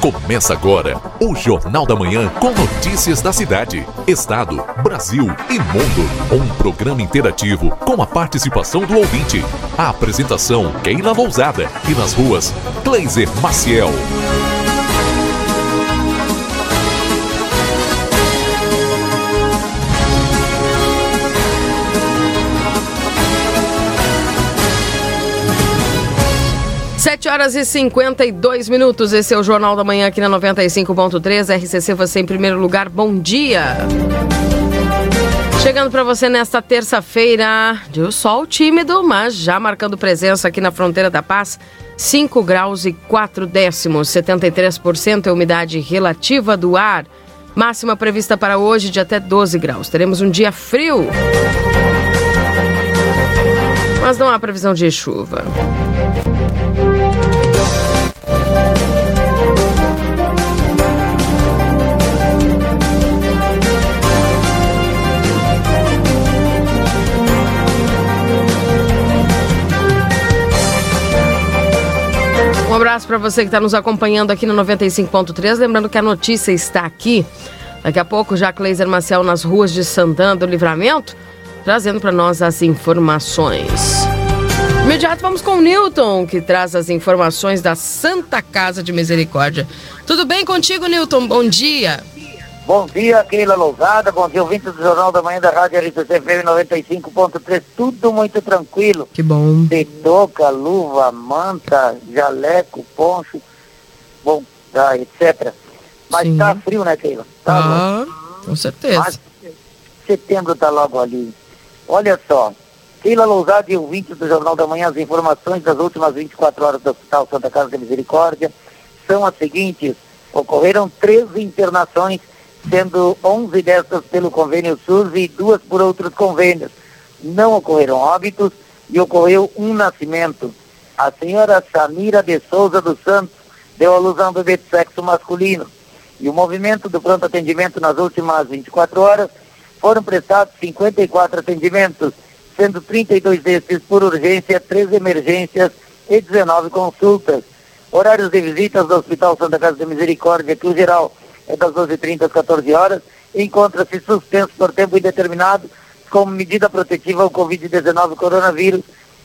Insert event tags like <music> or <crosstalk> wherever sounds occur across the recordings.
Começa agora o Jornal da Manhã com notícias da cidade, estado, Brasil e mundo. Um programa interativo com a participação do ouvinte. A apresentação Keila Lousada e nas ruas Gleiser Maciel. Sete horas e 52 minutos. Esse é o Jornal da Manhã aqui na 95.3. RCC, você em primeiro lugar. Bom dia. Chegando para você nesta terça-feira, de sol tímido, mas já marcando presença aqui na fronteira da paz. 5 graus e 4 décimos, 73% é a umidade relativa do ar. Máxima prevista para hoje de até 12 graus. Teremos um dia frio. Mas não há previsão de chuva. Abraço para você que está nos acompanhando aqui no 95.3. Lembrando que a notícia está aqui. Daqui a pouco, já Cleiser Marcel nas ruas de Santana do Livramento, trazendo para nós as informações. Imediato vamos com o Newton, que traz as informações da Santa Casa de Misericórdia. Tudo bem contigo, Newton? Bom dia. Bom dia, Keila Lousada. Bom dia, ouvintes do Jornal da Manhã da Rádio RCCFM 95.3. Tudo muito tranquilo. Que bom. De touca, luva, manta, jaleco, poncho, bom, tá, etc. Mas Sim. tá frio, né, Keila? Tá Ah, com certeza. Mas setembro tá logo ali. Olha só, Keila Lousada e ouvintes do Jornal da Manhã, as informações das últimas 24 horas do Hospital Santa Casa da Misericórdia são as seguintes. Ocorreram 13 internações, sendo 11 dessas pelo convênio SUS e duas por outros convênios. Não ocorreram óbitos e ocorreu um nascimento. A senhora Samira de Souza dos Santos deu à luz a um bebê de sexo masculino. E o movimento do pronto atendimento nas últimas 24 horas foram prestados 54 atendimentos, sendo 32 desses por urgência, 13 emergências e 19 consultas. Horários de visitas do Hospital Santa Casa de Misericórdia, que o geral das 12h30 às 14 horas, encontra-se suspenso por tempo indeterminado como medida protetiva ao Covid-19 coronavírus,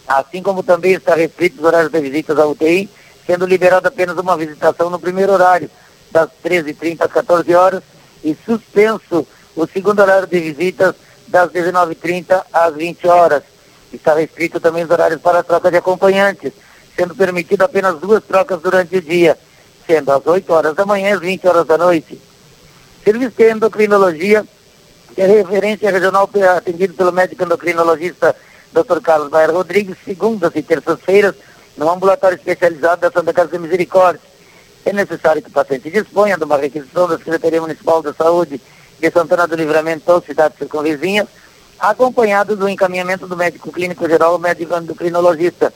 assim como também está restrito os horários de visitas à UTI, sendo liberada apenas uma visitação no primeiro horário, das 13h30 às 14 horas, e suspenso o segundo horário de visitas das 19h30 às 20 horas. Está restrito também os horários para a troca de acompanhantes, sendo permitido apenas duas trocas durante o dia, sendo às 8 horas da manhã e às 20 horas da noite. Serviço de endocrinologia, que é referência regional atendido pelo médico endocrinologista Dr. Carlos Baer Rodrigues, segundas e terças-feiras, no ambulatório especializado da Santa Casa Misericórdia. É necessário que o paciente disponha de uma requisição da Secretaria Municipal da Saúde de Santana do Livramento ou cidades circunvizinhas, acompanhado do encaminhamento do médico clínico geral ou médico endocrinologista.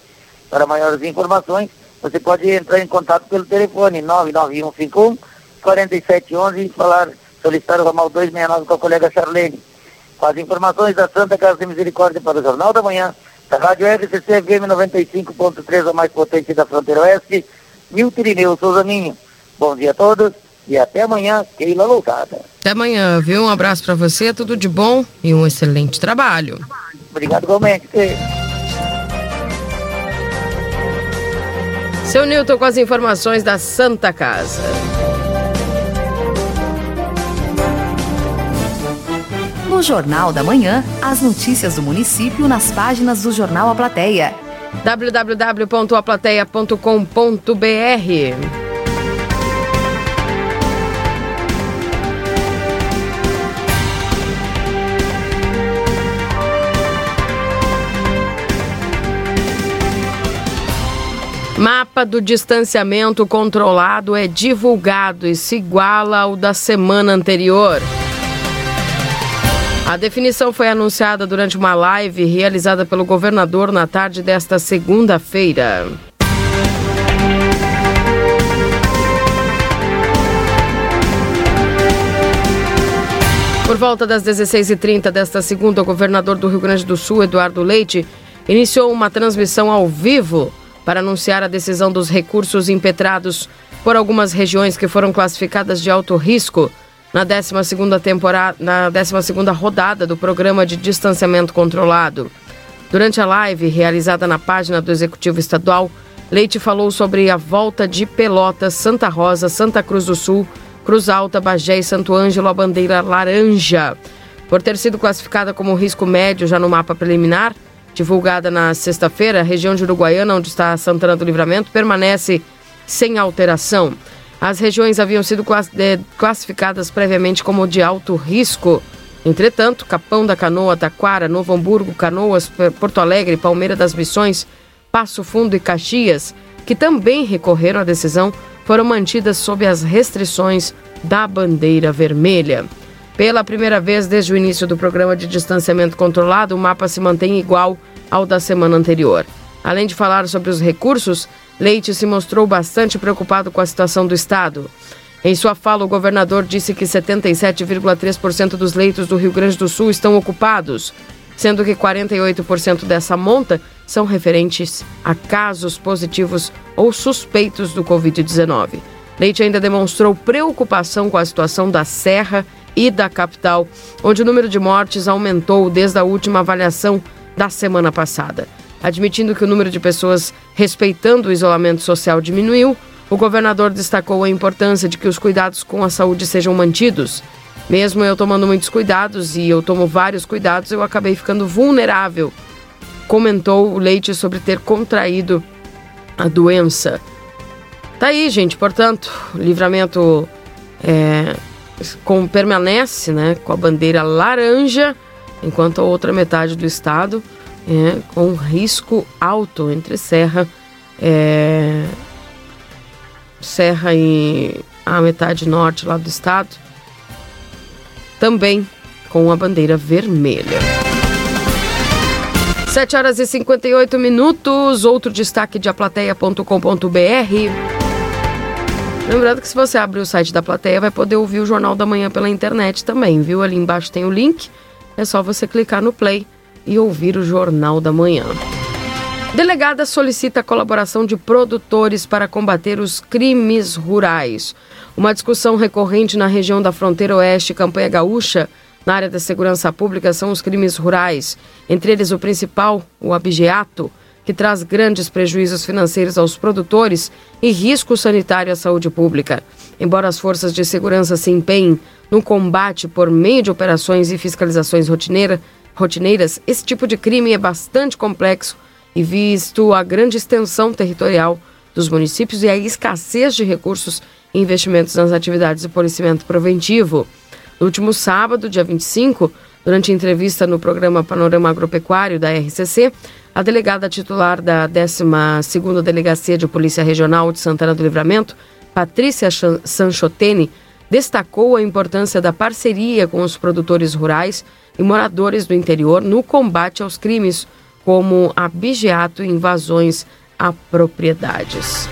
Para maiores informações, você pode entrar em contato pelo telefone 99151 4711 e falar, solicitar o ramal 269 com a colega Charlene. Com as informações da Santa Casa de Misericórdia para o Jornal da Manhã, da Rádio RCC FM 95.3, a mais potente da fronteira oeste, Milton Irineu Souza Ninho. Bom dia a todos e até amanhã, Keila Lousada. Até amanhã, viu? Um abraço para você, tudo de bom e um excelente trabalho. Obrigado igualmente. Seu Newton com as informações da Santa Casa. No Jornal da Manhã, as notícias do município nas páginas do Jornal A Plateia. www.aplateia.com.br Mapa do distanciamento controlado é divulgado e se iguala ao da semana anterior. A definição foi anunciada durante uma live realizada pelo governador na tarde desta segunda-feira. Por volta das 16h30 desta segunda, o governador do Rio Grande do Sul, Eduardo Leite, iniciou uma transmissão ao vivo para anunciar a decisão dos recursos impetrados por algumas regiões que foram classificadas de alto risco na 12ª temporada, na 12ª rodada do programa de distanciamento controlado. Durante a live realizada na página do Executivo Estadual, Leite falou sobre a volta de Pelotas, Santa Rosa, Santa Cruz do Sul, Cruz Alta, Bagé e Santo Ângelo à bandeira laranja. Por ter sido classificada como risco médio já no mapa preliminar, divulgada na sexta-feira, a região de Uruguaiana, onde está Santana do Livramento, permanece sem alteração. As regiões haviam sido classificadas previamente como de alto risco. Entretanto, Capão da Canoa, Taquara, Novo Hamburgo, Canoas, Porto Alegre, Palmeira das Missões, Passo Fundo e Caxias, que também recorreram à decisão, foram mantidas sob as restrições da bandeira vermelha. Pela primeira vez desde o início do programa de distanciamento controlado, o mapa se mantém igual ao da semana anterior. Além de falar sobre os recursos, Leite se mostrou bastante preocupado com a situação do Estado. Em sua fala, o governador disse que 77,3% dos leitos do Rio Grande do Sul estão ocupados, sendo que 48% dessa monta são referentes a casos positivos ou suspeitos do Covid-19. Leite ainda demonstrou preocupação com a situação da Serra e da capital, onde o número de mortes aumentou desde a última avaliação da semana passada. Admitindo que o número de pessoas respeitando o isolamento social diminuiu, o governador destacou a importância de que os cuidados com a saúde sejam mantidos. Mesmo eu tomando muitos cuidados e eu tomo vários cuidados, eu acabei ficando vulnerável. Comentou o Leite sobre ter contraído a doença. Tá aí, gente. Portanto, livramento é, com, permanece né, com a bandeira laranja, enquanto a outra metade do estado é, com risco alto entre Serra, é, Serra e a metade norte lá do estado, também com a bandeira vermelha. 7 horas e 58 minutos. Outro destaque de aplateia.com.br. Lembrando que se você abrir o site da plateia, vai poder ouvir o Jornal da Manhã pela internet também, viu? Ali embaixo tem o link. É só você clicar no play e ouvir o Jornal da Manhã. Delegada solicita a colaboração de produtores para combater os crimes rurais. Uma discussão recorrente na região da fronteira oeste Campanha Gaúcha, na área da segurança pública, são os crimes rurais. Entre eles, o principal, o abigeato, que traz grandes prejuízos financeiros aos produtores e risco sanitário à saúde pública. Embora as forças de segurança se empenhem no combate por meio de operações e fiscalizações rotineiras, rotineiras, esse tipo de crime é bastante complexo e visto a grande extensão territorial dos municípios e a escassez de recursos e investimentos nas atividades de policiamento preventivo. No último sábado, dia 25, durante entrevista no programa Panorama Agropecuário da RCC, a delegada titular da 12ª Delegacia de Polícia Regional de Santana do Livramento, Patrícia Sanchotene, destacou a importância da parceria com os produtores rurais e moradores do interior no combate aos crimes como abigeato e invasões a propriedades.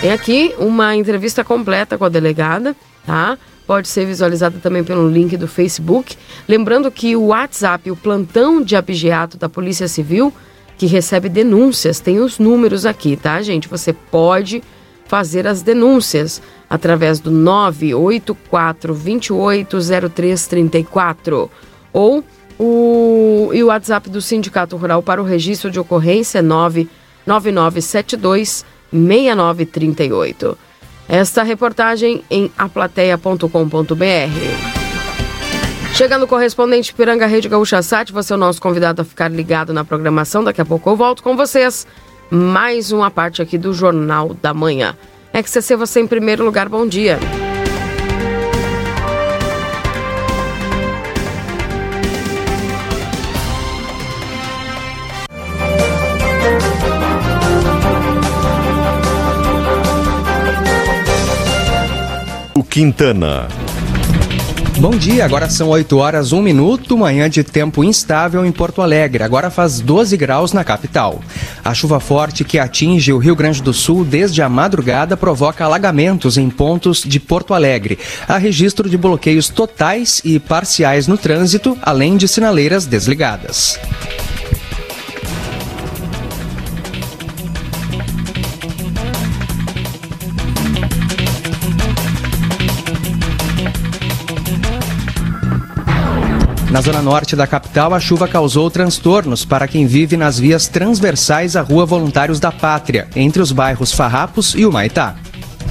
Tem aqui uma entrevista completa com a delegada, tá? Pode ser visualizada também pelo link do Facebook. Lembrando que o WhatsApp, o plantão de abigeato da Polícia Civil, que recebe denúncias, tem os números aqui, tá, gente? Você pode fazer as denúncias através do 984 280334 ou o, e o WhatsApp do Sindicato Rural para o registro de ocorrência é 99972 6938. Esta reportagem em aplateia.com.br. Chegando o correspondente Piranga Rede Gaúcha Sat, você é o nosso convidado a ficar ligado na programação. Daqui a pouco eu volto com vocês. Mais uma parte aqui do Jornal da Manhã. XCC, você em primeiro lugar, bom dia. Quintana. Bom dia, agora são 8 horas, 1 minuto, manhã de tempo instável em Porto Alegre. Agora faz 12 graus na capital. A chuva forte que atinge o Rio Grande do Sul desde a madrugada provoca alagamentos em pontos de Porto Alegre. Há registro de bloqueios totais e parciais no trânsito, além de sinaleiras desligadas. Zona norte da capital, a chuva causou transtornos para quem vive nas vias transversais à Rua Voluntários da Pátria, entre os bairros Farrapos e o Maitá.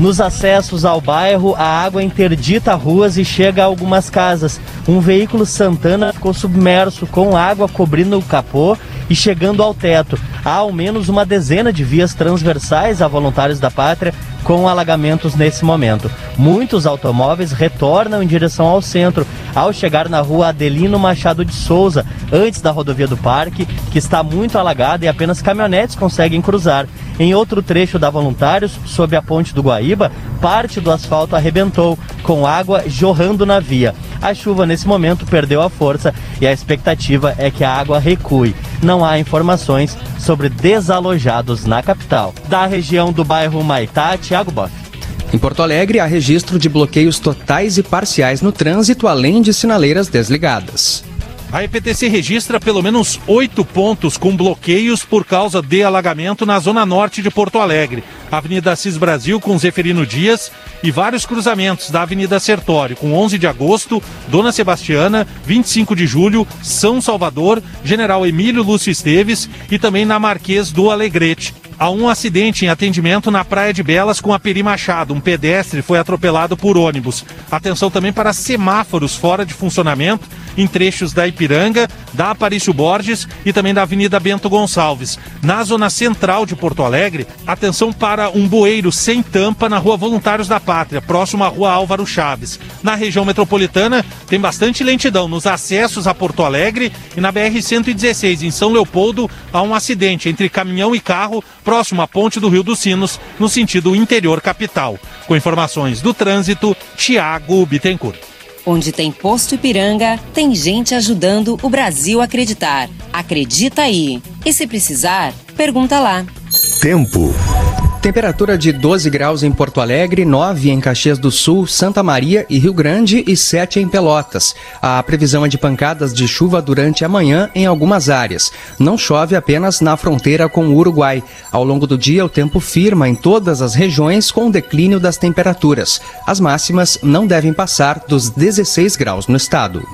Nos acessos ao bairro, a água interdita ruas e chega a algumas casas. Um veículo Santana ficou submerso, com água cobrindo o capô e chegando ao teto. Há ao menos uma dezena de vias transversais a voluntários da pátria com alagamentos nesse momento. Muitos automóveis retornam em direção ao centro ao chegar na rua Adelino Machado de Souza, antes da rodovia do Parque, que está muito alagada e apenas caminhonetes conseguem cruzar. Em outro trecho da Voluntários, sob a ponte do Guaíba, parte do asfalto arrebentou, com água jorrando na via. A chuva nesse momento perdeu a força e a expectativa é que a água recue. Não há informações sobre desalojados na capital. Da região do bairro Maitá, Thiago Boff. Em Porto Alegre, há registro de bloqueios totais e parciais no trânsito, além de sinaleiras desligadas. A EPTC registra pelo menos oito pontos com bloqueios por causa de alagamento na zona norte de Porto Alegre. Avenida Assis Brasil com Zeferino Dias e vários cruzamentos da Avenida Sertório com 11 de agosto, Dona Sebastiana, 25 de julho, São Salvador, General Emílio Lúcio Esteves e também na Marquês do Alegrete. Há um acidente em atendimento na Praia de Belas com a Peri Machado. Um pedestre foi atropelado por ônibus. Atenção também para semáforos fora de funcionamento em trechos da Ipiranga, da Aparício Borges e também da Avenida Bento Gonçalves. Na zona central de Porto Alegre, atenção para um bueiro sem tampa na Rua Voluntários da Pátria, próximo à Rua Álvaro Chaves. Na região metropolitana, tem bastante lentidão nos acessos a Porto Alegre e na BR-116, em São Leopoldo, há um acidente entre caminhão e carro próximo à ponte do Rio dos Sinos, no sentido interior capital. Com informações do trânsito, Tiago Bittencourt. Onde tem posto Ipiranga, tem gente ajudando o Brasil a acreditar. Acredita aí. E se precisar, pergunta lá. Tempo. Temperatura de 12 graus em Porto Alegre, 9 em Caxias do Sul, Santa Maria e Rio Grande e 7 em Pelotas. A previsão é de pancadas de chuva durante a manhã em algumas áreas. Não chove apenas na fronteira com o Uruguai. Ao longo do dia, o tempo firma em todas as regiões com o declínio das temperaturas. As máximas não devem passar dos 16 graus no estado.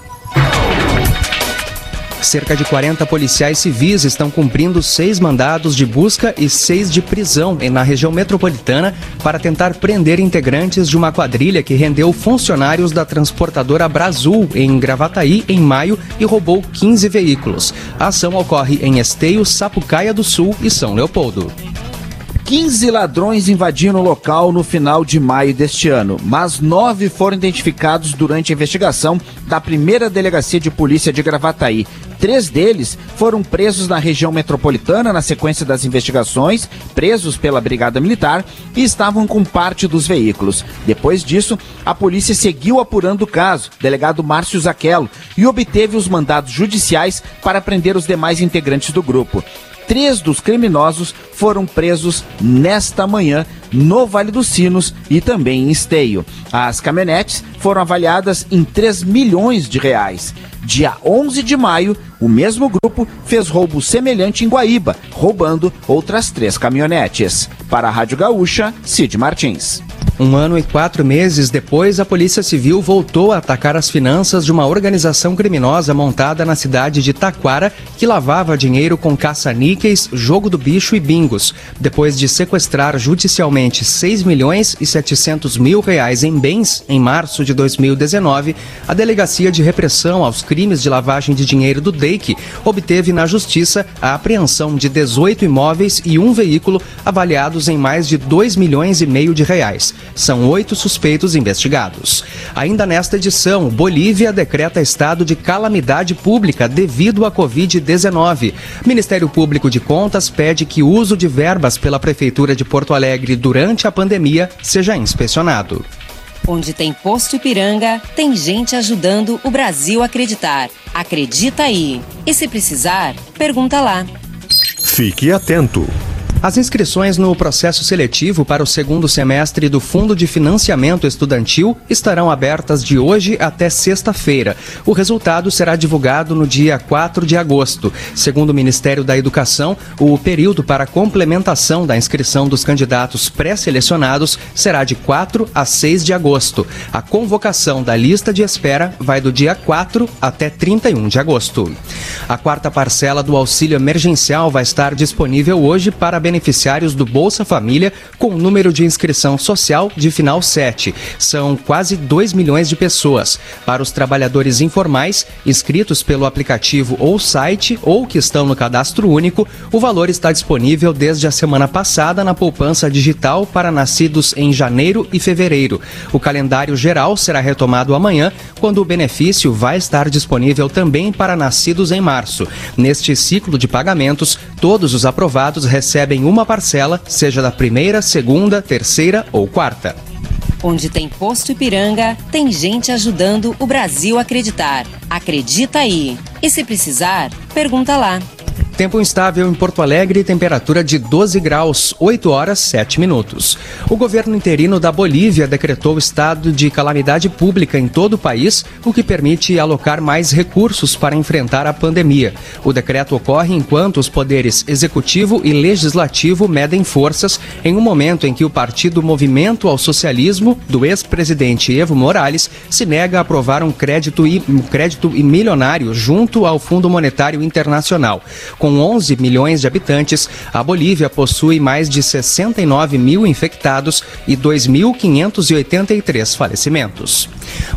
Cerca de 40 policiais civis estão cumprindo seis mandados de busca e seis de prisão na região metropolitana para tentar prender integrantes de uma quadrilha que rendeu funcionários da transportadora Brasil em Gravataí em maio e roubou 15 veículos. A ação ocorre em Esteio, Sapucaia do Sul e São Leopoldo. 15 ladrões invadiram o local no final de maio deste ano, mas nove foram identificados durante a investigação da primeira delegacia de polícia de Gravataí. Três deles foram presos na região metropolitana na sequência das investigações, presos pela Brigada Militar e estavam com parte dos veículos. Depois disso, a polícia seguiu apurando o caso, delegado Márcio Zaquelo, e obteve os mandados judiciais para prender os demais integrantes do grupo. Três dos criminosos foram presos nesta manhã no Vale dos Sinos e também em Esteio. As caminhonetes foram avaliadas em 3 milhões de reais. Dia 11 de maio, o mesmo grupo fez roubo semelhante em Guaíba, roubando outras três caminhonetes. Para a Rádio Gaúcha, Cid Martins. Um ano e quatro meses depois, a Polícia Civil voltou a atacar as finanças de uma organização criminosa montada na cidade de Taquara que lavava dinheiro com caça-níqueis, jogo do bicho e bingos. Depois de sequestrar judicialmente 6 milhões e 700 mil reais em bens em março de 2019, a Delegacia de Repressão aos Crimes de Lavagem de Dinheiro do DEIC obteve na Justiça a apreensão de 18 imóveis e um veículo avaliados em mais de 2 milhões e meio de reais. São oito suspeitos investigados. Ainda nesta edição, Bolívia decreta estado de calamidade pública devido à Covid-19. Ministério Público de Contas pede que o uso de verbas pela Prefeitura de Porto Alegre durante a pandemia seja inspecionado. Onde tem posto Ipiranga, tem gente ajudando o Brasil a acreditar. Acredita aí. E se precisar, pergunta lá. Fique atento. As inscrições no processo seletivo para o segundo semestre do Fundo de Financiamento Estudantil estarão abertas de hoje até sexta-feira. O resultado será divulgado no dia 4 de agosto. Segundo o Ministério da Educação, o período para complementação da inscrição dos candidatos pré-selecionados será de 4 a 6 de agosto. A convocação da lista de espera vai do dia 4 até 31 de agosto. A quarta parcela do auxílio emergencial vai estar disponível hoje para beneficiários do Bolsa Família com número de inscrição social de final 7. São quase 2 milhões de pessoas. Para os trabalhadores informais, inscritos pelo aplicativo ou site ou que estão no cadastro único, o valor está disponível desde a semana passada na poupança digital para nascidos em janeiro e fevereiro. O calendário geral será retomado amanhã, quando o benefício vai estar disponível também para nascidos em março. Neste ciclo de pagamentos, todos os aprovados recebem em uma parcela, seja da primeira, segunda, terceira ou quarta. Onde tem posto Ipiranga, tem gente ajudando o Brasil a acreditar. Acredita aí. E se precisar, pergunta lá. Tempo instável em Porto Alegre, temperatura de 12 graus, 8 horas 7 minutos. O governo interino da Bolívia decretou estado de calamidade pública em todo o país, o que permite alocar mais recursos para enfrentar a pandemia. O decreto ocorre enquanto os poderes executivo e legislativo medem forças em um momento em que o partido Movimento ao Socialismo, do ex-presidente Evo Morales, se nega a aprovar um crédito, um crédito milionário junto ao Fundo Monetário Internacional. Com com 11 milhões de habitantes, a Bolívia possui mais de 69 mil infectados e 2.583 falecimentos.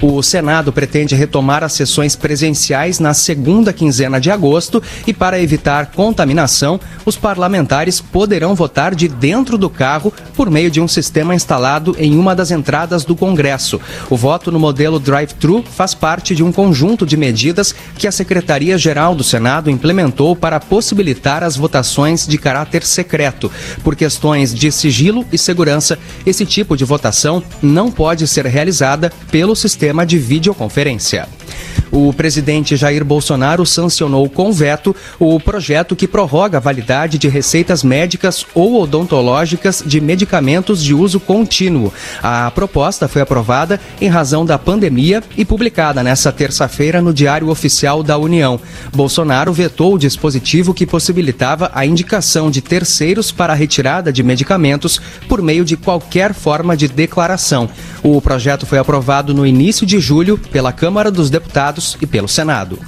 O Senado pretende retomar as sessões presenciais na segunda quinzena de agosto e, para evitar contaminação, os parlamentares poderão votar de dentro do carro por meio de um sistema instalado em uma das entradas do Congresso. O voto no modelo drive-thru faz parte de um conjunto de medidas que a Secretaria-Geral do Senado implementou para possibilitar as votações de caráter secreto. Por questões de sigilo e segurança, esse tipo de votação não pode ser realizada pelo sistema de videoconferência. O presidente Jair Bolsonaro sancionou com veto o projeto que prorroga a validade de receitas médicas ou odontológicas de medicamentos de uso contínuo. A proposta foi aprovada em razão da pandemia e publicada nesta terça-feira no Diário Oficial da União. Bolsonaro vetou o dispositivo que possibilitava a indicação de terceiros para a retirada de medicamentos por meio de qualquer forma de declaração. O projeto foi aprovado no início de julho pela Câmara dos Deputados e pelo Senado.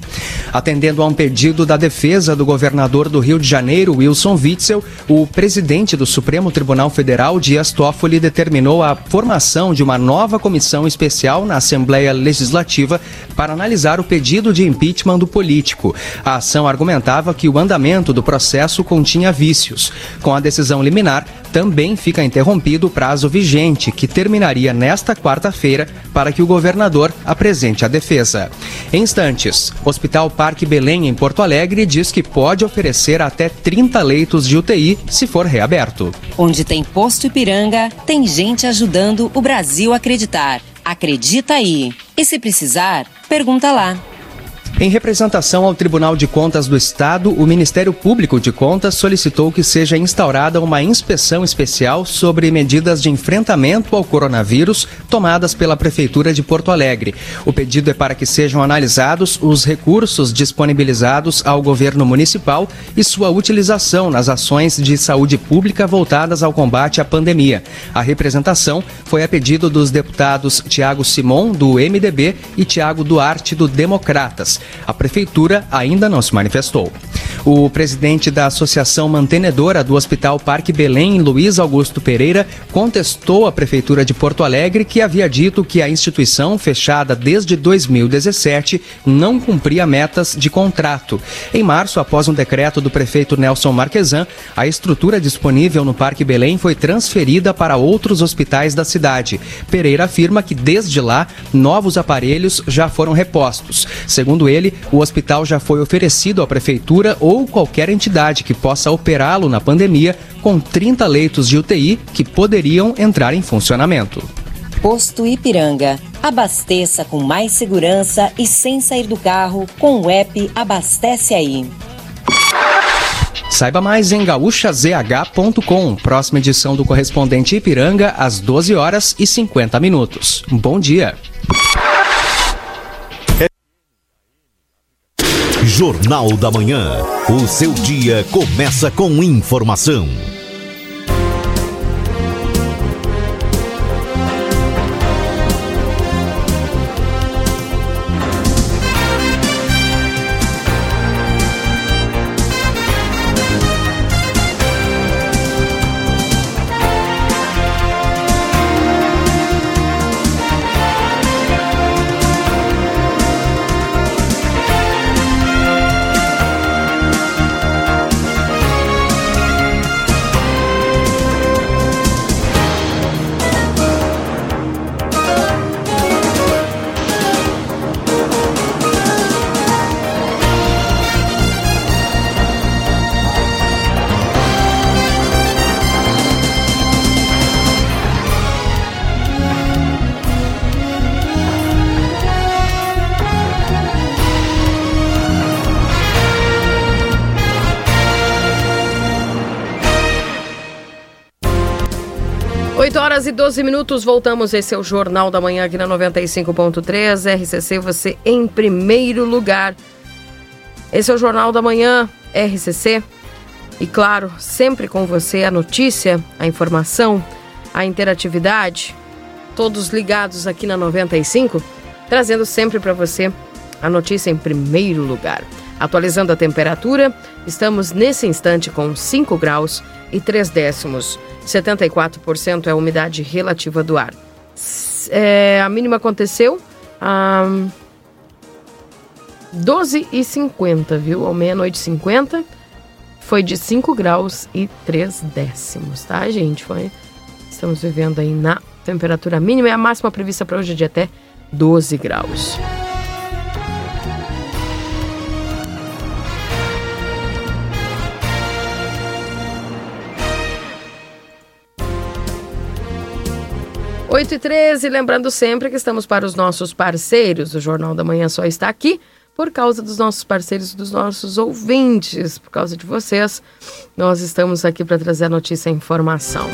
Atendendo a um pedido da defesa do governador do Rio de Janeiro, Wilson Witzel, o presidente do Supremo Tribunal Federal, Dias Toffoli, determinou a formação de uma nova comissão especial na Assembleia Legislativa para analisar o pedido de impeachment do político. A ação argumentava que o andamento do processo continha vícios. Com a decisão liminar, também fica interrompido o prazo vigente, que terminaria nesta quarta-feira, para que o governador apresente a defesa. Em instantes, Hospital Parque Belém, em Porto Alegre, diz que pode oferecer até 30 leitos de UTI se for reaberto. Onde tem posto Ipiranga, tem gente ajudando o Brasil a acreditar. Acredita aí. E se precisar, pergunta lá. Em representação ao Tribunal de Contas do Estado, o Ministério Público de Contas solicitou que seja instaurada uma inspeção especial sobre medidas de enfrentamento ao coronavírus tomadas pela Prefeitura de Porto Alegre. O pedido é para que sejam analisados os recursos disponibilizados ao governo municipal e sua utilização nas ações de saúde pública voltadas ao combate à pandemia. A representação foi a pedido dos deputados Tiago Simon, do MDB, e Tiago Duarte, do Democratas. A prefeitura ainda não se manifestou. O presidente da Associação Mantenedora do Hospital Parque Belém, Luiz Augusto Pereira, contestou a prefeitura de Porto Alegre que havia dito que a instituição, fechada desde 2017, não cumpria metas de contrato. Em março, após um decreto do prefeito Nelson Marquesan, a estrutura disponível no Parque Belém foi transferida para outros hospitais da cidade. Pereira afirma que desde lá novos aparelhos já foram repostos. Segundo ele, o hospital já foi oferecido à prefeitura ou qualquer entidade que possa operá-lo na pandemia com 30 leitos de UTI que poderiam entrar em funcionamento. Posto Ipiranga. Abasteça com mais segurança e sem sair do carro com o app Abastece Aí. Saiba mais em gaúchazh.com. Próxima edição do correspondente Ipiranga, às 12 horas e 50 minutos. Bom dia. Jornal da Manhã. O seu dia começa com informação. E 12 minutos, voltamos. Esse é o Jornal da Manhã aqui na 95.3. RCC, você em primeiro lugar. Esse é o Jornal da Manhã, RCC. E claro, sempre com você a notícia, a informação, a interatividade. Todos ligados aqui na 95, trazendo sempre para você a notícia em primeiro lugar. Atualizando a temperatura, estamos nesse instante com 5 graus e 3 décimos. 74% é a umidade relativa do ar. É, a mínima aconteceu a 12 e 50, viu? Ao meia-noite 50 foi de 5 graus e 3 décimos, tá, gente? Foi, estamos vivendo aí na temperatura mínima e a máxima prevista para hoje é de até 12 graus. 8 e 13, lembrando sempre que estamos para os nossos parceiros. O Jornal da Manhã só está aqui por causa dos nossos parceiros, dos nossos ouvintes, por causa de vocês. Nós estamos aqui para trazer a notícia e a informação.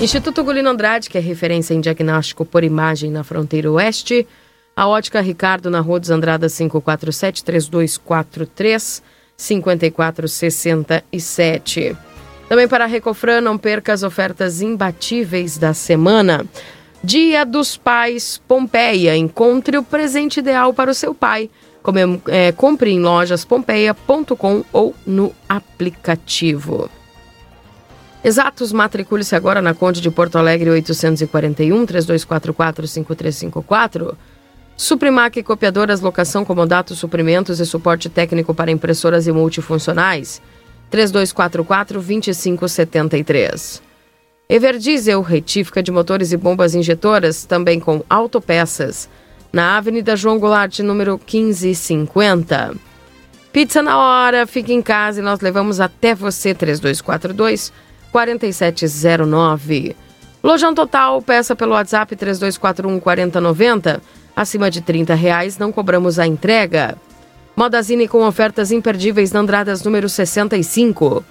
Instituto Gulino Andrade, que é referência em diagnóstico por imagem na fronteira oeste. A Ótica Ricardo, na Rua dos Andradas 547 3243 5467. Também para a Recofran, não perca as ofertas imbatíveis da semana. Dia dos Pais Pompeia. Encontre o presente ideal para o seu pai. Come, é, compre em lojaspompeia.com ou no aplicativo. Exatos, matricule-se agora na Conde de Porto Alegre 841 3244 5354. Suprimac Copiadoras, locação, comodato, suprimentos e suporte técnico para impressoras e multifuncionais. 3244 2573. Everdiesel, retífica de motores e bombas injetoras, também com autopeças, na Avenida João Goulart, número 1550. Pizza na hora, fique em casa e nós levamos até você, 3242 4709. Lojão Total, peça pelo WhatsApp 3241 4090. Acima de 30 reais, não cobramos a entrega. Modazine com ofertas imperdíveis na Andradas número 65.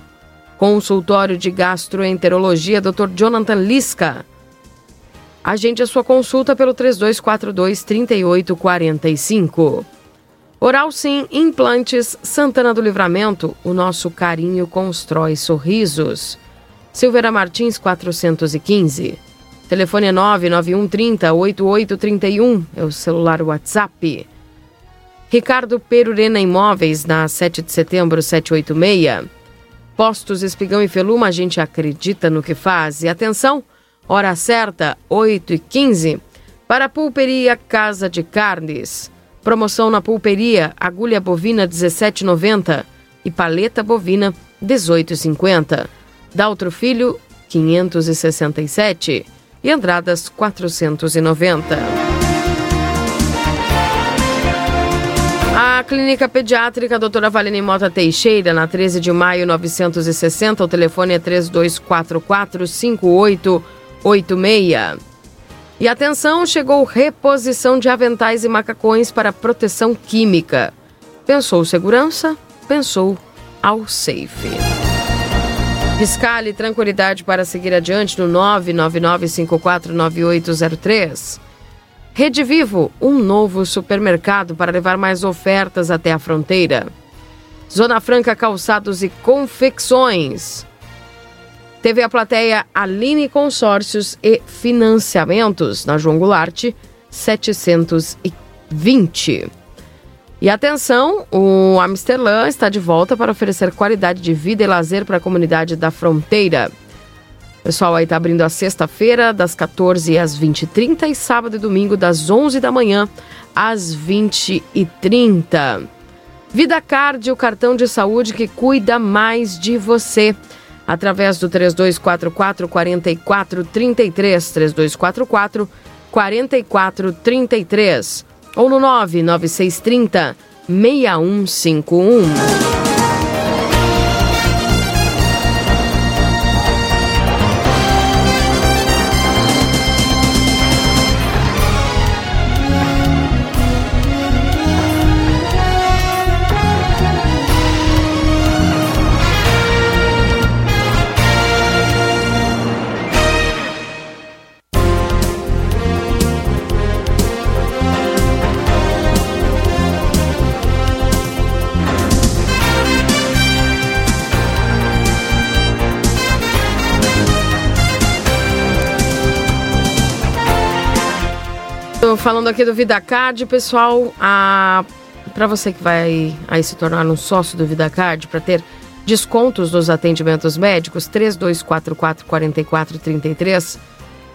Consultório de Gastroenterologia, Dr. Jonathan Lisca. Agende a sua consulta pelo 3242-3845. Oral Sim Implantes Santana do Livramento. O nosso carinho constrói sorrisos. Silveira Martins 415. Telefone é 99130 8831. É o celular WhatsApp. Ricardo Perurena Imóveis, na 7 de setembro 786. Postos Espigão e Feluma, a gente acredita no que faz. E atenção, hora certa, 8 e 15 para a Pulperia Casa de Carnes. Promoção na pulperia, agulha bovina 17,90 e paleta bovina 18,50. Daltro Filho 567 e Andradas 490. Clínica Pediátrica Doutora Valene Mota Teixeira, na 13 de maio 960, o telefone é 3244-5886. E atenção, chegou reposição de aventais e macacões para proteção química. Pensou segurança? Pensou ao safe. Fiscale tranquilidade para seguir adiante no 999549803. Rede Vivo, um novo supermercado para levar mais ofertas até a fronteira. Zona Franca Calçados e Confecções. TV a plateia Aline Consórcios e Financiamentos, na João Goulart, 720. E atenção, o Amsterdã está de volta para oferecer qualidade de vida e lazer para a comunidade da fronteira. Pessoal aí está abrindo a sexta-feira, das 14 às 20h30 e sábado e domingo, das 11 da manhã às 20h30. Vida Card, o cartão de saúde que cuida mais de você. Através do 3244 4433, 3244 4433 ou no 99630 6151. Falando aqui do VidaCard, pessoal, a... para você que vai aí se tornar um sócio do VidaCard, para ter descontos nos atendimentos médicos, 3244 4433.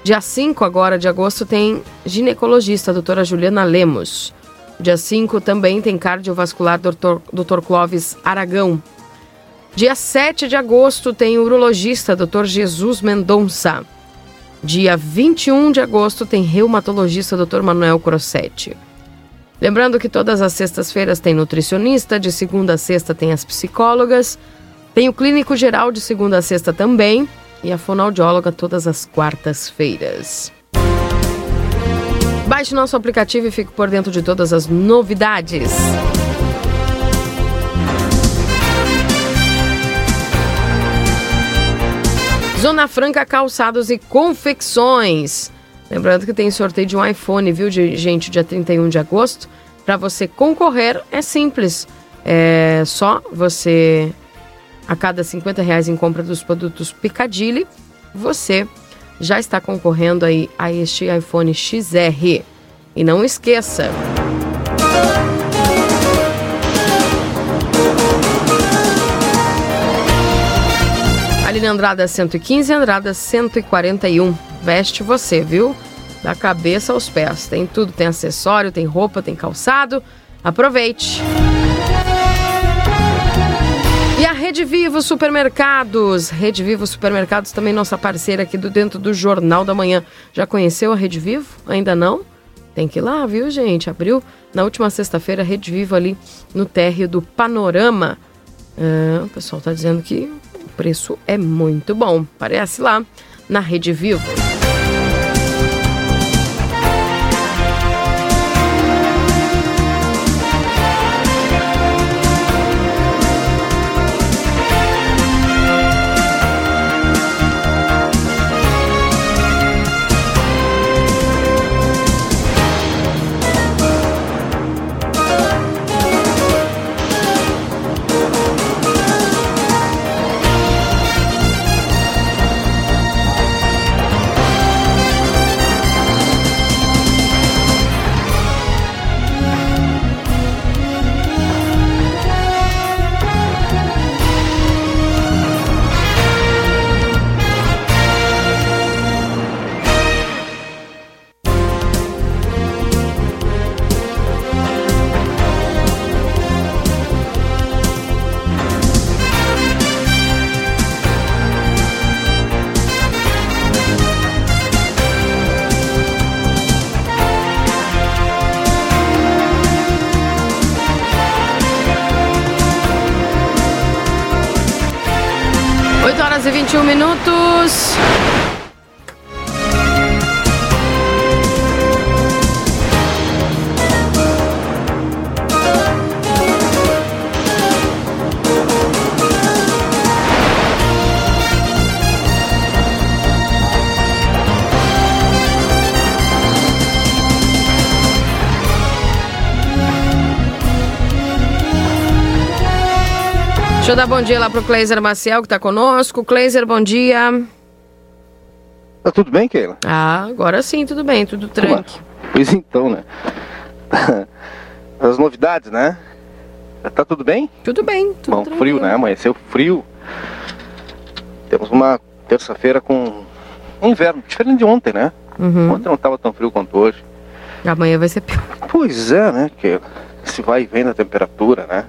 Dia 5 agora de agosto tem ginecologista, doutora Juliana Lemos. Dia 5 também tem cardiovascular, doutor, doutor Clóvis Aragão. Dia 7 de agosto tem urologista, doutor Jesus Mendonça. Dia 21 de agosto tem reumatologista Dr. Manuel Crossetti. Lembrando que todas as sextas-feiras tem nutricionista, de segunda a sexta tem as psicólogas, tem o clínico geral de segunda a sexta também e a fonoaudióloga todas as quartas-feiras. Baixe nosso aplicativo e fique por dentro de todas as novidades. Zona Franca Calçados e Confecções. Lembrando que tem sorteio de um iPhone, viu, gente, dia 31 de agosto. Para você concorrer é simples. É só você, a cada 50 reais em compra dos produtos Picadilly, você já está concorrendo aí a este iPhone XR. E não esqueça, Na Andrada 115 Andrada 141. Veste você, viu? Da cabeça aos pés. Tem tudo, tem acessório, tem roupa, tem calçado. Aproveite! E a Rede Vivo Supermercados. Rede Vivo Supermercados também nossa parceira aqui do dentro do Jornal da Manhã. Já conheceu a Rede Vivo? Ainda não? Tem que ir lá, viu, gente? Abriu na última sexta-feira a Rede Vivo ali no térreo do Panorama. Ah, o pessoal está dizendo que preço é muito bom. Parece lá na Rede Vivo. Deixa eu dar bom dia lá pro Cleiser Maciel, que tá conosco. Cleiser, bom dia. Tá tudo bem, Keila? Ah, agora sim, tudo bem, tudo tranque. Pois então, né? <laughs> As novidades, né? Tá tudo bem? Tudo bem, tudo Bom, tranquilo. frio, né? Amanheceu frio. Temos uma terça-feira com um inverno, diferente de ontem, né? Uhum. Ontem não estava tão frio quanto hoje. Amanhã vai ser pior. Pois é, né? Que se vai e vem da temperatura, né?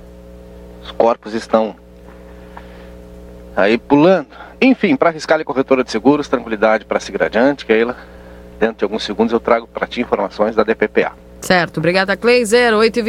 Os corpos estão aí pulando. Enfim, para arriscar a corretora de seguros, tranquilidade para seguir adiante, Keila. Dentro de alguns segundos eu trago para ti informações da DPPA. Certo, obrigada, Cleiser. 8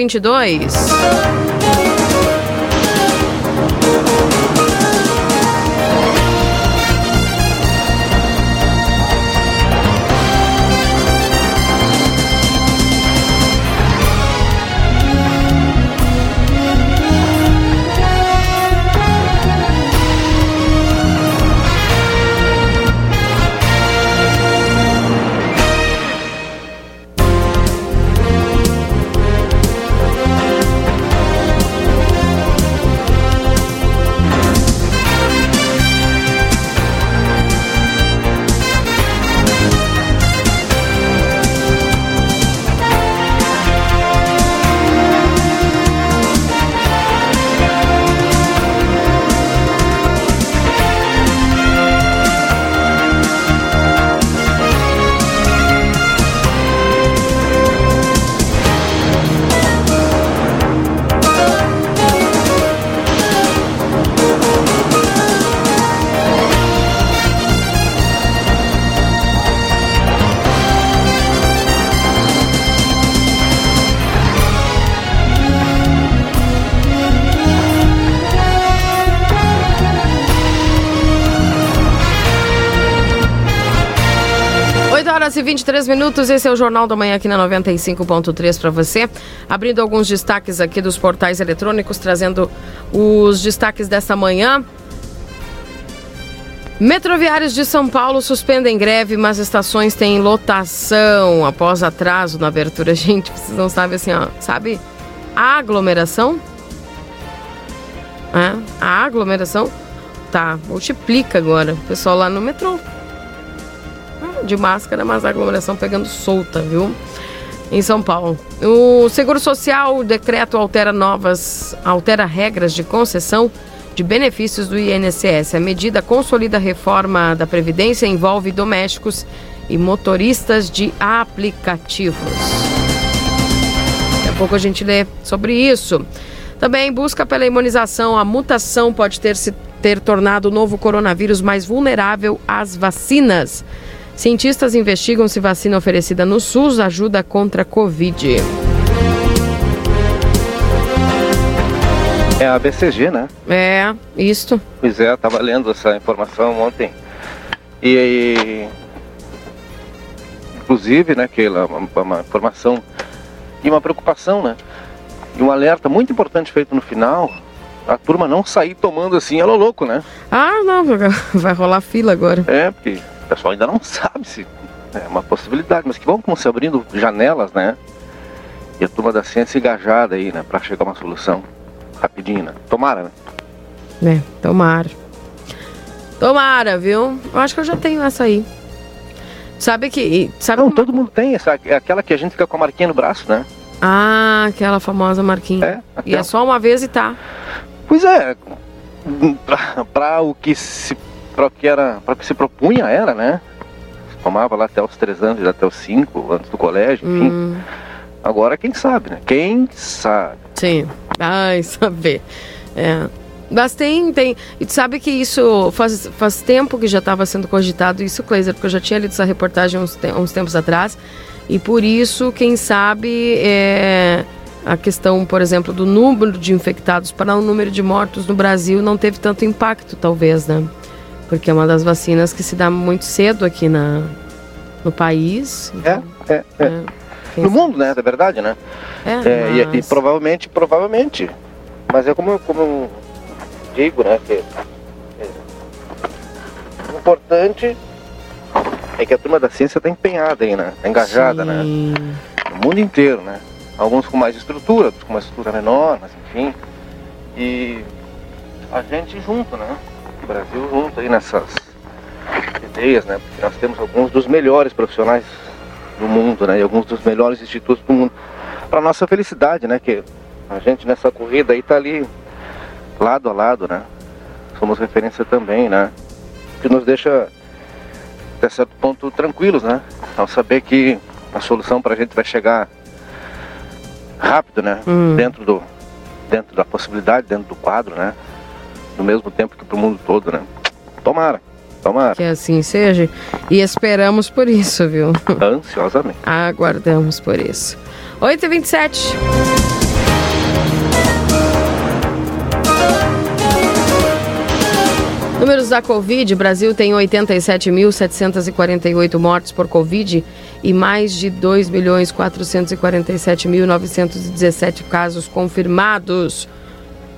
23 minutos, esse é o Jornal da Manhã aqui na 95.3 para você. Abrindo alguns destaques aqui dos portais eletrônicos, trazendo os destaques dessa manhã. Metroviários de São Paulo suspendem greve, mas estações têm lotação após atraso na abertura. <laughs> Gente, vocês não sabem assim, ó, sabe? A aglomeração? É, a aglomeração tá, multiplica agora. O pessoal lá no metrô de máscara, mas a aglomeração pegando solta, viu? Em São Paulo. O Seguro Social, o decreto altera novas, altera regras de concessão de benefícios do INSS. A medida consolida a reforma da Previdência envolve domésticos e motoristas de aplicativos. Daqui a pouco a gente lê sobre isso. Também busca pela imunização. A mutação pode ter se ter tornado o novo coronavírus mais vulnerável às vacinas. Cientistas investigam se vacina oferecida no SUS ajuda contra a Covid. É a BCG, né? É, isto. Pois é, estava lendo essa informação ontem. E, inclusive, né, Keila, uma, uma informação e uma preocupação, né? E um alerta muito importante feito no final, a turma não sair tomando assim, ela louco, né? Ah, não, <laughs> vai rolar fila agora. É, porque pessoal ainda não <laughs> sabe se é uma possibilidade, mas que vão como se abrindo janelas, né? E a turma da ciência engajada aí, né, para chegar a uma solução rapidinho, né? Tomara, né? É, tomara. Tomara, viu? Eu acho que eu já tenho essa aí. Sabe que. Sabe Não, como- todo mundo tem, essa, é aquela que a gente fica com a marquinha no braço, né? Ah, aquela famosa marquinha. É, E aquela. é só uma vez e tá. Pois é, pra, pra o que se pra o que era, para que se propunha era, né? Tomava lá até os três anos, até os cinco, antes do colégio, enfim. Hum, Agora quem sabe, né? Quem sabe. sim. Ai, <laughs> saber. É. Mas tem, tem. E tu sabe que isso faz, faz tempo que já estava sendo cogitado isso, Cleiser, porque eu já tinha lido essa reportagem uns, te- uns tempos atrás. E por isso, quem sabe, é, a questão, por exemplo, do número de infectados para o número de mortos no Brasil não teve tanto impacto, talvez, né? Porque é uma das vacinas que se dá muito cedo aqui na, no país. É, é, é. quem No mundo, né? É verdade, né? É, É, e- e, mas- provavelmente, provavelmente. Mas é como, eu- como eu digo, né? Que, é, o importante é que a turma da ciência está empenhada aí, né? Tá engajada, né? Sim. No mundo inteiro, né? Alguns com mais estrutura, outros com uma estrutura menor, mas enfim. E a gente junto, né? Brasil junto aí nessas ideias, né? Porque nós temos alguns dos melhores profissionais do mundo, né? E alguns dos melhores institutos do mundo. Para nossa felicidade, né? Que a gente nessa corrida aí tá ali lado a lado, né? Somos referência também, né? Que nos deixa até certo ponto tranquilos, né? Ao saber que a solução para a gente vai chegar rápido, né? Hum. Dentro do dentro da possibilidade, dentro do quadro, né? No mesmo tempo que para o mundo todo, né? Tomara, tomara. Que assim seja. E esperamos por isso, viu? <laughs> Ansiosamente. Aguardamos por isso. 8h27. Números da Covid: Brasil tem 87.748 mortes por Covid e mais de 2.447.917 casos confirmados.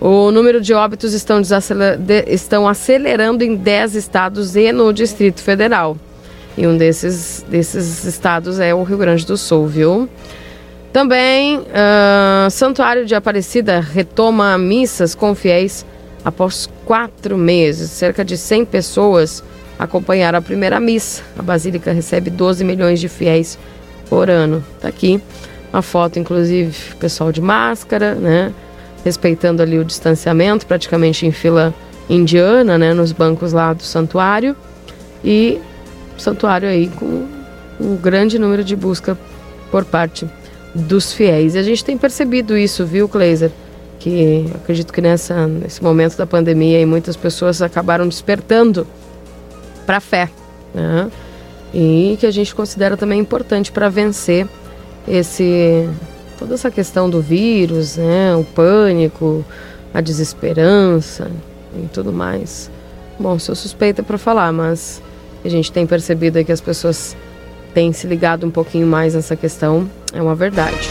O número de óbitos estão, de- estão acelerando em 10 estados e no Distrito Federal. E um desses, desses estados é o Rio Grande do Sul, viu? Também, ah, Santuário de Aparecida retoma missas com fiéis após quatro meses. Cerca de 100 pessoas acompanharam a primeira missa. A Basílica recebe 12 milhões de fiéis por ano. Tá aqui uma foto, inclusive, pessoal de máscara, né? Respeitando ali o distanciamento, praticamente em fila indiana, né? Nos bancos lá do santuário. E santuário aí com um grande número de busca por parte dos fiéis. E a gente tem percebido isso, viu, Kleiser? Que acredito que nessa, nesse momento da pandemia aí, muitas pessoas acabaram despertando para a fé. Né? E que a gente considera também importante para vencer esse toda essa questão do vírus, né? o pânico, a desesperança e tudo mais. Bom, sou suspeita para falar, mas a gente tem percebido aí que as pessoas têm se ligado um pouquinho mais nessa questão, é uma verdade.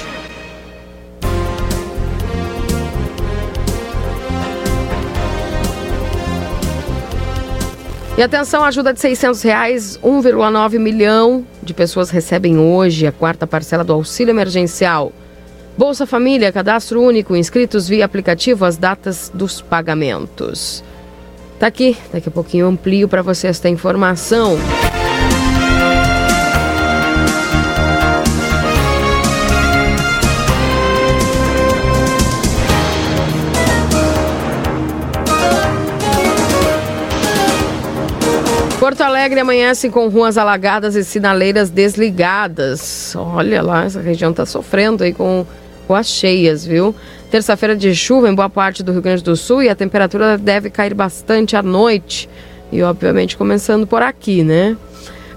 E atenção, ajuda de 600 reais, 1,9 milhão de pessoas recebem hoje a quarta parcela do auxílio emergencial. Bolsa Família, cadastro único, inscritos via aplicativo, as datas dos pagamentos. Tá aqui, daqui a pouquinho amplio para você esta informação. Porto Alegre amanhece com ruas alagadas e sinaleiras desligadas. Olha lá, essa região está sofrendo aí com, as cheias, viu? Terça-feira de chuva em boa parte do Rio Grande do Sul e a temperatura deve cair bastante à noite. E, obviamente, começando por aqui, né?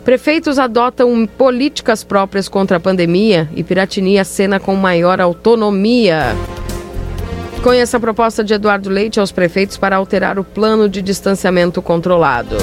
Prefeitos adotam políticas próprias contra a pandemia e Piratini acena com maior autonomia. Conheça a proposta de Eduardo Leite aos prefeitos para alterar o plano de distanciamento controlado.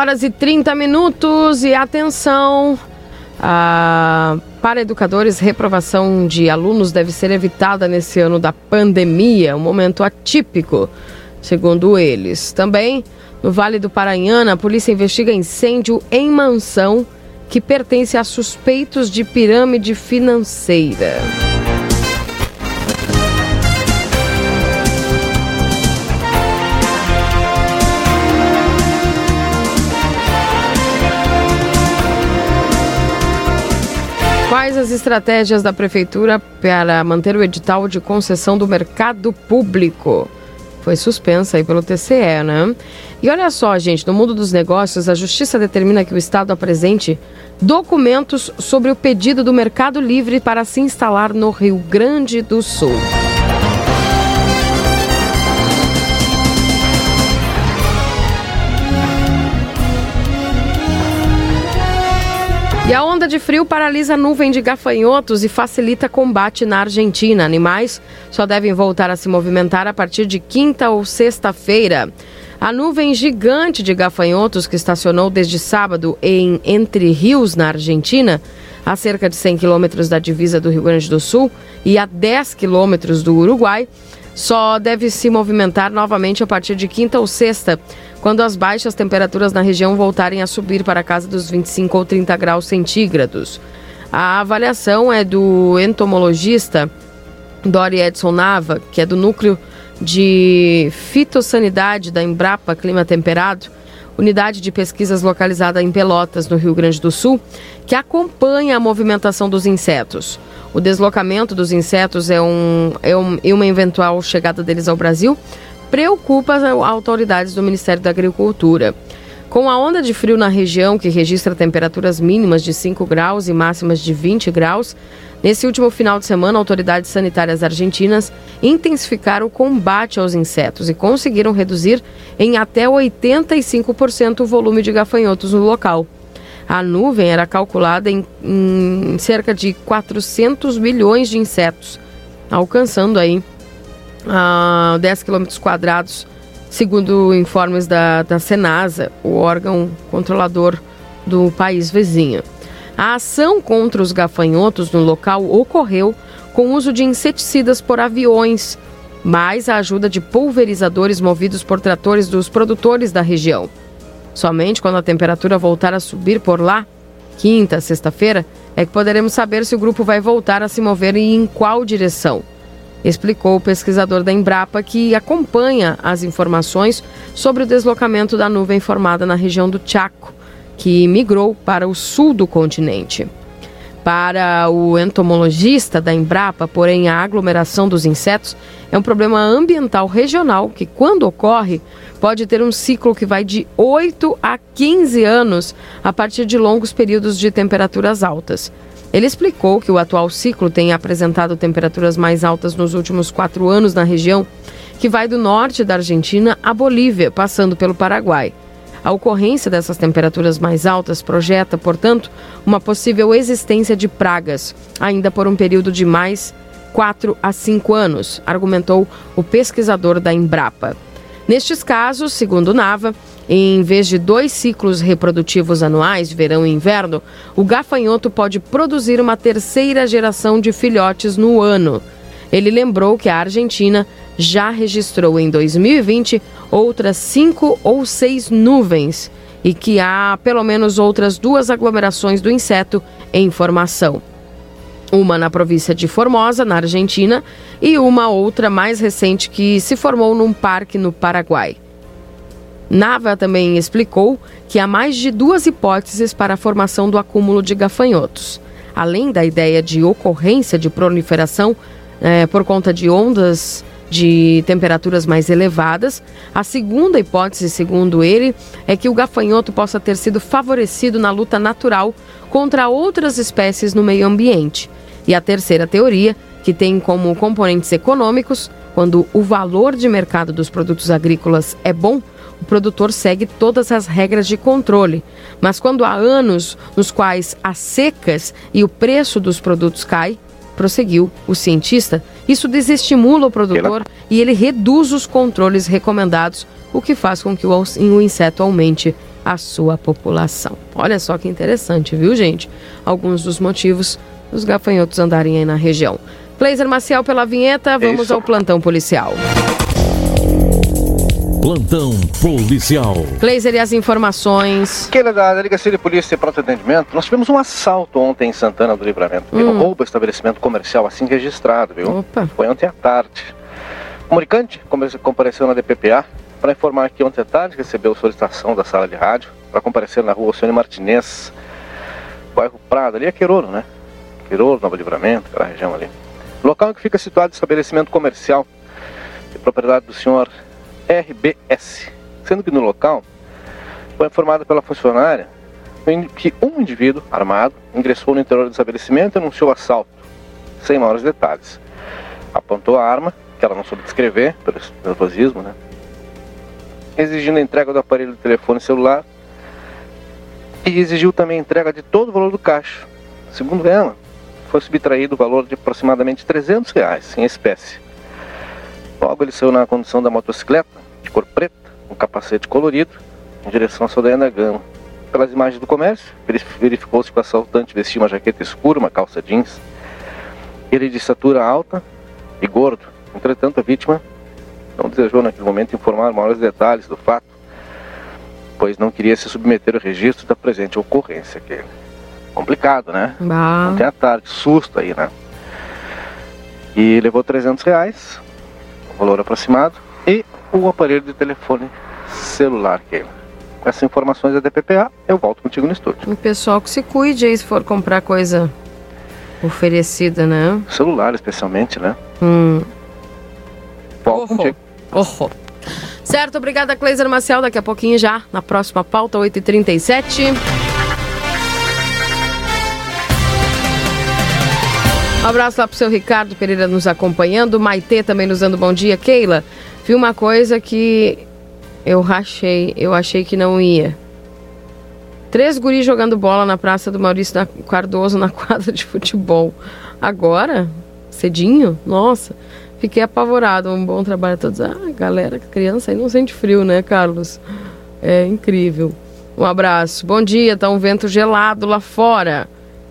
Horas e 30 minutos e atenção. ah, para educadores, reprovação de alunos deve ser evitada nesse ano da pandemia, um momento atípico, segundo eles. Também, no Vale do Paranhana, a polícia investiga incêndio em mansão que pertence a suspeitos de pirâmide financeira. As estratégias da Prefeitura para manter o edital de concessão do mercado público? Foi suspensa aí pelo TCE, né? E olha só, gente, no mundo dos negócios, a Justiça determina que o Estado apresente documentos sobre o pedido do Mercado Livre para se instalar no Rio Grande do Sul. De frio paralisa a nuvem de gafanhotos e facilita combate na Argentina. Animais só devem voltar a se movimentar a partir de quinta ou sexta-feira. A nuvem gigante de gafanhotos que estacionou desde sábado em Entre Rios, na Argentina, a cerca de 100 quilômetros da divisa do Rio Grande do Sul e a 10 quilômetros do Uruguai, só deve se movimentar novamente a partir de quinta ou sexta, quando as baixas temperaturas na região voltarem a subir para a casa dos 25 ou 30 graus centígrados. A avaliação é do entomologista Dori Edson Nava, que é do núcleo de fitossanidade da Embrapa Clima Temperado, unidade de pesquisas localizada em Pelotas, no Rio Grande do Sul, que acompanha a movimentação dos insetos. O deslocamento dos insetos é, um, é um, e uma eventual chegada deles ao Brasil preocupa as autoridades do Ministério da Agricultura. Com a onda de frio na região, que registra temperaturas mínimas de 5 graus e máximas de 20 graus, nesse último final de semana, autoridades sanitárias argentinas intensificaram o combate aos insetos e conseguiram reduzir em até 85% o volume de gafanhotos no local. A nuvem era calculada em, em cerca de 400 milhões de insetos, alcançando aí uh, 10 quilômetros quadrados, segundo informes da, da Senasa, o órgão controlador do país vizinho. A ação contra os gafanhotos no local ocorreu com uso de inseticidas por aviões, mais a ajuda de pulverizadores movidos por tratores dos produtores da região. Somente quando a temperatura voltar a subir por lá, quinta, sexta-feira, é que poderemos saber se o grupo vai voltar a se mover e em qual direção. Explicou o pesquisador da Embrapa que acompanha as informações sobre o deslocamento da nuvem formada na região do Chaco, que migrou para o sul do continente. Para o entomologista da Embrapa, porém, a aglomeração dos insetos é um problema ambiental regional que, quando ocorre, pode ter um ciclo que vai de 8 a 15 anos a partir de longos períodos de temperaturas altas. Ele explicou que o atual ciclo tem apresentado temperaturas mais altas nos últimos quatro anos na região, que vai do norte da Argentina à Bolívia, passando pelo Paraguai. A ocorrência dessas temperaturas mais altas projeta, portanto, uma possível existência de pragas, ainda por um período de mais 4 a 5 anos, argumentou o pesquisador da Embrapa. Nestes casos, segundo Nava, em vez de dois ciclos reprodutivos anuais, verão e inverno, o gafanhoto pode produzir uma terceira geração de filhotes no ano. Ele lembrou que a Argentina já registrou em 2020 outras cinco ou seis nuvens e que há pelo menos outras duas aglomerações do inseto em formação. Uma na província de Formosa, na Argentina, e uma outra mais recente que se formou num parque no Paraguai. Nava também explicou que há mais de duas hipóteses para a formação do acúmulo de gafanhotos. Além da ideia de ocorrência de proliferação é, por conta de ondas de temperaturas mais elevadas. A segunda hipótese, segundo ele, é que o gafanhoto possa ter sido favorecido na luta natural contra outras espécies no meio ambiente. E a terceira teoria, que tem como componentes econômicos, quando o valor de mercado dos produtos agrícolas é bom, o produtor segue todas as regras de controle. Mas quando há anos nos quais há secas e o preço dos produtos cai, prosseguiu o cientista, isso desestimula o produtor e ele reduz os controles recomendados, o que faz com que o, inseto aumente a sua população. Olha só que interessante, viu, gente? Alguns dos motivos dos gafanhotos andarem aí na região. Cleiser Maciel pela vinheta, vamos Isso. ao plantão policial. Plantão policial. Cleiser e as informações. Que da Delegacia de Polícia e Pronto Atendimento, nós tivemos um assalto ontem em Santana do Livramento. Hum. Um roubo estabelecimento comercial assim registrado, viu? Opa. Foi ontem à tarde. O comunicante compareceu na DPPA para informar que ontem à tarde recebeu solicitação da sala de rádio para comparecer na rua Alcione Martinez, bairro Prado, ali é Queirolo, né? Queirolo, Nova Livramento, aquela região ali. Local em que fica situado o estabelecimento comercial de propriedade do senhor RBS, sendo que no local foi informado pela funcionária que um indivíduo armado ingressou no interior do estabelecimento e anunciou assalto, sem maiores detalhes. Apontou a arma, que ela não soube descrever, pelo nervosismo, né? Exigindo a entrega do aparelho do telefone celular e exigiu também a entrega de todo o valor do caixa, Segundo ela, foi subtraído o valor de aproximadamente 300 reais em espécie. Logo ele saiu na condução da motocicleta, de cor preta, com capacete colorido, em direção à Saldanha da Gama. Pelas imagens do comércio, verificou-se que o assaltante vestia uma jaqueta escura, uma calça jeans. Ele de estatura alta e gordo. Entretanto, a vítima não desejou naquele momento informar maiores detalhes do fato, pois não queria se submeter ao registro da presente ocorrência. Que é complicado, né? Bah. Ontem à tarde, susto aí, né? E levou 300 reais, o valor aproximado, e o aparelho de telefone celular que com essas informações da DPPA, eu volto contigo no estúdio. O pessoal que se cuide aí se for comprar coisa oferecida, né? Celular, especialmente, né? Hum. Volto contigo. Orro. Certo, obrigada, Cleiser Marcel. Daqui a pouquinho já, na próxima pauta, 8h37. Um abraço lá pro seu Ricardo Pereira nos acompanhando. Maitê também nos dando bom dia. Keila, vi uma coisa que eu rachei. Eu achei que não ia. Três guris jogando bola na praça do Maurício Cardoso na <laughs> quadra de futebol. Agora? Cedinho? Nossa, fiquei apavorado. Um bom trabalho a todos. Ah, galera, criança aí não sente frio, né, Carlos? É incrível. Um abraço. Bom dia, tá um vento gelado lá fora.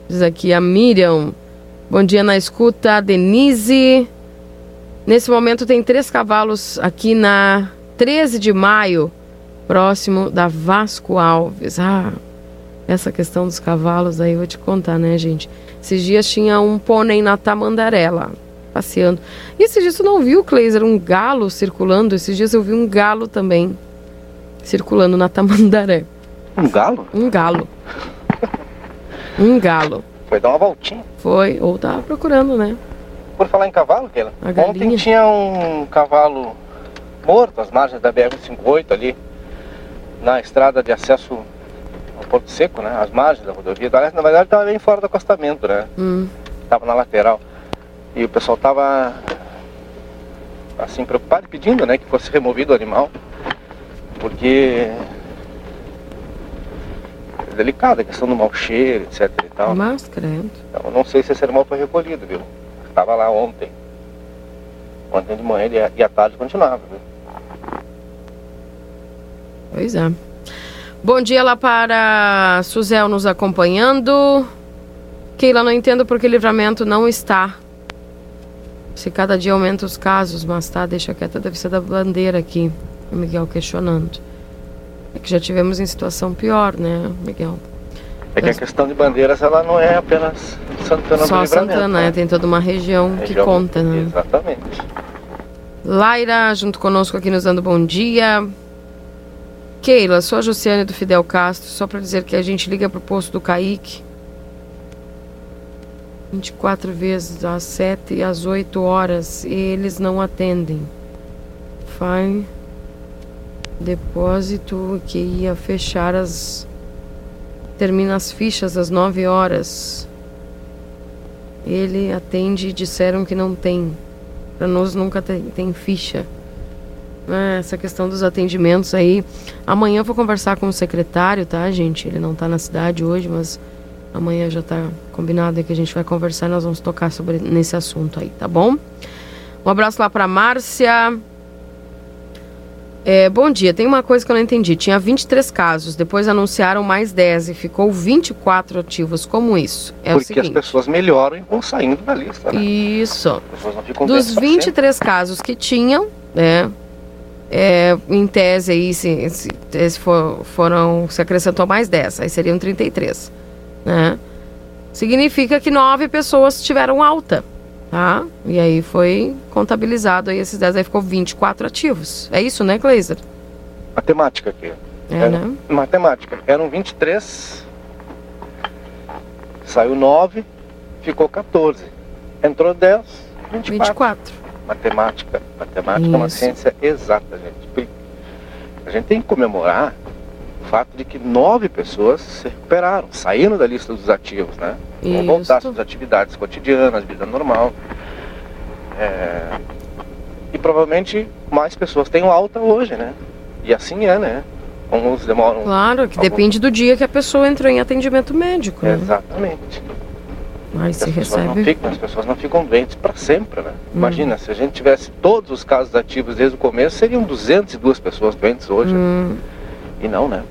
Diz aqui a Miriam. Bom dia na escuta, Denise. Nesse momento tem três cavalos aqui na 13 de maio, próximo da Vasco Alves. Ah, essa questão dos cavalos aí eu vou te contar, né, gente? Esses dias tinha um pônei na Tamandaré lá, passeando. E esses dias tu não viu, Kleiser, um galo circulando? Esses dias eu vi um galo também circulando na Tamandaré. Um galo? Um galo. Um galo. Foi dar uma voltinha. Foi, ou tava procurando, né? Por falar em cavalo, Keila, ontem tinha um cavalo morto às margens da BR-58 ali, na estrada de acesso ao Porto Seco, né? Às margens da rodovia. Aliás, na verdade, estava bem fora do acostamento, né? Hum. Tava na lateral. E o pessoal tava assim, preocupado e pedindo, né, que fosse removido o animal. Porque é delicada a questão do mau cheiro, etc e tal. Mas, credo. Então, não sei se esse animal foi recolhido, viu? Estava lá ontem. Ontem de manhã e à tarde continuava, viu? Pois é. Bom dia lá para Suzel nos acompanhando. Keila, não entendo porque livramento não está. Se cada dia aumenta os casos, mas tá, deixa quieta, deve ser da bandeira aqui. O Miguel questionando. É que já tivemos em situação pior, né, Miguel? É que a questão de bandeiras, ela não é apenas Santana Só do Livramento. Santana, né? Tem toda uma região que Região- conta, né? Exatamente. Laira, junto conosco aqui nos dando bom dia. Keila, sou a Josiane do Fidel Castro, só para dizer que a gente liga pro posto do Kaique 24 vezes, às 7 e às 8 horas, e eles não atendem. Faz depósito que ia fechar as. Termina as fichas às 9 horas. Ele atende e disseram que não tem. Para nós nunca tem, tem ficha. É, essa questão dos atendimentos aí. Amanhã eu vou conversar com o secretário, tá, gente? Ele não tá na cidade hoje, mas amanhã já tá combinado que a gente vai conversar e nós vamos tocar sobre nesse assunto aí, tá bom? Um abraço lá pra Márcia. É, bom dia, tem uma coisa que eu não entendi. Tinha 23 casos, depois anunciaram mais 10 e ficou 24 ativos. Como isso? É o Porque as seguinte. pessoas melhoram e vão saindo da lista, né? Isso. As pessoas não ficam Dos dentro pra sempre. 23 casos que tinham, né? é, em tese aí, se, se, se for- foram, se acrescentou mais 10, aí seriam 33, né? Significa que nove pessoas tiveram alta, tá? E aí foi contabilizado aí esses 10, aí ficou 24 ativos. É isso, né, Gleiser? Matemática aqui. É, Era- né? Matemática. Eram 23, saiu 9, ficou 14. Entrou 10, 24. 24. Matemática. Matemática é uma Isso. ciência exata, gente. A gente tem que comemorar fato de que nove pessoas se recuperaram, saíram da lista dos ativos, né? Vão Isso. voltar às suas atividades cotidianas, vida normal. É, E provavelmente mais pessoas têm alta hoje, né? E assim é, né? Alguns demoram. Claro, que alguns- depende do dia que a pessoa entrou em atendimento médico, né? Exatamente. Mas se as pessoas, não recebe. ficam, as pessoas não ficam doentes para sempre, né? Hum. Imagina, se a gente tivesse todos os casos ativos desde o começo, seriam 202 pessoas doentes hoje. Hum, E não, né?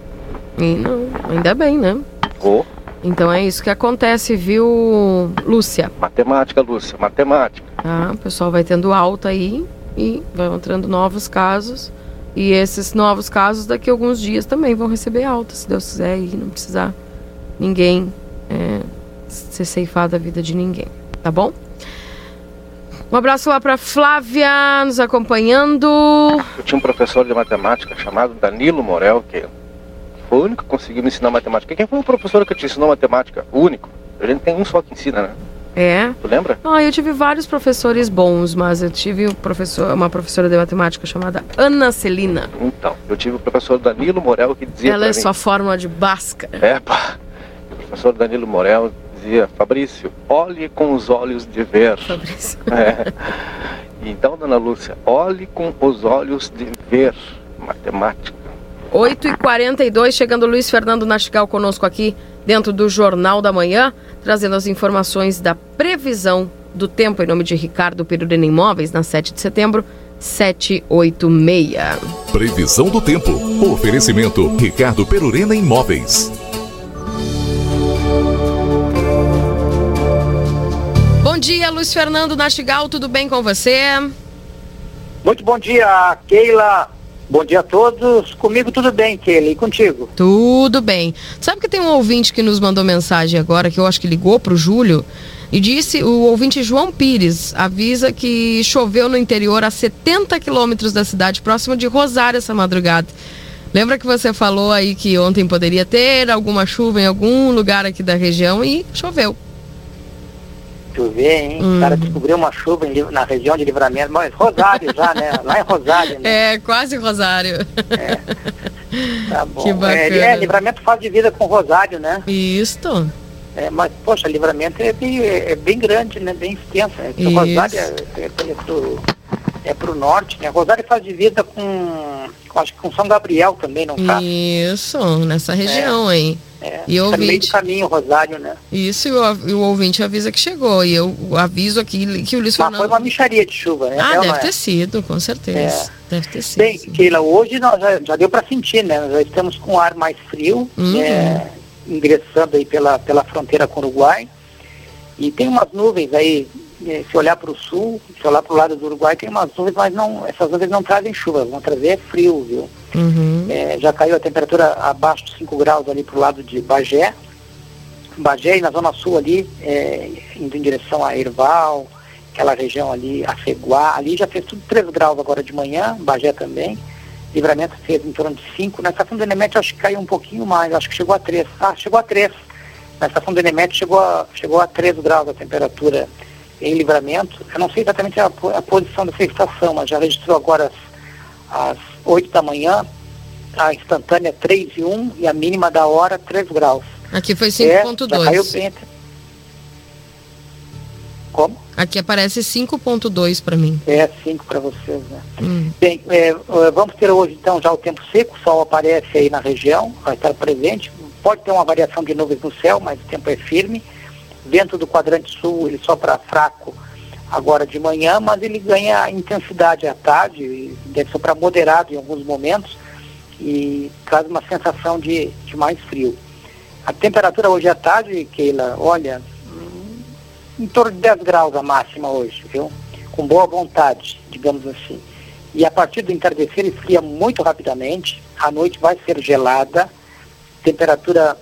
E não, ainda bem, né? Ô, Então é isso que acontece, viu, Lúcia? matemática, Lúcia, matemática. Tá? O pessoal vai tendo alta aí e vai entrando novos casos. E esses novos casos, daqui a alguns dias, também vão receber alta, se Deus quiser, e não precisar ninguém é, ser ceifado a vida de ninguém. Tá bom? Um abraço lá pra Flávia, nos acompanhando. Eu tinha um professor de matemática chamado Danilo Morel, que foi o único que conseguiu me ensinar matemática. Quem foi o professor que te ensinou matemática? O único. A gente tem um só que ensina, né? É. Tu lembra? Ah, eu tive vários professores bons, mas eu tive um professor, uma professora de matemática chamada Ana Celina. Então, eu tive o professor Danilo Morel que dizia Ela é mim... sua fórmula de Bhaskara. É, pá. O professor Danilo Morel dizia, Fabrício, olhe com os olhos de ver. Fabrício. <laughs> É. Então, dona Lúcia, olhe com os olhos de ver matemática. 8h42, chegando Luiz Fernando Nastigal conosco aqui dentro do Jornal da Manhã, trazendo as informações da previsão do tempo em nome de Ricardo Perurena Imóveis, na 7 de setembro, 786. Previsão do tempo. Oferecimento Ricardo Perurena Imóveis. Bom dia, Luiz Fernando Nastigal, tudo bem com você? Muito bom dia, Keila. Bom dia a todos. Comigo tudo bem, Keila. E contigo? Tudo bem. Sabe que tem um ouvinte que nos mandou mensagem agora, que eu acho que ligou pro Júlio, e disse, o ouvinte João Pires, avisa que choveu no interior a 70 quilômetros da cidade, próximo de Rosário essa madrugada. Lembra que você falou aí que ontem poderia ter alguma chuva em algum lugar aqui da região e choveu. Chover, hein? Hum. O cara descobriu uma chuva em na região de livramento. Mas Rosário já, né? Lá em Rosário, né? <laughs> É, quase Rosário. Tá <laughs> bom. que bacana. É, é, livramento faz de vida com Rosário, né? Isto. É, mas, poxa, livramento é bem, é bem grande, né? Bem extenso. Né? Isso. Rosário é, é, é, pro, é pro norte, né? Rosário faz de vida com, com, acho que com São Gabriel também, não tá? Isso, nessa região aí. É, E tá no meio do ouvinte. caminho, Rosário, né? Isso, e o, e o ouvinte avisa que chegou. E eu aviso aqui que o Luiz Mas Fernando. foi uma micharia de chuva, né? Ah, É deve é? ter sido, com certeza. Deve ter sido. Bem, Keila, hoje nós já, já deu para sentir, né? Nós já estamos com o ar mais frio, Uhum. é, ingressando aí pela, pela fronteira com o Uruguai. E tem umas nuvens aí, se olhar para o sul, se olhar para o lado do Uruguai, tem umas nuvens, mas não, essas nuvens não trazem chuva, vão trazer frio, viu? Uhum. É, já caiu a temperatura abaixo de 5 graus ali para o lado de Bagé. Bagé e na zona sul ali, é, indo em direção a Erval, aquela região ali, a ali já fez tudo 3 graus agora de manhã, Bagé também. Livramento fez em torno de 5. Na estação do Enemete acho que caiu um pouquinho mais, acho que chegou a 3. Ah, chegou a 3. Na estação do Enemete chegou a, chegou a 3 graus a temperatura em livramento. Eu não sei exatamente a, a posição dessa estação, mas já registrou agora às, às 8 da manhã, a instantânea 3 e 1 e a mínima da hora 3 graus. Aqui foi É, já caiu 5.2. bem. Como? Aqui aparece 5.2 para mim. É 5 para vocês, né? Hum. Bem, é, é, vamos ter hoje então já o tempo seco, o sol aparece aí na região, vai estar presente. Pode ter uma variação de nuvens no céu, mas o tempo é firme. Vento do quadrante sul, ele sopra fraco agora de manhã, mas ele ganha intensidade à tarde, deve soprar moderado em alguns momentos e traz uma sensação de, de mais frio. A temperatura hoje à tarde, Keila, olha, em torno de 10 graus a máxima hoje, viu? Com boa vontade, digamos assim. E a partir do entardecer esfria muito rapidamente, a noite vai ser gelada, temperatura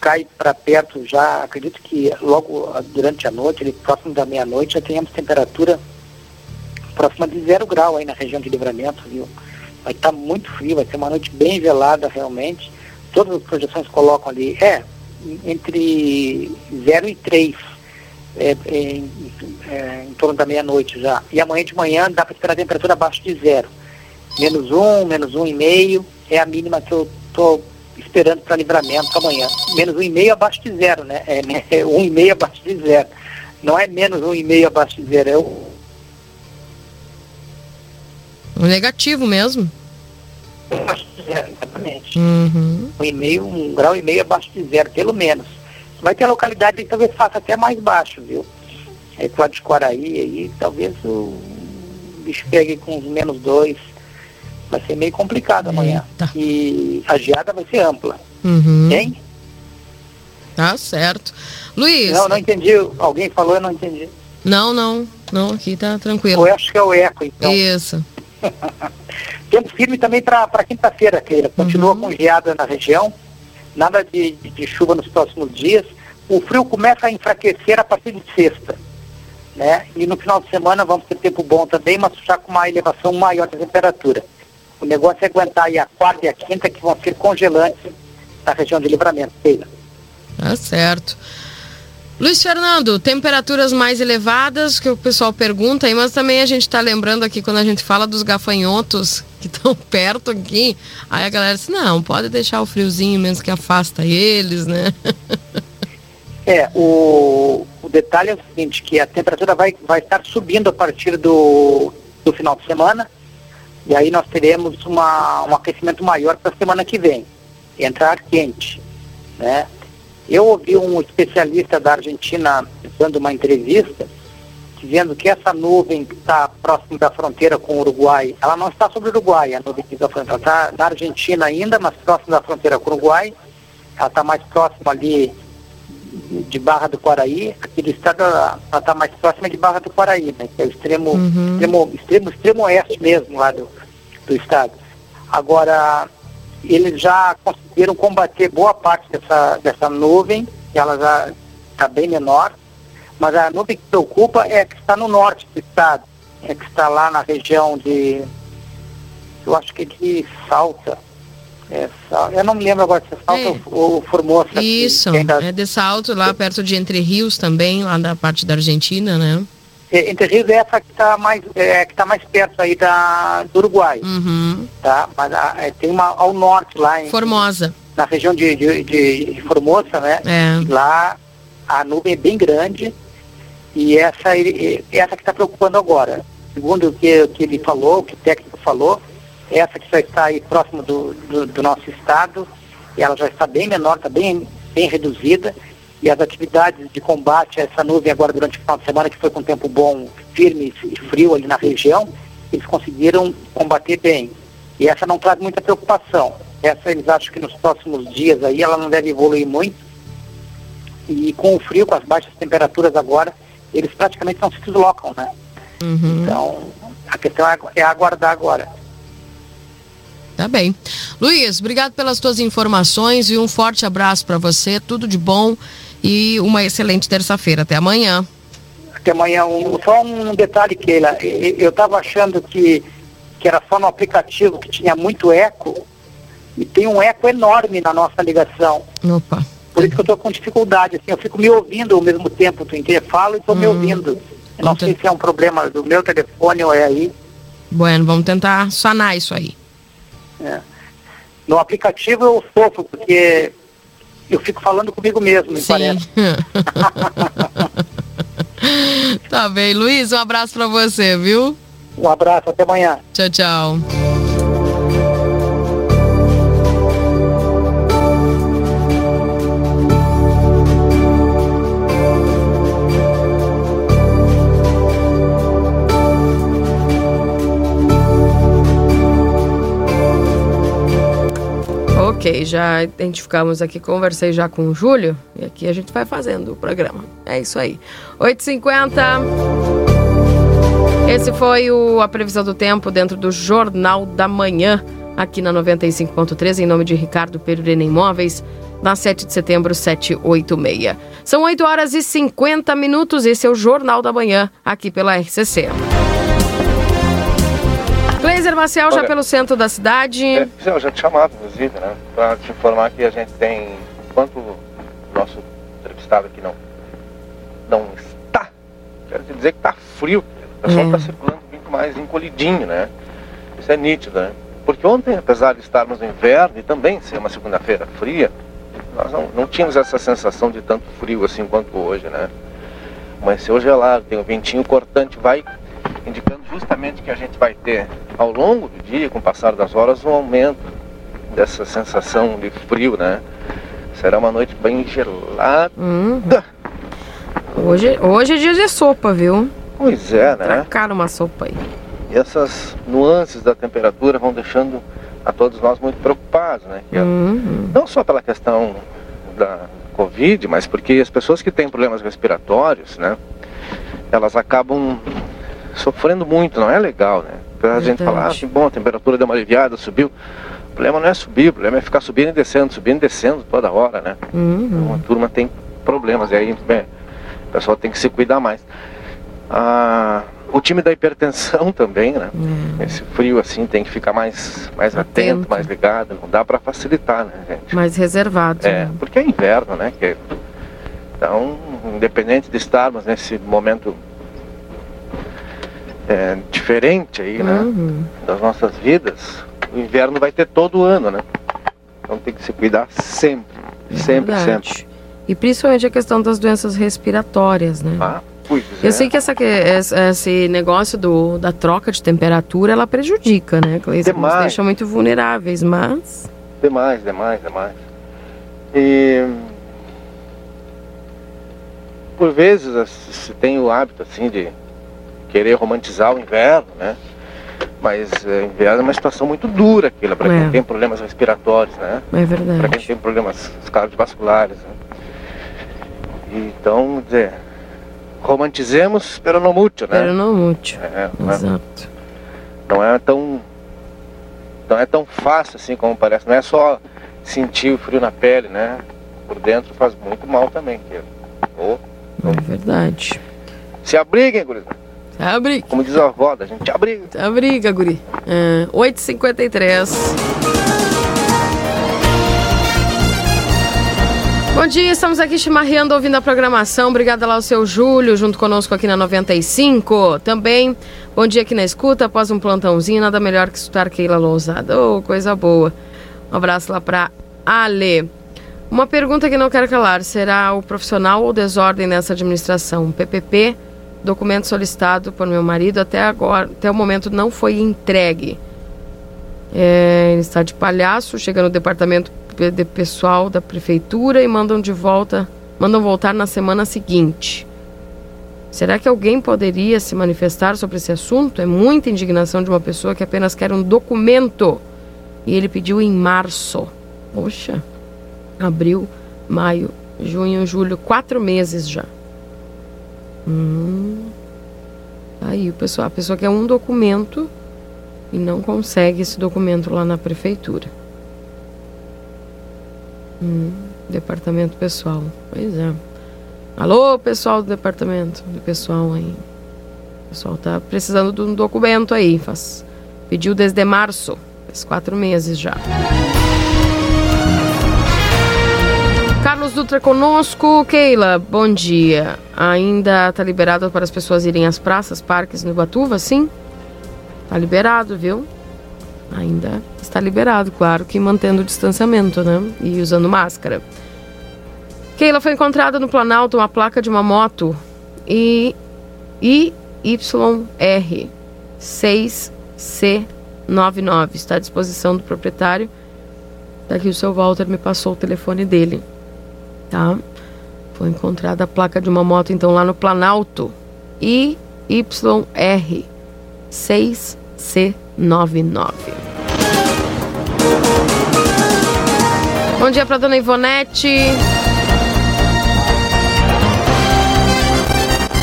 cai para perto já, acredito que logo ah, durante a noite, ali próximo da meia-noite, já tenhamos temperatura próxima de zero grau aí na região de livramento, viu? Vai estar muito frio, vai ser uma noite bem gelada realmente. Todas as projeções colocam ali, é, entre 0 e 3, é, em, é, em torno da meia-noite já. E amanhã de manhã dá para esperar temperatura abaixo de zero. Menos um, menos um e meio é a mínima que eu estou esperando para livramento amanhã. Menos um e meio abaixo de zero, né? É, né? é um e meio abaixo de zero. Não é menos um e meio abaixo de zero, é o Um negativo mesmo. abaixo de zero, exatamente. Uhum. um e meio, um grau e meio abaixo de zero, pelo menos. Vai ter localidade que talvez faça até mais baixo, viu? É de Quaraí aí, talvez o bicho pegue com menos dois. Vai ser meio complicado amanhã. E a geada vai ser ampla. Uhum. Hein? Tá certo. Luiz. Não, não entendi. Alguém falou, eu não entendi. Não, não. Não, aqui tá tranquilo. Eu acho que é o eco, então. Isso. <laughs> Tempo firme também para quinta-feira, Keira. Continua Uhum. com geada na região. Nada de, de- de chuva nos próximos dias. O frio começa a enfraquecer a partir de sexta. Né? E no final de semana vamos ter tempo bom também, mas já com uma elevação maior da temperatura. O negócio é aguentar aí a quarta e a quinta, que vão ser congelantes na região de livramento. Tá certo. Luiz Fernando, temperaturas mais elevadas, que o pessoal pergunta aí, mas também a gente está lembrando aqui quando a gente fala dos gafanhotos que estão <laughs> perto aqui, aí a galera diz, não, pode deixar o friozinho menos que afasta eles, né? É, o, o detalhe é o seguinte, que a temperatura vai, vai estar subindo a partir do, do final de semana, e aí nós teremos uma, um aquecimento maior para a semana que vem, entrar quente, né? Eu ouvi um especialista da Argentina dando uma entrevista, dizendo que essa nuvem que está próximo da fronteira com o Uruguai, ela não está sobre o Uruguai, a nuvem que está na Argentina ainda, mas próximo da fronteira com o Uruguai, ela está mais próxima ali de Barra do Quaraí, aqui do estado ela está mais próxima de Barra do Quaraí, né? Que é o extremo, Uhum. extremo, extremo, extremo oeste mesmo lá do, do estado. Agora, eles já conseguiram combater boa parte dessa, dessa nuvem, que ela já está bem menor, mas a nuvem que preocupa é a que está no norte do estado, é que está lá na região de, eu acho que é de Salta. É, eu não me lembro agora se é Salta É. ou, Formosa. Isso, que ainda- é de salto lá perto de Entre Rios também, lá da parte da Argentina, né? É, Entre Rios é essa que está mais, é, que tá mais perto aí da, do Uruguai, Uhum. tá? Mas a- é, tem uma ao norte lá, em, Formosa. na região de, de, de- Formosa, né? É. Lá a nuvem é bem grande e essa, essa que está preocupando agora. Segundo o que, o que ele falou, o que o técnico falou, essa que já está aí próximo do, do, do nosso estado, e ela já está bem menor, está bem, bem reduzida, e as atividades de combate a essa nuvem agora durante o final de semana, que foi com tempo bom, firme e frio ali na região, eles conseguiram combater bem. E essa não traz muita preocupação. Essa eles acham que nos próximos dias aí ela não deve evoluir muito. E com o frio, com as baixas temperaturas agora, eles praticamente não se deslocam, né? Uhum. Então, a questão é é aguardar agora. Tá bem. Luiz, obrigado pelas tuas informações e um forte abraço para você. Tudo de bom e uma excelente terça-feira. Até amanhã. Até amanhã. Um, só um detalhe, Keila. Eu estava achando que, que era só no aplicativo que tinha muito eco. E tem um eco enorme na nossa ligação. Opa. Por isso que eu estou com dificuldade. Assim, eu fico me ouvindo ao mesmo tempo. Tu entende? Falo e estou me ouvindo. Eu não sei se é um problema do meu telefone ou é aí. Bueno, vamos tentar sanar isso aí. É. No aplicativo eu sofro, porque eu fico falando comigo mesmo, me parece. <laughs> tá bem, Luiz, um abraço para você, viu? Um abraço, até amanhã. Tchau, tchau. Ok, já identificamos aqui, conversei já com o Júlio e aqui a gente vai fazendo o programa. É isso aí. 8h50. Esse foi o, a previsão do tempo dentro do Jornal da Manhã, aqui na 95.3, em nome de Ricardo Perurena Imóveis, na 7 de setembro, 786. São 8 horas e 50 minutos, esse é o Jornal da Manhã, aqui pela RCC. Gleiser Marcel, já pelo centro da cidade. É, eu já te chamava, inclusive, né? Para te informar que a gente tem, enquanto o nosso entrevistado aqui não, não está, quero te dizer que está frio, o pessoal está circulando muito mais encolhidinho, né? Isso é nítido, né? Porque ontem, apesar de estarmos no inverno e também ser uma segunda-feira fria, nós não, não tínhamos essa sensação de tanto frio assim quanto hoje, né? Mas se hoje é lá, tem um ventinho cortante, vai indicando justamente que a gente vai ter ao longo do dia, com o passar das horas, um aumento dessa sensação de frio, né? será uma noite bem gelada. Uhum. Hoje, hoje é dia de sopa, viu? Pois é, né? Caro uma sopa aí. E essas nuances da temperatura vão deixando a todos nós muito preocupados, né? É- Uhum. Não só pela questão da Covid, mas porque as pessoas que têm problemas respiratórios, né? Elas acabam sofrendo muito, não é legal, né? A gente Verdade. fala, ah, que bom, a temperatura deu uma aliviada, subiu. O problema não é subir, o problema é ficar subindo e descendo, subindo e descendo toda hora, né? Uhum. Uma turma tem problemas, e aí bem, o pessoal tem que se cuidar mais. Ah, o time da hipertensão <laughs> também, né? Esse frio assim tem que ficar mais, mais atento, Atento. mais ligado. Não dá para facilitar, né, gente? Mais reservado. É, né? porque é inverno, né? Que, então, independente de estarmos nesse momento é, diferente aí, né? Uhum. Das nossas vidas, o inverno vai ter todo ano, né? Então tem que se cuidar sempre, sempre, Verdade. sempre. E principalmente a questão das doenças respiratórias, né? Ah, pois Eu é. sei que essa, esse negócio do, da troca de temperatura, ela prejudica, né, Cleiton? Nos Demais. deixa muito vulneráveis, mas... Demais, demais, demais. E por vezes se tem o hábito assim de querer romantizar o inverno, né? Mas é, inverno é uma situação muito dura aquilo para É. quem tem problemas respiratórios, né? É Para verdade. quem tem problemas cardiovasculares. Né? Então, dizer, romantizemos, pero não muito, né? Pero não muito. É, não, é, Exato. não é tão não é tão fácil assim como parece. Não é só sentir o frio na pele, né? Por dentro faz muito mal também. Que... Ô, É verdade. se abriguem, gurizada. Abre. Como diz a avó, da gente abriga. Abriga, guri. É, 8h53. Bom dia, estamos aqui chimarreando, ouvindo a programação. Obrigada lá ao seu Júlio, junto conosco aqui na 95. Também, bom dia aqui na escuta, após um plantãozinho, nada melhor que escutar Keila Lousada. Ô, coisa boa. Um abraço lá pra Ale. Uma pergunta que não quero calar: será o profissional ou desordem nessa administração? PPP, documento solicitado por meu marido até agora, até o momento não foi entregue. É, ele está de palhaço, chega no departamento de pessoal da prefeitura e mandam de volta, mandam voltar na semana seguinte. Será que alguém poderia se manifestar sobre esse assunto? É muita indignação de uma pessoa que apenas quer um documento. E ele pediu em março. Poxa, abril, maio, junho, julho, quatro meses já. Hum. Aí o pessoal, a pessoa quer um documento e não consegue esse documento lá na prefeitura. Hum, departamento pessoal. Pois é. Alô, pessoal do departamento do pessoal aí. O pessoal tá precisando de um documento aí. Faz, pediu desde março. Faz quatro meses já. Carlos Dutra conosco. Keila, bom dia. Ainda tá liberado para as pessoas irem às praças, parques no Ibatuva, sim? Tá liberado, viu? Ainda está liberado, claro que mantendo o distanciamento, né? E usando máscara. Keila foi encontrada no Planalto uma placa de uma moto e IYR 6C99. Está à disposição do proprietário. Daqui o seu Walter me passou o telefone dele. Tá? Foi encontrada a placa de uma moto, então, lá no Planalto. IYR 6C99. Bom dia para dona Ivonete.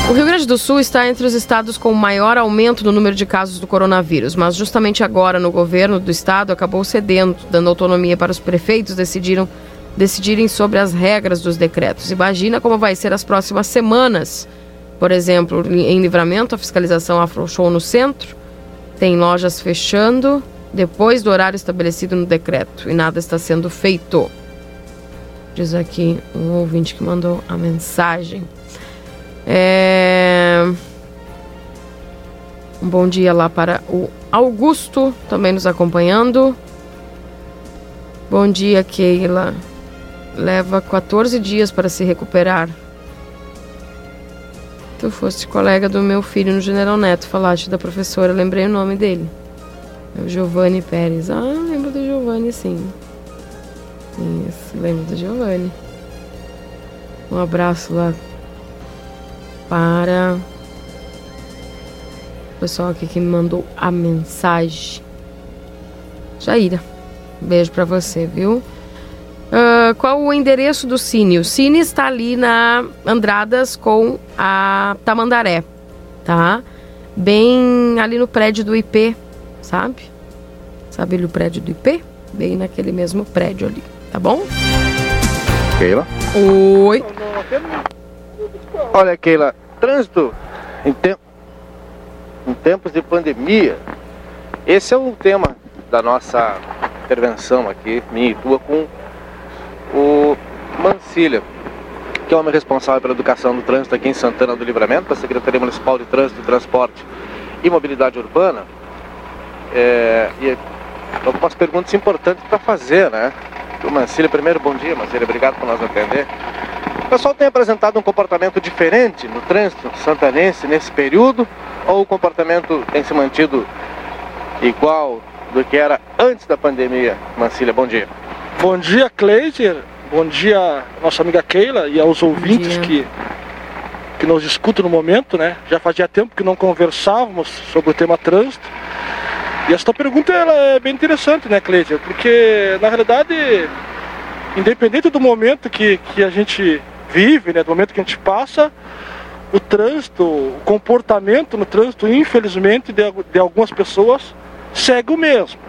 O Rio Grande do Sul está entre os estados com maior aumento no número de casos do coronavírus, mas justamente agora no governo do estado acabou cedendo, dando autonomia para os prefeitos decidiram, decidirem sobre as regras dos decretos. Imagina como vai ser as próximas semanas. Por exemplo, em Livramento, a fiscalização afrouxou no centro, tem lojas fechando depois do horário estabelecido no decreto e nada está sendo feito. Diz aqui um ouvinte que mandou a mensagem. É... Um bom dia lá para o Augusto, também nos acompanhando. Bom dia, Keila. Leva 14 dias para se recuperar. Tu foste colega do meu filho no General Neto, falaste da professora, lembrei o nome dele. É o Giovanni Pérez. Ah, lembro do Giovanni, sim. Isso, lembro do Giovanni. Um abraço lá para o pessoal aqui que me mandou a mensagem. Jaira, beijo para você, viu? Uh, qual o endereço do Cine? O Cine está ali na Andradas com a Tamandaré, tá? Bem ali no prédio do IP, sabe? Sabe ali o prédio do IP? Bem naquele mesmo prédio ali, tá bom? Keila? Oi. Olha, Keila, trânsito em, te... em tempos de pandemia, esse é o tema da nossa intervenção aqui, minha e tua, com o Mancilha, que é o homem responsável pela educação do trânsito aqui em Santana do Livramento, da Secretaria Municipal de Trânsito, Transporte e Mobilidade Urbana. É, e algumas perguntas importantes para fazer, né? O Mancilha, primeiro, bom dia, Mancilha, obrigado por nos atender. O pessoal tem apresentado um comportamento diferente no trânsito santanense nesse período, ou o comportamento tem se mantido igual do que era antes da pandemia? Mancilha, bom dia. Bom dia, Cleiser. Bom dia, nossa amiga Keila e aos ouvintes que, que nos escutam no momento, né? Já fazia tempo que não conversávamos sobre o tema trânsito. E esta pergunta ela é bem interessante, né, Cleiser? Porque, na realidade, independente do momento que, que a gente vive, né, do momento que a gente passa, o trânsito, o comportamento no trânsito, infelizmente, de, de algumas pessoas segue o mesmo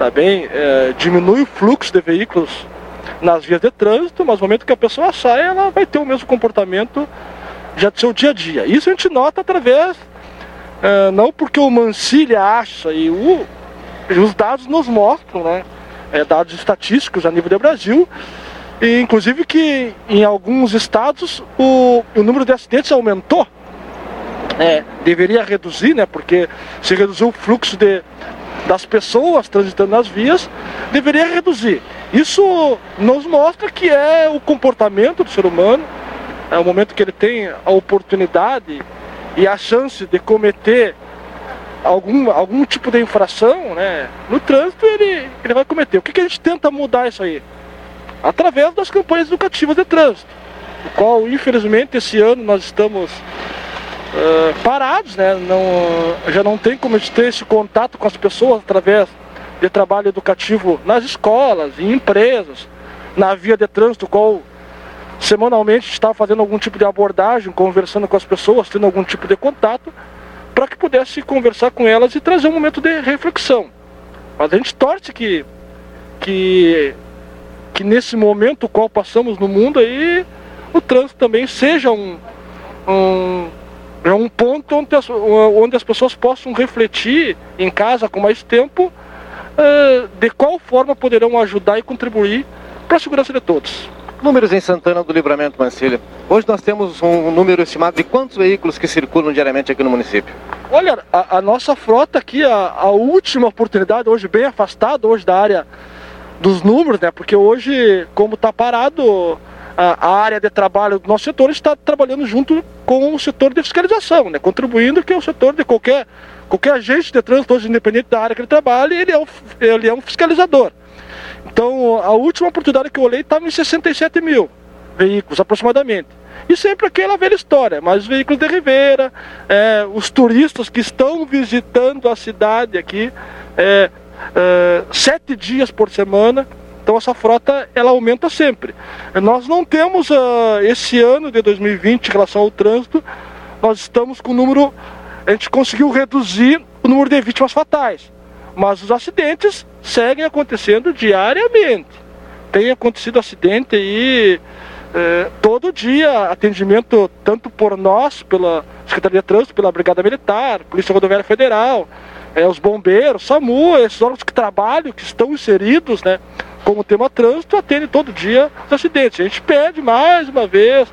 tá bem? É, diminui o fluxo de veículos nas vias de trânsito, mas no momento que a pessoa sai, ela vai ter o mesmo comportamento já do seu dia a dia. Isso a gente nota através, é, não porque o Mancilha acha, e o, os dados nos mostram, né? É, dados estatísticos a nível do Brasil, e inclusive que em alguns estados o, o número de acidentes aumentou. É, deveria reduzir, né? Porque se reduziu o fluxo de, das pessoas transitando nas vias deveria reduzir. Isso nos mostra que é o comportamento do ser humano, é o momento que ele tem a oportunidade e a chance de cometer algum, algum tipo de infração né, no trânsito, ele, ele vai cometer. O que, que a gente tenta mudar isso aí? Através das campanhas educativas de trânsito, o qual, infelizmente, esse ano nós estamos uh, parados, né? Não, já não tem como ter esse contato com as pessoas através de trabalho educativo nas escolas, em empresas, na via de trânsito, qual semanalmente está fazendo algum tipo de abordagem, conversando com as pessoas, tendo algum tipo de contato, para que pudesse conversar com elas e trazer um momento de reflexão. Mas a gente torce que, que, que nesse momento qual passamos no mundo aí, o trânsito também seja um, um, é um ponto onde as, onde as pessoas possam refletir em casa com mais tempo uh, de qual forma poderão ajudar e contribuir para a segurança de todos. Números em Santana do Livramento, Mancilha. Hoje nós temos um número estimado de quantos veículos que circulam diariamente aqui no município? Olha, a, a nossa frota aqui, a, a, última oportunidade, hoje bem afastada hoje da área dos números, né? Porque hoje, como está parado, a, área de trabalho do nosso setor está trabalhando junto com o setor de fiscalização, né? contribuindo que o setor de qualquer, qualquer agente de trânsito, hoje, independente da área que ele trabalha, ele é um, ele é um fiscalizador. Então, a última oportunidade que eu olhei estava em 67 mil veículos, aproximadamente. E sempre aquela velha história, mas os veículos de Ribeira, é, os turistas que estão visitando a cidade aqui, é, é, sete dias por semana, então essa frota ela aumenta sempre. Nós não temos uh, esse ano de 2020 em relação ao trânsito, nós estamos com o número, a gente conseguiu reduzir o número de vítimas fatais, mas os acidentes seguem acontecendo diariamente. Tem acontecido acidente aí eh, todo dia, atendimento tanto por nós, pela Secretaria de Trânsito, pela Brigada Militar, Polícia Rodoviária Federal, eh, os bombeiros, SAMU, esses órgãos que trabalham, que estão inseridos, né? Como tema trânsito, atende todo dia os acidentes. A gente pede mais uma vez,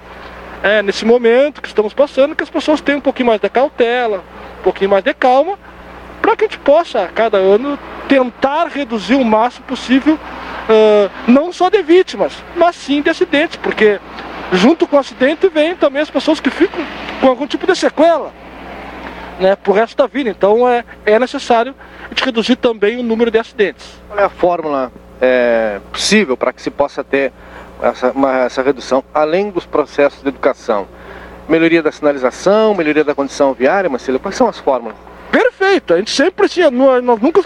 é, nesse momento que estamos passando, que as pessoas tenham um pouquinho mais de cautela, um pouquinho mais de calma, para que a gente possa, a cada ano, tentar reduzir o máximo possível, uh, não só de vítimas, mas sim de acidentes, porque junto com o acidente vem também as pessoas que ficam com algum tipo de sequela né, pro resto da vida. Então é, é necessário a gente reduzir também o número de acidentes. Qual é a fórmula é, possível para que se possa ter essa, uma, essa redução, além dos processos de educação? Melhoria da sinalização, melhoria da condição viária, Marcelo, quais são as fórmulas? Perfeito, a gente sempre tinha, nós nunca,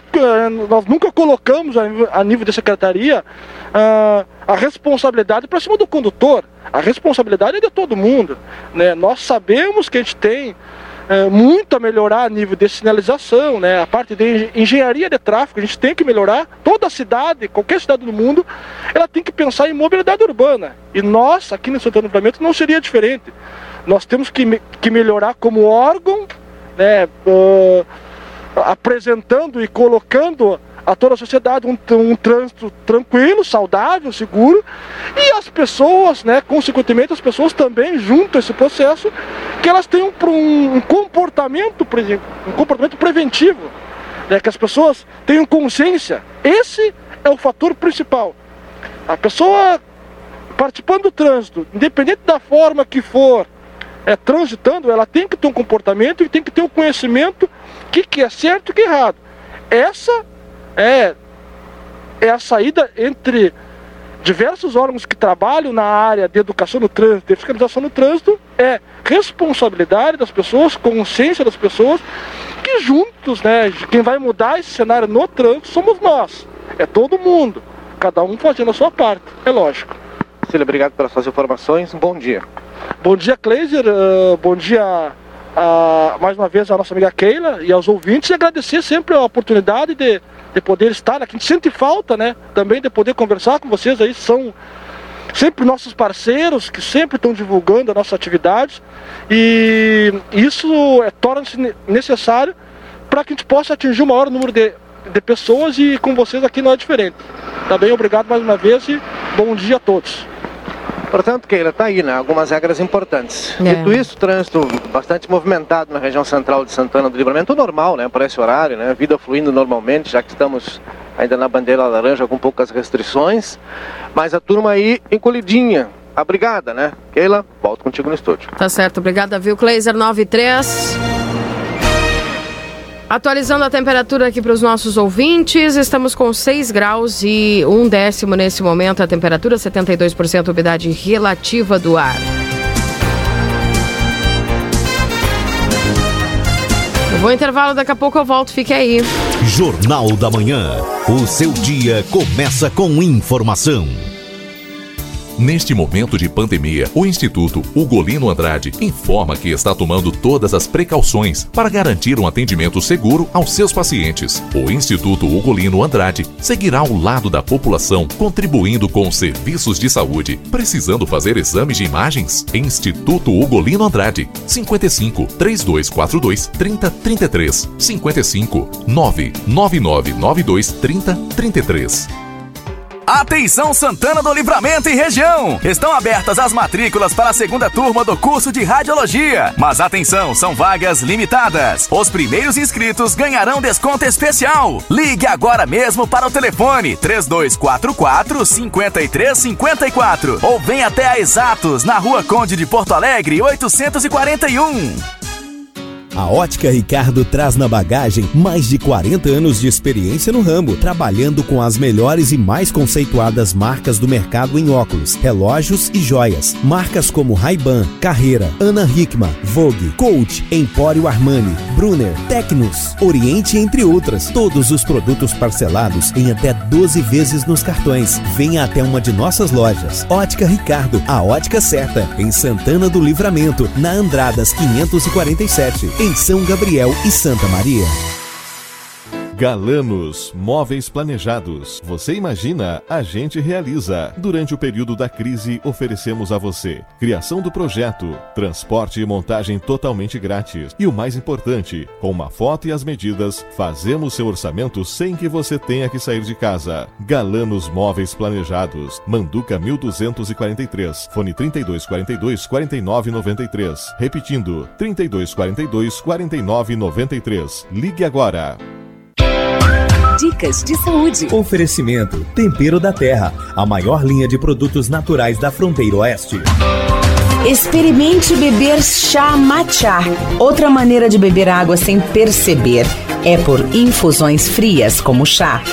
nós nunca colocamos a nível da secretaria a, a responsabilidade para cima do condutor. A responsabilidade é de todo mundo. Né? Nós sabemos que a gente tem é, muito a melhorar a nível de sinalização, né? a parte de engenharia de tráfego, a gente tem que melhorar. Toda cidade, qualquer cidade do mundo, ela tem que pensar em mobilidade urbana. E nós, aqui no Santana do Livramento, não seria diferente. Nós temos que, que melhorar como órgão né, uh, apresentando e colocando a toda a sociedade um, um trânsito tranquilo, saudável, seguro e as pessoas, né, consequentemente as pessoas também junto a esse processo que elas tenham um, um comportamento um comportamento preventivo, né, que as pessoas tenham consciência. Esse é o fator principal. A pessoa participando do trânsito, independente da forma que for, é, transitando, ela tem que ter um comportamento e tem que ter um conhecimento que, que é certo e que é errado. Essa é, é a saída entre diversos órgãos que trabalham na área de educação no trânsito, de fiscalização no trânsito, é responsabilidade das pessoas, consciência das pessoas, que juntos, né, quem vai mudar esse cenário no trânsito somos nós. É todo mundo, cada um fazendo a sua parte, é lógico. Cília, obrigado pelas suas informações, bom dia. Bom dia, Kleiser. Uh, bom dia mais uma vez à nossa amiga Keila e aos ouvintes e agradecer sempre a oportunidade de, de poder estar aqui. A gente sente falta, né? Também de poder conversar com vocês aí. São sempre nossos parceiros que sempre estão divulgando as nossas atividades e isso é, torna-se necessário para que a gente possa atingir o maior número de, de pessoas e com vocês aqui não é diferente. Tá bem? Obrigado mais uma vez e bom dia a todos. Portanto, Keila, está aí, né? Algumas regras importantes. É. Dito isso, trânsito bastante movimentado na região central de Santana do Livramento, normal, né? Por esse horário, né? Vida fluindo normalmente, já que estamos ainda na bandeira laranja com poucas restrições. Mas a turma aí encolhidinha, abrigada, né? Keila, volto contigo no estúdio. Tá certo, obrigada, viu, Kleiser 93. Atualizando a temperatura aqui para os nossos ouvintes, estamos com 6 graus e um décimo nesse momento, a temperatura 72% umidade relativa do ar. Eu vou intervalo, daqui a pouco eu volto, fique aí. Jornal da Manhã. O seu dia começa com informação. Neste momento de pandemia, o Instituto Ugolino Andrade informa que está tomando todas as precauções para garantir um atendimento seguro aos seus pacientes. O Instituto Ugolino Andrade seguirá ao lado da população, contribuindo com serviços de saúde. Precisando fazer exames de imagens? Instituto Ugolino Andrade, 55 3242 3033 55 99992 3033 Atenção Santana do Livramento e região! Estão abertas as matrículas para a segunda turma do curso de Radiologia. Mas atenção, são vagas limitadas. Os primeiros inscritos ganharão desconto especial. Ligue agora mesmo para o telefone 3244 5354 ou venha até a Exatos, na Rua Conde de Porto Alegre, 841. A Ótica Ricardo traz na bagagem mais de 40 anos de experiência no ramo, trabalhando com as melhores e mais conceituadas marcas do mercado em óculos, relógios e joias. Marcas como Ray-Ban, Carreira, Ana Hickman, Vogue, Coach, Empório Armani, Brunner, Tecnos, Oriente, entre outras. Todos os produtos parcelados em até 12 vezes nos cartões. Venha até uma de nossas lojas. Ótica Ricardo, a ótica certa, em Santana do Livramento, na Andradas 547 em São Gabriel e Santa Maria. Galanos Móveis Planejados. Você imagina, a gente realiza. Durante o período da crise, oferecemos a você criação do projeto, transporte e montagem totalmente grátis. E o mais importante, com uma foto e as medidas, fazemos seu orçamento sem que você tenha que sair de casa. Galanos Móveis Planejados. Manduca 1243. Fone 3242 4993. Repetindo, 3242 4993. Ligue agora. Dicas de saúde. Oferecimento: Tempero da Terra, a maior linha de produtos naturais da fronteira oeste. Experimente beber chá matcha. Outra maneira de beber água sem perceber é por infusões frias como chá.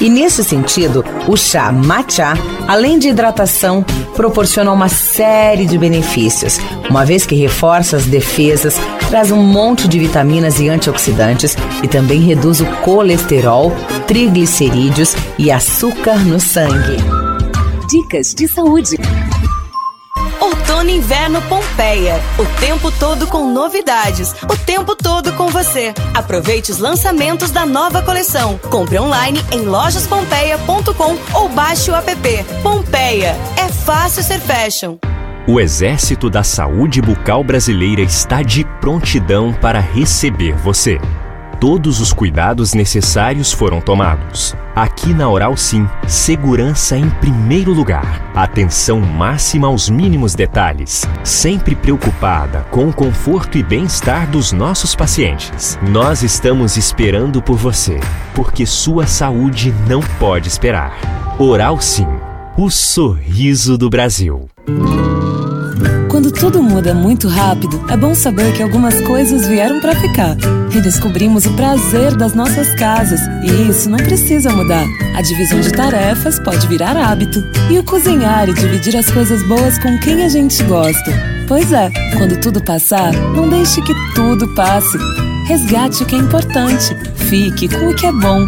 E nesse sentido, o chá matcha, além de hidratação, proporciona uma série de benefícios, uma vez que reforça as defesas, traz um monte de vitaminas e antioxidantes e também reduz o colesterol, triglicerídeos e açúcar no sangue. Dicas de saúde. Outono e Inverno Pompeia. O tempo todo com novidades. O tempo todo com você. Aproveite os lançamentos da nova coleção. Compre online em lojaspompeia.com ou baixe o app. Pompeia. É fácil ser fashion. O Exército da Saúde Bucal Brasileira está de prontidão para receber você. Todos os cuidados necessários foram tomados. Aqui na Oral Sim, segurança em primeiro lugar. Atenção máxima aos mínimos detalhes. Sempre preocupada com o conforto e bem-estar dos nossos pacientes. Nós estamos esperando por você, porque sua saúde não pode esperar. Oral Sim, o sorriso do Brasil. Quando tudo muda muito rápido, é bom saber que algumas coisas vieram para ficar. Redescobrimos o prazer das nossas casas e isso não precisa mudar. A divisão de tarefas pode virar hábito. E o cozinhar e dividir as coisas boas com quem a gente gosta. Pois é, quando tudo passar, não deixe que tudo passe. Resgate o que é importante. Fique com o que é bom.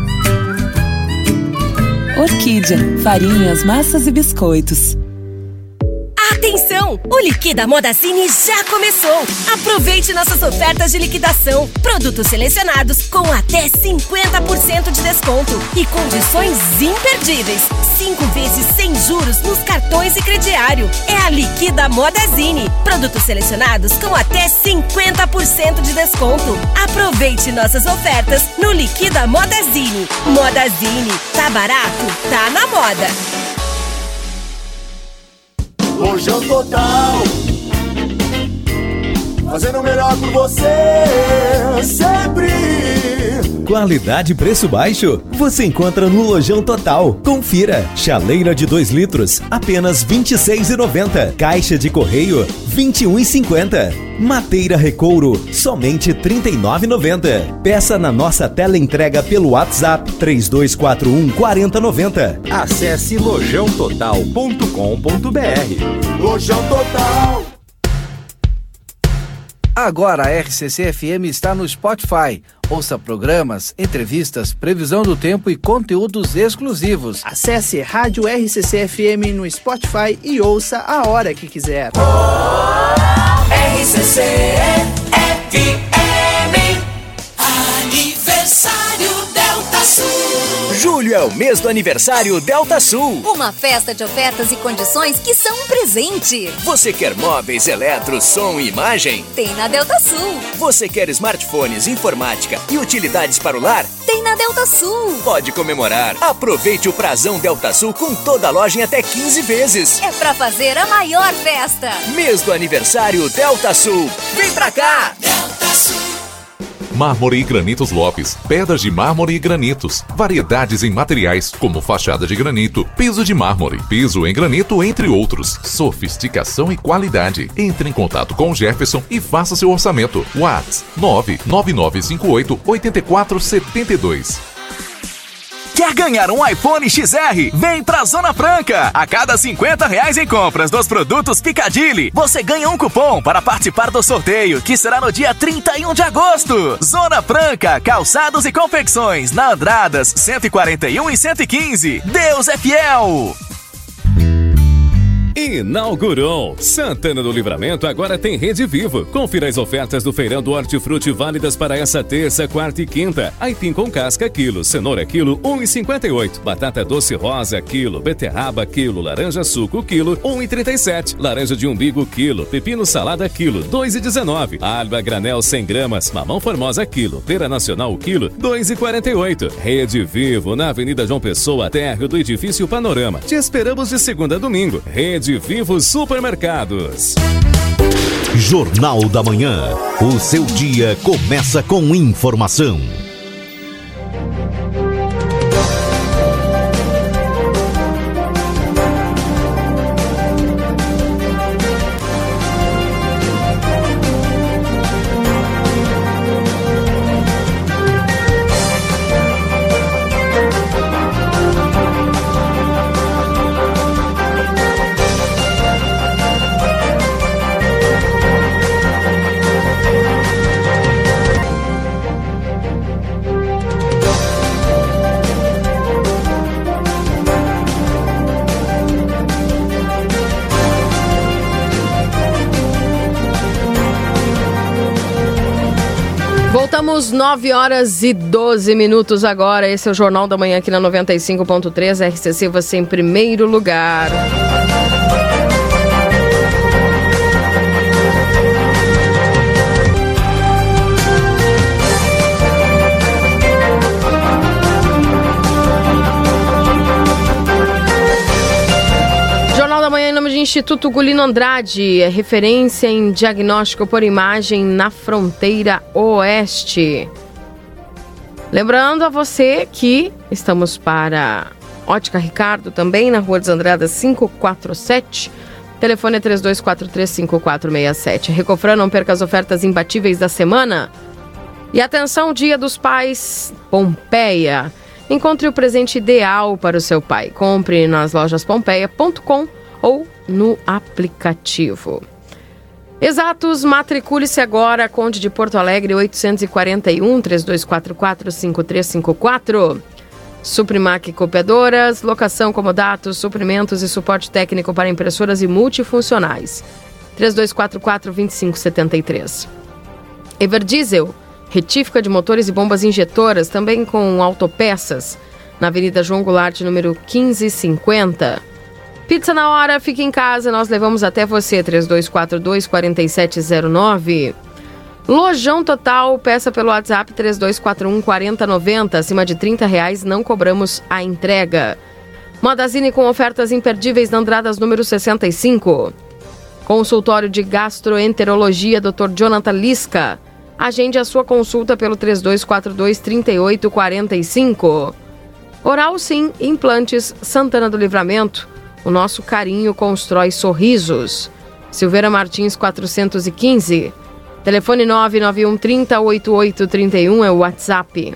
Orquídea, farinhas, massas e biscoitos. Atenção! O Liquida Modazine já começou! Aproveite nossas ofertas de liquidação. Produtos selecionados com até 50% de desconto e condições imperdíveis. Cinco vezes sem juros nos cartões e crediário. É a Liquida Modazine. Produtos selecionados com até 50% de desconto. Aproveite nossas ofertas no Liquida Modazine. Modazine. Tá barato? Tá na moda. Rojão total. Fazendo o melhor por você, sempre. Qualidade e preço baixo? Você encontra no Lojão Total. Confira. Chaleira de 2 litros, apenas R$ 26,90. Caixa de correio, R$ 21,50. Mateira Recouro, somente R$ 39,90. Peça na nossa tela entrega pelo WhatsApp 3241 4090. Acesse lojãototal.com.br. Lojão Total. Agora a RCC FM está no Spotify. Ouça programas, entrevistas, previsão do tempo e conteúdos exclusivos. Acesse Rádio RCC FM no Spotify e ouça a hora que quiser. RCC FM Julho é o mês do aniversário Delta Sul. Uma festa de ofertas e condições que são um presente. Você quer móveis, eletro, som e imagem? Tem na Delta Sul. Você quer smartphones, informática e utilidades para o lar? Tem na Delta Sul. Pode comemorar. Aproveite o prazão Delta Sul com toda a loja em até 15 vezes. É pra fazer a maior festa. Mês do aniversário Delta Sul. Vem pra cá! Delta Sul. Mármore e Granitos Lopes, pedras de mármore e granitos, variedades em materiais como fachada de granito, piso de mármore, piso em granito, entre outros. Sofisticação e qualidade. Entre em contato com o Jefferson e faça seu orçamento. Whats 99958 8472. Quer ganhar um iPhone XR? Vem pra Zona Franca! A cada 50 reais em compras dos produtos Picadilly, você ganha um cupom para participar do sorteio, que será no dia 31 de agosto. Zona Franca, calçados e confecções, na Andradas 141 e 115. Deus é fiel! Inaugurou! Santana do Livramento agora tem Rede Vivo. Confira as ofertas do Feirão do Hortifruti válidas para essa terça, quarta e quinta. Aipim com casca, quilo. Cenoura, quilo, 1,58. Batata doce rosa, quilo. Beterraba, quilo. Laranja suco, quilo, 1,37. Laranja de umbigo, quilo. Pepino salada, quilo, 2,19. Alba granel, 100 gramas. Mamão formosa, quilo. Pera nacional, quilo, 2,48. Rede Vivo, na Avenida João Pessoa, térreo do Edifício Panorama. Te esperamos de segunda a domingo. Rede Vivo Supermercados. Jornal da Manhã. O seu dia começa com informação. Voltamos 9 horas e 12 minutos agora. Esse é o Jornal da Manhã aqui na 95.3 RCC, você em primeiro lugar. Instituto Gulino Andrade, é referência em diagnóstico por imagem na fronteira oeste. Lembrando a você que estamos para Ótica Ricardo também na Rua dos Andradas 547. Telefone é 32435467. Recofran, não perca as ofertas imbatíveis da semana. E atenção, Dia dos Pais Pompeia. Encontre o presente ideal para o seu pai. Compre nas lojas pompeia.com ou no aplicativo. Exatos, matricule-se agora, Conde de Porto Alegre, 841 3244 5354. Suprimac Copiadoras, locação, comodatos, suprimentos e suporte técnico para impressoras e multifuncionais. 3244-2573. Everdiesel, retífica de motores e bombas injetoras, também com autopeças, na Avenida João Goulart, número 1550. Pizza na hora, fique em casa, nós levamos até você, 3242-4709. Lojão Total, peça pelo WhatsApp 3241 4090. Acima de 30 reais não cobramos a entrega. Modazine com ofertas imperdíveis na Andradas número 65. Consultório de Gastroenterologia, Dr. Jonathan Lisca. Agende a sua consulta pelo 3242 3845. Oral Sim, Implantes Santana do Livramento. O nosso carinho constrói sorrisos. Silveira Martins 415. Telefone 991 30 8831 é o WhatsApp.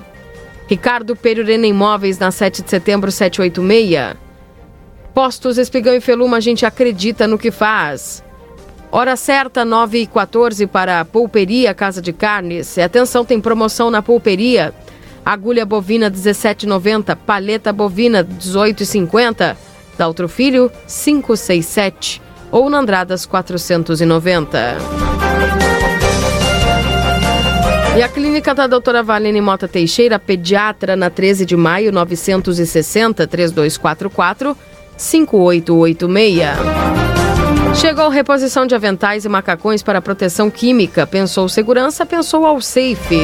Ricardo Perurena Imóveis na 7 de setembro 786. Postos Espigão e Feluma, a gente acredita no que faz. Hora certa, 9 e 14 para a Pulperia Casa de Carnes. E atenção, tem promoção na Pulperia. Agulha bovina 17,90, paleta bovina 18,50. Daltro Filho 567 ou na Andradas 490. E a clínica da doutora Valene Mota Teixeira, pediatra, na 13 de maio, 960 3244 5886. Chegou reposição de aventais e macacões para proteção química. Pensou segurança, pensou ao safe.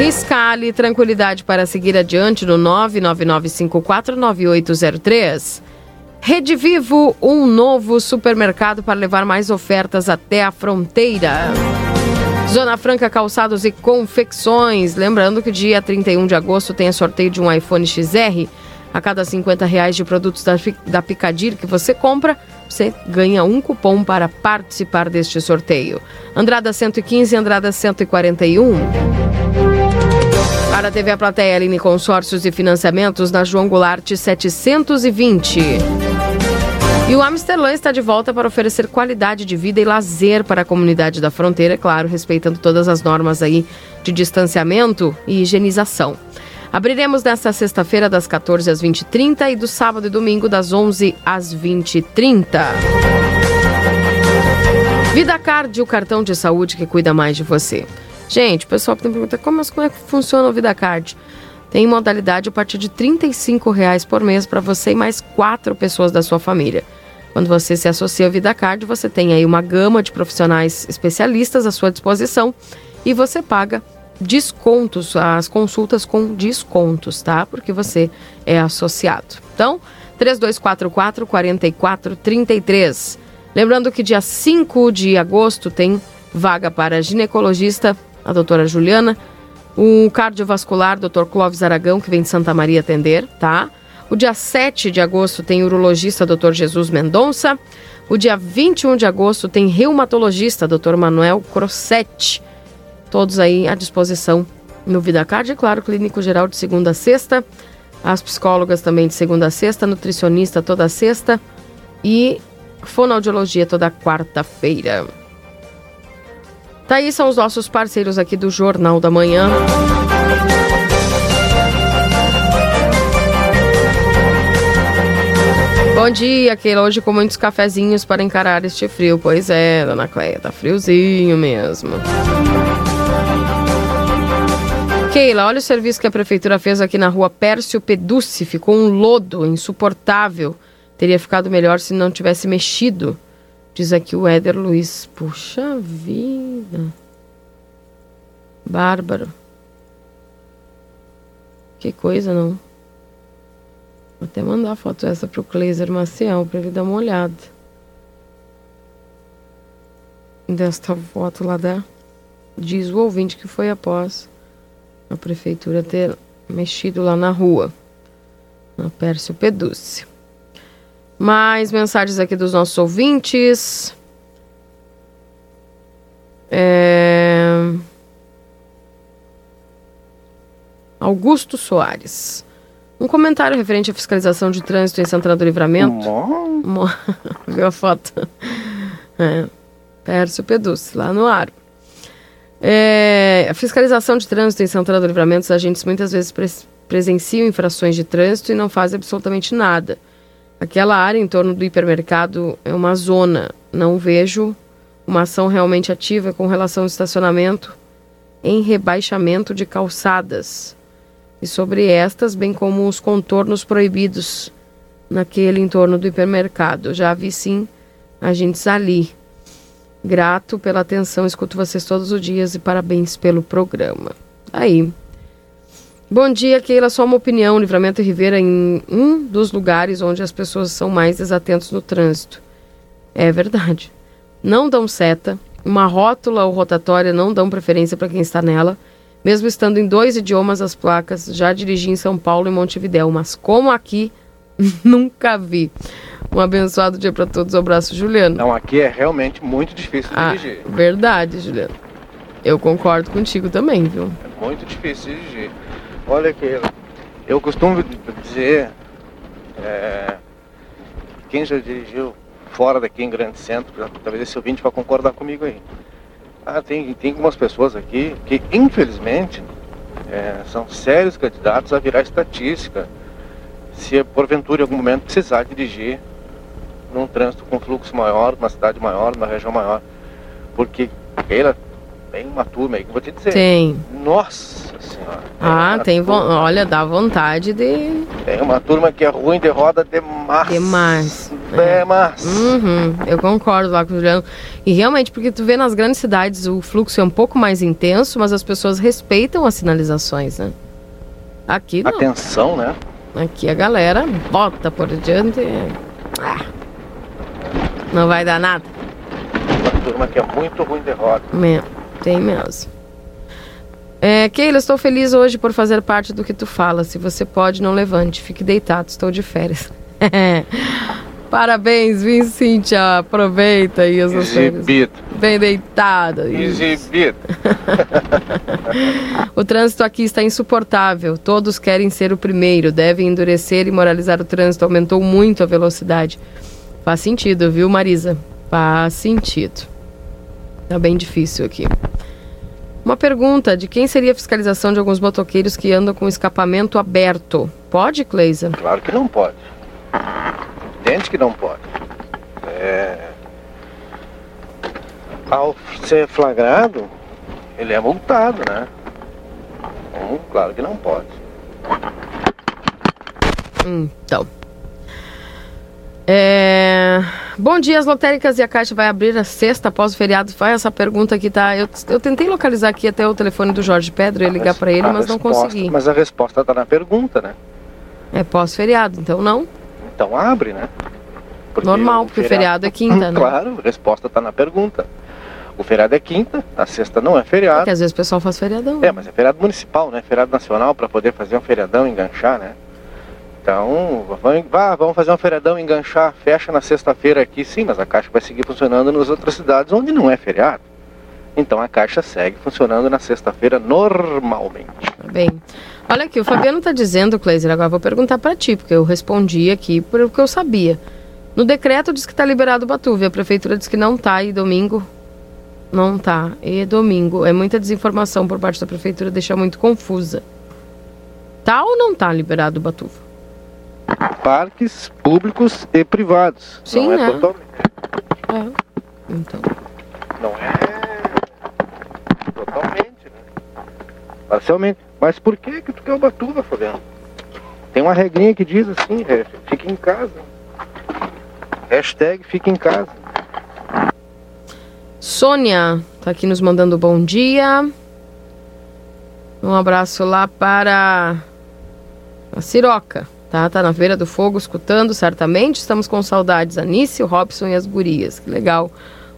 Riscale tranquilidade para seguir adiante no 999549803. Rede Vivo, um novo supermercado para levar mais ofertas até a fronteira. Zona Franca Calçados e Confecções. Lembrando que dia 31 de agosto tem a sorteio de um iPhone XR. A cada 50 reais de produtos da, da Picadir que você compra, você ganha um cupom para participar deste sorteio. Andrada 115 Andrada 141. Para a TV A Plateia, Aline Consórcios e Financiamentos na João Goulart 720. E o Amsterlan está de volta para oferecer qualidade de vida e lazer para a comunidade da fronteira, claro, respeitando todas as normas aí de distanciamento e higienização. Abriremos nesta sexta-feira das 14 às 20h30 e do sábado e domingo das 11 às 20h30. Vida Card, o cartão de saúde que cuida mais de você. Gente, o pessoal tem pergunta como, como é que funciona o Vida Card? Tem modalidade a partir de R$ reais por mês para você e mais quatro pessoas da sua família. Quando você se associa ao Vida Card, você tem aí uma gama de profissionais especialistas à sua disposição e você paga descontos, as consultas com descontos, tá? Porque você é associado. Então, 3244 4433. Lembrando que dia 5 de agosto tem vaga para ginecologista, a doutora Juliana, o cardiovascular, doutor Clóvis Aragão, que vem de Santa Maria atender, tá? O dia 7 de agosto tem urologista, doutor Jesus Mendonça. O dia 21 de agosto tem reumatologista, doutor Manuel Crossetti. Todos aí à disposição no VidaCard, e claro, clínico geral de segunda a sexta. As psicólogas também de segunda a sexta, nutricionista toda sexta e fonoaudiologia toda quarta-feira. Tá aí, são os nossos parceiros aqui do Jornal da Manhã. Bom dia, Keila. Hoje com muitos cafezinhos para encarar este frio. Pois é, dona Cleia, tá friozinho mesmo. Keila, olha o serviço que a prefeitura fez aqui na rua Pércio Peducci. Ficou um lodo insuportável. Teria ficado melhor se não tivesse mexido. Diz aqui o Éder Luiz. Puxa vida. Bárbaro. Que coisa, não? Vou até mandar a foto essa pro Cleiser Maciel pra ele dar uma olhada. Desta foto lá da. Diz o ouvinte que foi após a prefeitura ter mexido lá na rua. Na Pércio Peduce. Mais mensagens aqui dos nossos ouvintes. É... Augusto Soares. Um comentário referente à fiscalização de trânsito em Santana do Livramento. Mo... <laughs> Viu a foto? É. Pércio Peduce, lá no Aro. É, a fiscalização de trânsito em Santana do Livramento, os agentes muitas vezes pre presenciam infrações de trânsito e não fazem absolutamente nada. Aquela área em torno do hipermercado é uma zona. Não vejo uma ação realmente ativa com relação ao estacionamento em rebaixamento de calçadas. E sobre estas, bem como os contornos proibidos naquele entorno do hipermercado. Já vi sim agentes ali. Grato pela atenção, escuto vocês todos os dias e parabéns pelo programa. Aí. Bom dia, Keila. Só uma opinião. Livramento e Ribeira em um dos lugares onde as pessoas são mais desatentos no trânsito. É verdade. Não dão seta. Uma rótula ou rotatória não dão preferência para quem está nela. Mesmo estando em dois idiomas as placas, já dirigi em São Paulo e Montevidéu, mas como aqui, <laughs> nunca vi. Um abençoado dia para todos. Um abraço, Juliano. Não, aqui é realmente muito difícil ah, dirigir. Verdade, Juliano. Eu concordo contigo também, viu? É muito difícil dirigir. Olha aqui, eu costumo dizer, é, quem já dirigiu fora daqui em grande centro, talvez esse ouvinte vai concordar comigo aí. Ah, tem, tem algumas pessoas aqui que, infelizmente, é, são sérios candidatos a virar estatística se porventura em algum momento precisar dirigir num trânsito com fluxo maior, numa cidade maior, numa região maior. Porque ela tem uma turma aí que eu vou te dizer. Tem. Nossa senhora. Ah, tem. Olha, dá vontade de. Tem uma turma que é ruim de roda demais. Demais. Demais. Uhum, eu concordo lá com o Juliano. E realmente, porque tu vê nas grandes cidades o fluxo é um pouco mais intenso, mas as pessoas respeitam as sinalizações, né? Aqui não. Atenção, né? Aqui a galera bota por diante. Ah, não vai dar nada. Uma turma que é muito ruim de roda. Tem mesmo. É, Keila, estou feliz hoje por fazer parte do que tu fala. Se você pode, não levante. Fique deitado, estou de férias. <laughs> Parabéns, vim Cíntia. Aproveita aí as Exibido. férias. Bem deitada. Exibido. <laughs> o trânsito aqui está insuportável. Todos querem ser o primeiro. Devem endurecer e moralizar o trânsito. Aumentou muito a velocidade. Faz sentido, viu, Marisa? Faz sentido. Tá bem difícil aqui. Uma pergunta: de quem seria a fiscalização de alguns motoqueiros que andam com escapamento aberto? Pode, Cleisa? Claro que não pode. Evidente que não pode. É... Ao ser flagrado, ele é multado, né? Então, claro que não pode. Então. É... Bom dia, as lotéricas e a Caixa vai abrir a sexta após o feriado? Vai essa pergunta aqui, tá? Eu, eu tentei localizar aqui até o telefone do Jorge Pedro e ligar para ele, mas não resposta- consegui. Mas a resposta está na pergunta, né? É pós-feriado, então não? Então abre, né? Normal, porque o feriado é quinta, <laughs> né? Claro, a resposta está na pergunta. O feriado é quinta, a sexta não é feriado. Porque às vezes o pessoal faz feriadão. É, mas é feriado municipal, né? Feriado nacional para poder fazer um feriadão enganchar, né? Então, vamos, fazer um feriadão enganchar, fecha na sexta-feira aqui, sim, mas a Caixa vai seguir funcionando nas outras cidades onde não é feriado. Então a Caixa segue funcionando na sexta-feira normalmente. Bem, olha aqui, o Fabiano está dizendo, Cleiser, agora vou perguntar para ti, porque eu respondi aqui porque eu sabia. No decreto diz que está liberado o Batuve, a prefeitura diz que não tá e domingo não tá. E domingo é muita desinformação por parte da prefeitura, deixa muito confusa. Tá ou não tá liberado o Batuva? Parques públicos e privados. Sim, não é né? totalmente. É. Então. Não é totalmente, né? Parcialmente. Mas por que que tu quer Ubatuba, Fabiano? Tem uma regrinha que diz assim, é, fique em casa. Hashtag fique em casa. Sônia tá aqui nos mandando bom dia. Um abraço lá para a Siroca, tá? Tá na Feira do Fogo escutando, certamente. Estamos com saudades. Anice, o Robson e as gurias. Que legal.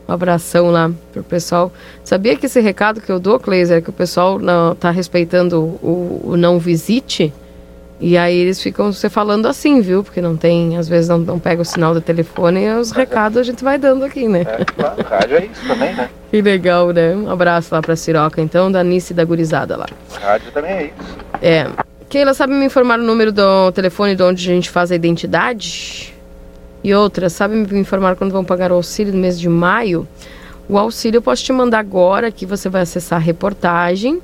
Um abração lá pro pessoal. Sabia que esse recado que eu dou, Cleiser, que o pessoal não tá respeitando o, o não visite? E aí eles ficam você falando assim, viu? Porque não tem, às vezes não, não pega o sinal do telefone e os recados a gente vai dando aqui, né? É, claro, rádio é isso também, né? <laughs> que legal, né? Um abraço lá pra Siroca, então, da Anice e da Gurizada lá. Rádio também é isso. É. Keila, sabe me informar o número do telefone de onde a gente faz a identidade? E outra, sabe me informar quando vão pagar o auxílio no mês de maio? O auxílio eu posso te mandar agora, que você vai acessar a reportagem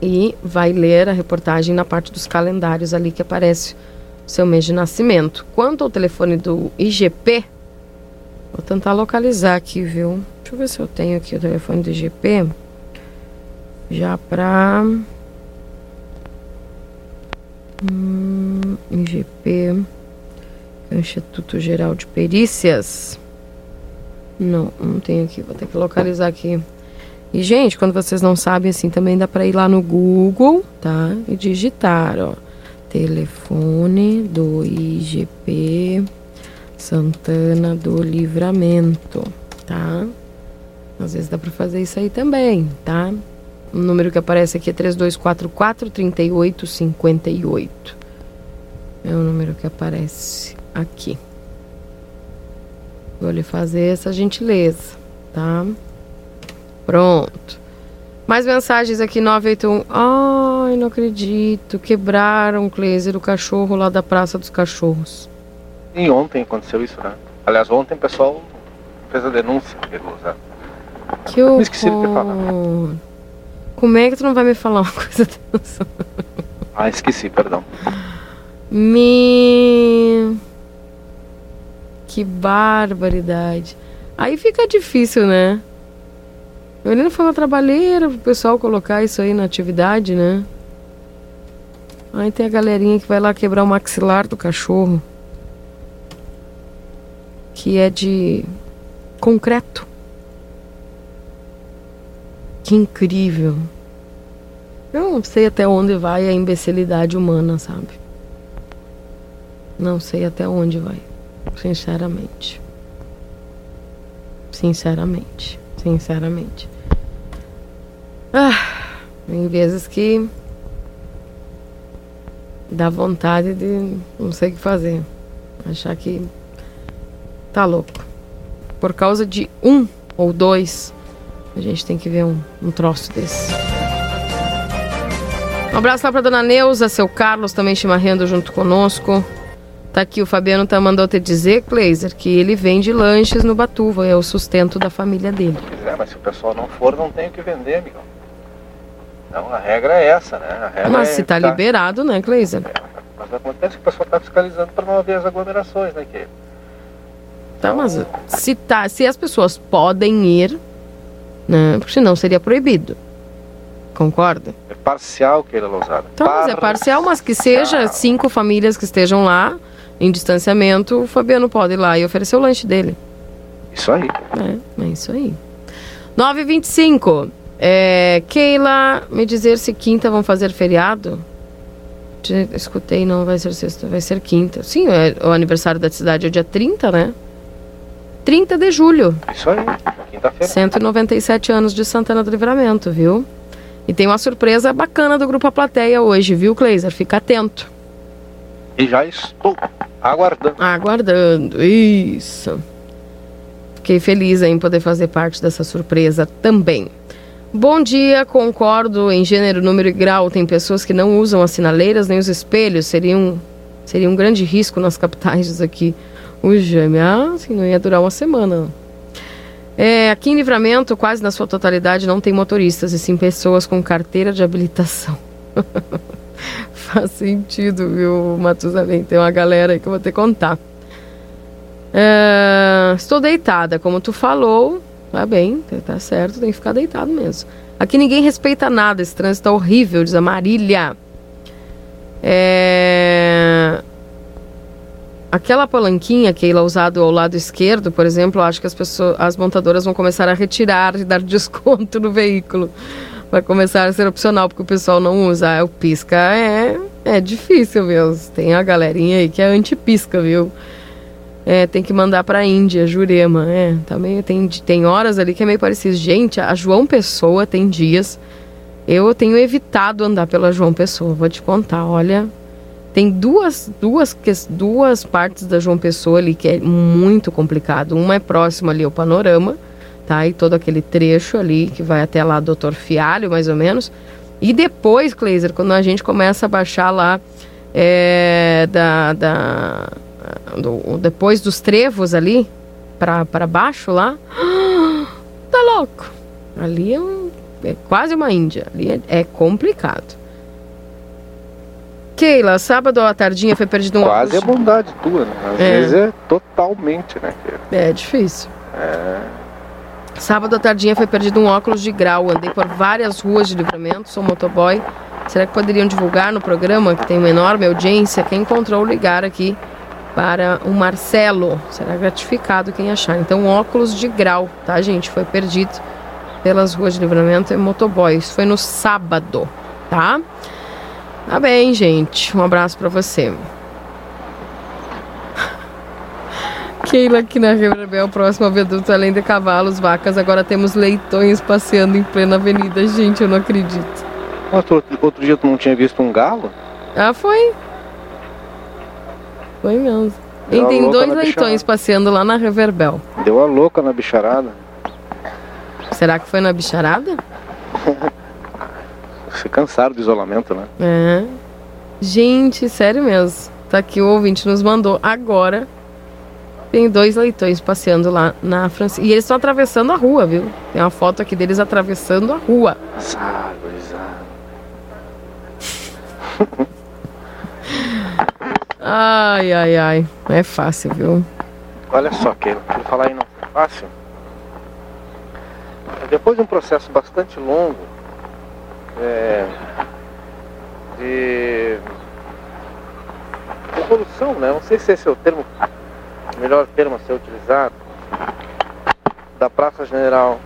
e vai ler a reportagem na parte dos calendários ali que aparece o seu mês de nascimento. Quanto ao telefone do IGP, vou tentar localizar aqui, viu? Deixa eu ver se eu tenho aqui o telefone do IGP. Já pra. Hum, IGP, Instituto Geral de Perícias. Não, não tenho aqui, vou ter que localizar aqui. E, gente, quando vocês não sabem, assim, também dá para ir lá no Google, tá? E digitar, ó. Telefone do IGP Santana do Livramento, tá? Às vezes dá para fazer isso aí também, tá? O número que aparece aqui é 3244 3858. É o número que aparece aqui. Vou lhe fazer essa gentileza, tá? Pronto. Mais mensagens aqui, 981. Ai, não acredito. Quebraram o Cleiser, o cachorro lá da Praça dos Cachorros. E ontem aconteceu isso, né? Aliás, ontem o pessoal fez a denúncia pelo Zé. Que horror. Me esqueci de ter falado. Como é que tu não vai me falar uma <laughs> coisa dessa? Ah, esqueci, perdão. Me... Que barbaridade. Aí fica difícil, né? A Helena foi uma trabalheira pro pessoal colocar isso aí na atividade, né? Aí tem a galerinha que vai lá quebrar o maxilar do cachorro. Que é de concreto. Que incrível. Eu não sei até onde vai a imbecilidade humana, sabe? Não sei até onde vai. Sinceramente. Sinceramente. Sinceramente. Ah, tem vezes que dá vontade de não sei o que fazer. Achar que tá louco. Por causa de um ou dois, a gente tem que ver um, um troço desse. Um abraço lá pra dona Neuza, seu Carlos também chimarrendo junto conosco. Tá aqui, o Fabiano tá mandou te dizer, Kleiser, que ele vende lanches no Batuva, é o sustento da família dele. Pois é, mas se o pessoal não for, não tem o que vender, amigão. Então a regra é essa, né? A regra Mas é se tá tá- liberado, né, Kleiser? Mas acontece que o pessoal tá fiscalizando para não haver as aglomerações, né? Que Tá, mas se, tá, se as pessoas podem ir, né? Porque senão seria proibido. Concorda? é parcial, Keila Lousada. Então, mas é parcial, mas que seja cinco famílias que estejam lá em distanciamento, o Fabiano pode ir lá e oferecer o lanche dele. Isso aí. É, é isso aí. 9h25. É, Keila, me dizer se quinta vão fazer feriado? Te- Escutei, não vai ser sexta, vai ser quinta. Sim, é, o aniversário da cidade é dia 30, né? 30 de julho. Isso aí, quinta-feira. 197 anos de Santana do Livramento, viu? E tem uma surpresa bacana do Grupo A Plateia hoje, viu, Kleiser? Fica atento. E já estou aguardando. Aguardando, isso. Fiquei feliz em poder fazer parte dessa surpresa também. Bom dia, concordo em gênero, número e grau. Tem pessoas que não usam as sinaleiras nem os espelhos. Seria um, seria um grande risco nas capitais diz aqui. O Jame, assim, não ia durar uma semana. É, aqui em Livramento, quase na sua totalidade, não tem motoristas, e sim pessoas com carteira de habilitação. <laughs> Faz sentido, viu, Matusalém? Tem uma galera aí que eu vou ter que contar. É, estou deitada, como tu falou. Tá bem, tá certo, tem que ficar deitado mesmo. Aqui ninguém respeita nada, esse trânsito tá horrível, diz a Marília. É... Aquela palanquinha, Keila, usado ao lado esquerdo, por exemplo, acho que as pessoas, as montadoras vão começar a retirar e dar <laughs> desconto no veículo. Vai começar a ser opcional, porque o pessoal não usa. Ah, o pisca é, é difícil mesmo. Tem a galerinha aí que é anti-pisca, viu? É, tem que mandar pra Índia, Jurema. É, também tem, tem horas ali que é meio parecido. Gente, a João Pessoa tem dias. Eu tenho evitado andar pela João Pessoa, vou te contar. Olha, tem duas, duas, duas partes da João Pessoa ali que é muito complicado. Uma é próxima ali ao panorama, tá? E todo aquele trecho ali que vai até lá Doutor Fialho, mais ou menos. E depois, Kleiser, quando a gente começa a baixar lá é, da, da do, depois dos trevos ali para baixo lá, <gasps> tá louco. Ali é, um, é quase uma Índia. Ali é, é complicado. Keila, sábado à tardinha foi perdido um Quase é bondade tua, né? Às É. vezes é totalmente, né? Keila? É difícil. É. Sábado à tardinha foi perdido um óculos de grau. Andei por várias ruas de livramento, sou motoboy. Será que poderiam divulgar no programa, que tem uma enorme audiência? Quem encontrou, ligar aqui para o Marcelo. Será gratificado quem achar. Então, óculos de grau, tá, gente? Foi perdido pelas ruas de livramento e motoboy. Isso foi no sábado, tá? Tá bem, gente. Um abraço para você. Keila aqui na Rebel, próximo ao viaduto, além de cavalos, vacas, agora temos leitões passeando em plena avenida. Gente, eu não acredito. Outro, outro dia tu não tinha visto um galo? Ah, foi? Foi mesmo. Deu E tem dois leitões passeando lá na Reverbel. Deu a louca na bicharada. Será que foi na bicharada? <laughs> Se cansaram do isolamento, né? É. Gente, sério mesmo. Tá aqui o ouvinte nos mandou agora. Tem dois leitões passeando lá na França. E eles estão atravessando a rua, viu? Tem uma foto aqui deles atravessando a rua. <laughs> Ai, ai, ai. É fácil, viu? Olha só, Keila, pra falar aí não foi fácil. Depois de um processo bastante longo é, de evolução, né? Não sei se esse é o termo, o melhor termo a ser utilizado, da Praça General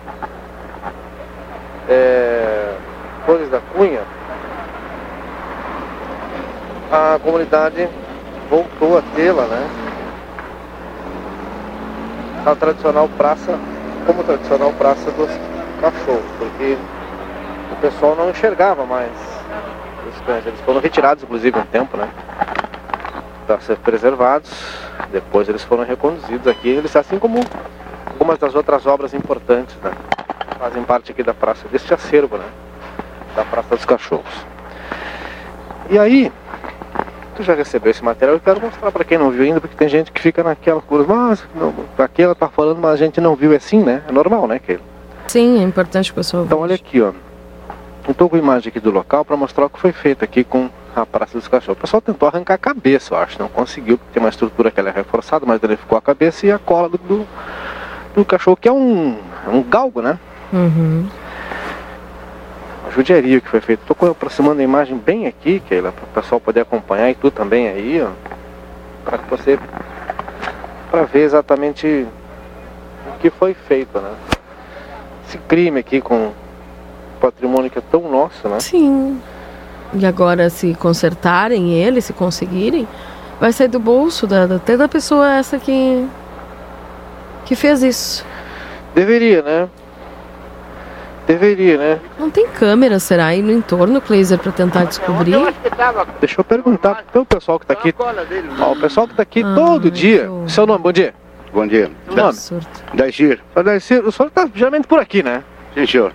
é, Flores da Cunha, a comunidade voltou a tê-la, né? a tradicional praça, como tradicional praça dos cachorros, porque o pessoal não enxergava mais os cães. Eles foram retirados, inclusive, um tempo, né? Para ser preservados. Depois eles foram reconduzidos aqui. Eles, assim como algumas das outras obras importantes, né? Fazem parte aqui da praça, deste acervo, né? Da Praça dos Cachorros. E aí, tu já recebeu esse material, eu quero mostrar para quem não viu ainda, porque tem gente que fica naquela coisa, mas não, aqui ela tá falando, mas a gente não viu é assim, né? É normal, né, Keila? Sim, é importante o pessoal. Então olha aqui, ó. Eu tô com imagem aqui do local para mostrar o que foi feito aqui com a Praça dos Cachorros. O pessoal tentou arrancar a cabeça, eu acho, não conseguiu, porque tem uma estrutura que ela é reforçada, mas ele ficou a cabeça e a cola do, do, do cachorro, que é um, é um galgo, né? Uhum. Uma judiaria que foi feito. Com- aproximando a imagem bem aqui, Keila, para o pessoal poder acompanhar e tu também aí, ó. Para que você. para ver exatamente o que foi feito, né? Esse crime aqui com patrimônio que é tão nosso, né? Sim. E agora, se consertarem ele, se conseguirem, vai sair do bolso da, até da pessoa essa que. que fez isso. Deveria, né? Deveria, né? Não tem câmera, será, aí no entorno, Kleiser, pra tentar descobrir? Deixa eu perguntar pro pessoal que tá aqui. Ó, o pessoal que tá aqui todo dia. Seu nome, bom dia. Bom dia. Nome? Daicir. Ô, Daicir, O senhor tá geralmente por aqui, né? Sim, senhor.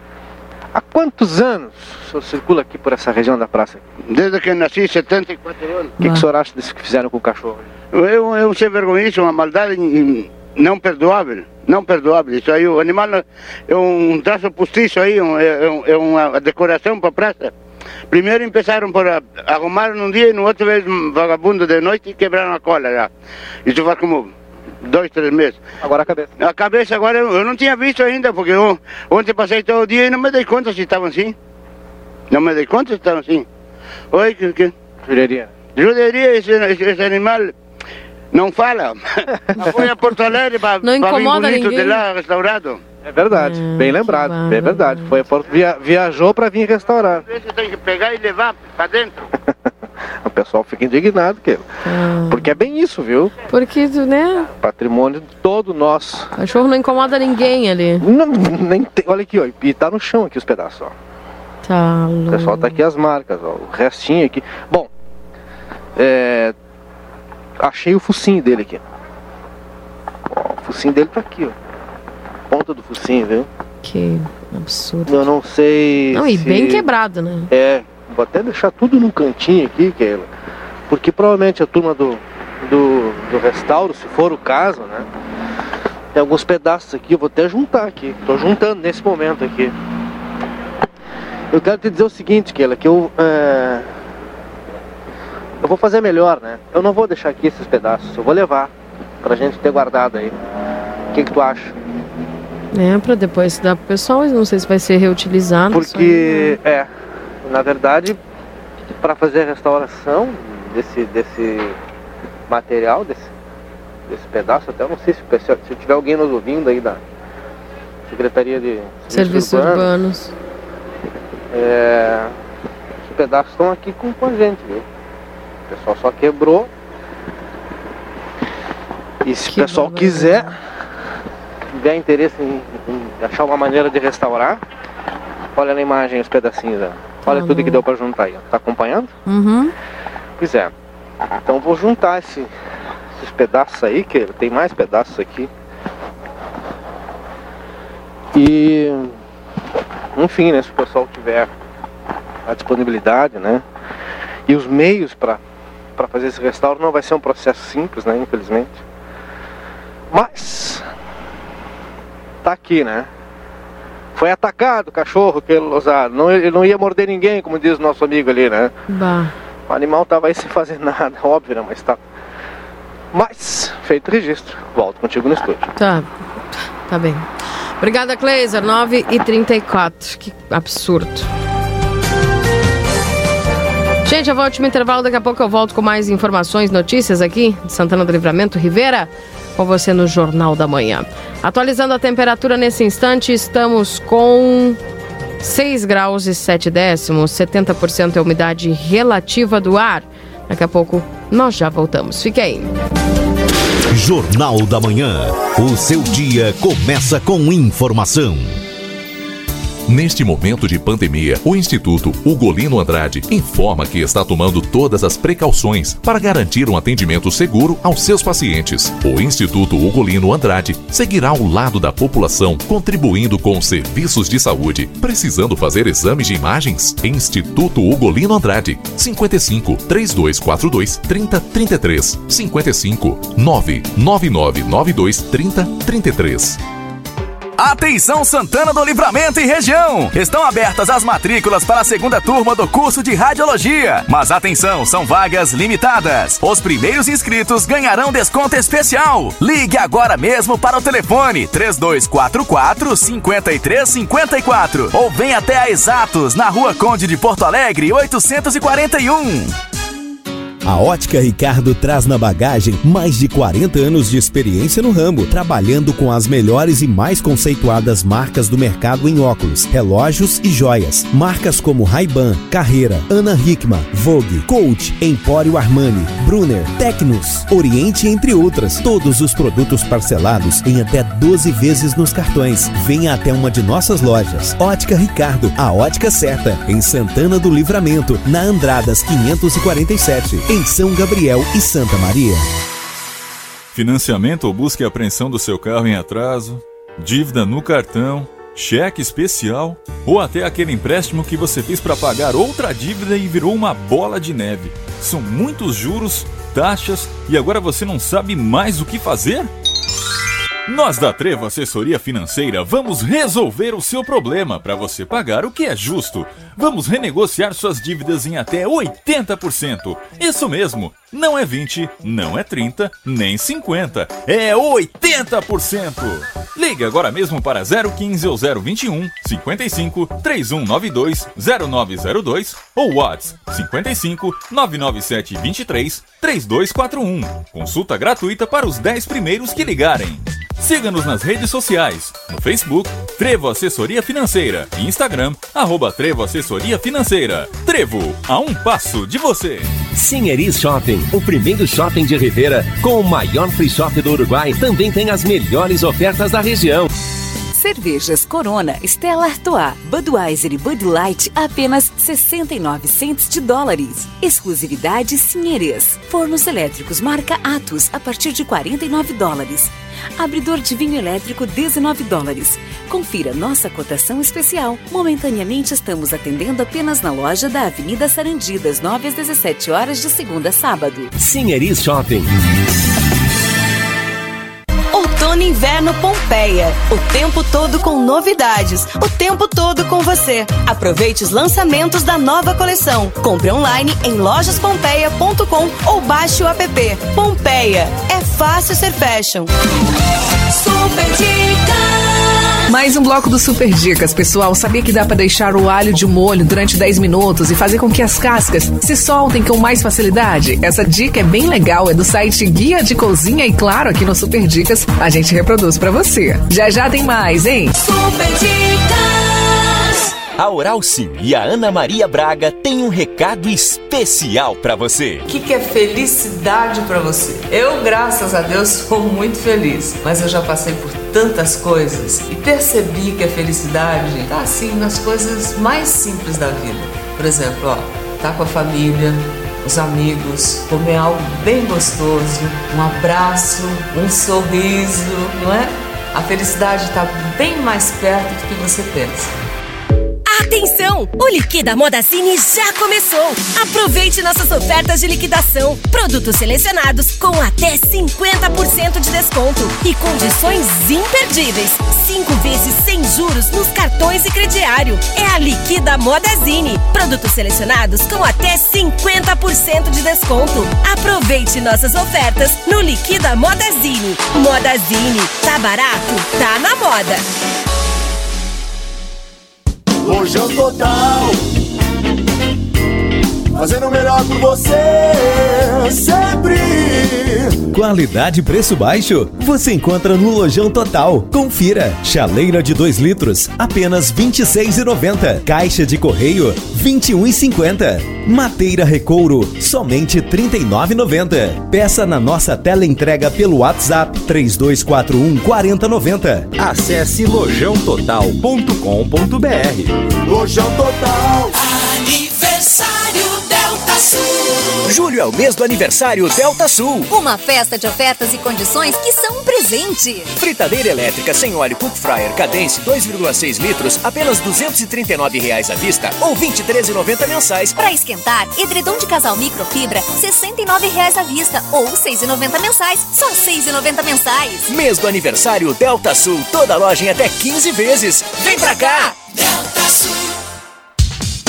Há quantos anos o senhor circula aqui por essa região da praça? Desde que nasci, 74 anos. O que, que o senhor acha disso que fizeram com o cachorro? É é um sem vergonha, uma maldade não perdoável. Não perdoável. Isso aí, o animal é um traço postiço aí, um- é, é é uma decoração para a praça. Primeiro empezaram por a- arrumaram um dia e no outro vez um vagabundo de noite e quebraram a cola já. Isso faz como dois, três meses. Agora a cabeça? A cabeça agora eu, eu não tinha visto ainda, porque eu, ontem passei todo o dia e não me dei conta se estavam assim. Não me dei conta se estavam assim. Oi, que... que... Juderia. Juderia, esse, esse, esse animal não fala. <laughs> Foi a Porto Alegre para Não vir incomoda bonito ninguém. de lá, restaurado. É verdade, bem lembrado, é verdade. Foi a Porto- via- viajou para vir restaurar. Você tem que pegar e levar para dentro. <laughs> O pessoal fica indignado, que porque é bem isso, viu? Porque, né? Patrimônio todo nosso. Cachorro não incomoda ninguém ali. Não, nem tem, olha aqui, ó, e tá no chão aqui os pedaços, ó. Tá O pessoal tá aqui as marcas, ó, o restinho aqui. Bom, é, achei o focinho dele aqui. Ó, o focinho dele tá aqui, ó. Ponta do focinho, viu? Que absurdo. Eu não sei. Não, e se- bem quebrado, né? É, vou até deixar tudo num cantinho aqui, Keila. Porque provavelmente a turma do, do, do restauro, se for o caso, né? Tem alguns pedaços aqui, eu vou até juntar aqui. Tô juntando nesse momento aqui. Eu quero te dizer o seguinte, Keila, que eu. é, Eu vou fazer melhor, né? Eu não vou deixar aqui esses pedaços, eu vou levar pra gente ter guardado aí. O que, que tu acha? É, pra depois dar pro pessoal, não sei se vai ser reutilizado. isso aí, Porque, é, na verdade, para fazer a restauração desse, desse material, desse, desse pedaço, até eu não sei se, se tiver alguém nos ouvindo aí da Secretaria de né? Serviços urbanos. é, os pedaços estão aqui com, com a gente, viu? O pessoal só quebrou. E se o pessoal quiser, tiver interesse em, em achar uma maneira de restaurar, olha na imagem os pedacinhos. ó. Olha tudo que deu para juntar aí. ó. Tá acompanhando? Uhum. Pois é. Então vou juntar esse- esses pedaços aí, que tem mais pedaços aqui. E enfim, né, se o pessoal tiver a disponibilidade, né? E os meios para fazer esse restauro não vai ser um processo simples, né, infelizmente. Mas tá aqui, né? Foi atacado o cachorro que ele usado. Não, ele não ia morder ninguém, como diz o nosso amigo ali, né? Bah. O animal tava aí <laughs> sem fazer nada, óbvio, né? Mas tá. Mas, feito o registro, volto contigo no estúdio. Tá, tá bem. Obrigada, Cleiser. 9 e 34 Que absurdo. Gente, eu vou ao último intervalo. Daqui a pouco eu volto com mais informações, notícias aqui de Santana do Livramento, Rivera, com você no Jornal da Manhã. Atualizando a temperatura nesse instante, estamos com 6 graus e 7 décimos, 70% é a umidade relativa do ar. Daqui a pouco nós já voltamos. Fique aí. Jornal da Manhã. O seu dia começa com informação. Neste momento de pandemia, o Instituto Ugolino Andrade informa que está tomando todas as precauções para garantir um atendimento seguro aos seus pacientes. O Instituto Ugolino Andrade seguirá ao lado da população, contribuindo com os serviços de saúde. Precisando fazer exames de imagens? Instituto Ugolino Andrade, 55 3242 3033 55 99992 3033. Atenção Santana do Livramento e região! Estão abertas as matrículas para a segunda turma do curso de Radiologia. Mas atenção, são vagas limitadas. Os primeiros inscritos ganharão desconto especial. Ligue agora mesmo para o telefone 3244 5354 ou venha até a Exatos, na Rua Conde de Porto Alegre, 841. A Ótica Ricardo traz na bagagem mais de 40 anos de experiência no ramo, trabalhando com as melhores e mais conceituadas marcas do mercado em óculos, relógios e joias. Marcas como Ray-Ban, Carreira, Ana Hickman, Vogue, Coach, Empório Armani, Brunner, Tecnos, Oriente, entre outras. Todos os produtos parcelados em até 12 vezes nos cartões. Venha até uma de nossas lojas. Ótica Ricardo, a ótica certa, em Santana do Livramento, na Andradas 547, em São Gabriel e Santa Maria. Financiamento ou busca e apreensão do seu carro em atraso, dívida no cartão, cheque especial ou até aquele empréstimo que você fez para pagar outra dívida e virou uma bola de neve. São muitos juros, taxas e agora você não sabe mais o que fazer? Nós da Trevo Assessoria Financeira vamos resolver o seu problema para você pagar o que é justo. Vamos renegociar suas dívidas em até 80%. Isso mesmo, não é 20, não é 30, nem 50, é 80%. Ligue agora mesmo para 015 ou 021 55 3192 0902 ou WhatsApp 55 997 23 3241. Consulta gratuita para os 10 primeiros que ligarem. Siga-nos nas redes sociais, no Facebook, Trevo Assessoria Financeira e Instagram, arroba Trevo Assessoria Financeira. Trevo, a um passo de você. Sinheris Shopping, o primeiro shopping de Rivera com o maior free shop do Uruguai, também tem as melhores ofertas da região. Cervejas Corona, Stella Artois, Budweiser e Bud Light apenas 69 centes de dólares. Exclusividade Sinheres. Fornos elétricos marca Atos a partir de 49 dólares. Abridor de vinho elétrico 19 dólares. Confira nossa cotação especial. Momentaneamente estamos atendendo apenas na loja da Avenida Sarandi das 9 às 17 horas de segunda a sábado. Sinheris Shopping. Outono e Inverno Pompeia. O tempo todo com novidades. O tempo todo com você. Aproveite os lançamentos da nova coleção. Compre online em lojaspompeia.com ou baixe o app. Pompeia. É fácil ser fashion. Mais um bloco do Super Dicas, pessoal. Sabia que dá para deixar o alho de molho durante 10 minutos e fazer com que as cascas se soltem com mais facilidade? Essa dica é bem legal, é do site Guia de Cozinha e claro, aqui no Super Dicas a gente reproduz para você. Já já tem mais, hein? Super Dicas. A Oral Sim e a Ana Maria Braga têm um recado especial para você. O que, que é felicidade para você? Eu, graças a Deus, sou muito feliz, mas eu já passei por tantas coisas e percebi que a felicidade tá assim nas coisas mais simples da vida. Por exemplo, ó, tá com a família, os amigos, comer algo bem gostoso, um abraço, um sorriso, não é? A felicidade está bem mais perto do que você pensa. Atenção! O Liquida Modazine já começou! Aproveite nossas ofertas de liquidação. Produtos selecionados com até 50% de desconto e condições imperdíveis. Cinco vezes sem juros nos cartões e crediário. É a Liquida Modazine. Produtos selecionados com até 50% de desconto. Aproveite nossas ofertas no Liquida Modazine. Modazine. Tá barato? Tá na moda. Lojão total. Fazendo o melhor por você, sempre. Qualidade e preço baixo? Você encontra no Lojão Total. Confira. Chaleira de 2 litros, apenas R$ 26,90. Caixa de correio, R$ 21,50. Mateira Recouro, somente R$ 39,90. Peça na nossa tela entrega pelo WhatsApp 3241 4090. Acesse lojãototal.com.br. Lojão Total. Aniversário. Julho é o mês do aniversário Delta Sul. Uma festa de ofertas e condições que são um presente. Fritadeira elétrica sem óleo Cook Fryer Cadence 2,6 litros, apenas 239 reais à vista ou R$ 23,90 mensais. Para esquentar, edredom de casal microfibra, 69 reais à vista ou R$ 6,90 mensais, só R$ 6,90 mensais. Mês do aniversário Delta Sul, toda loja em até 15 vezes. Vem pra cá! Delta Sul.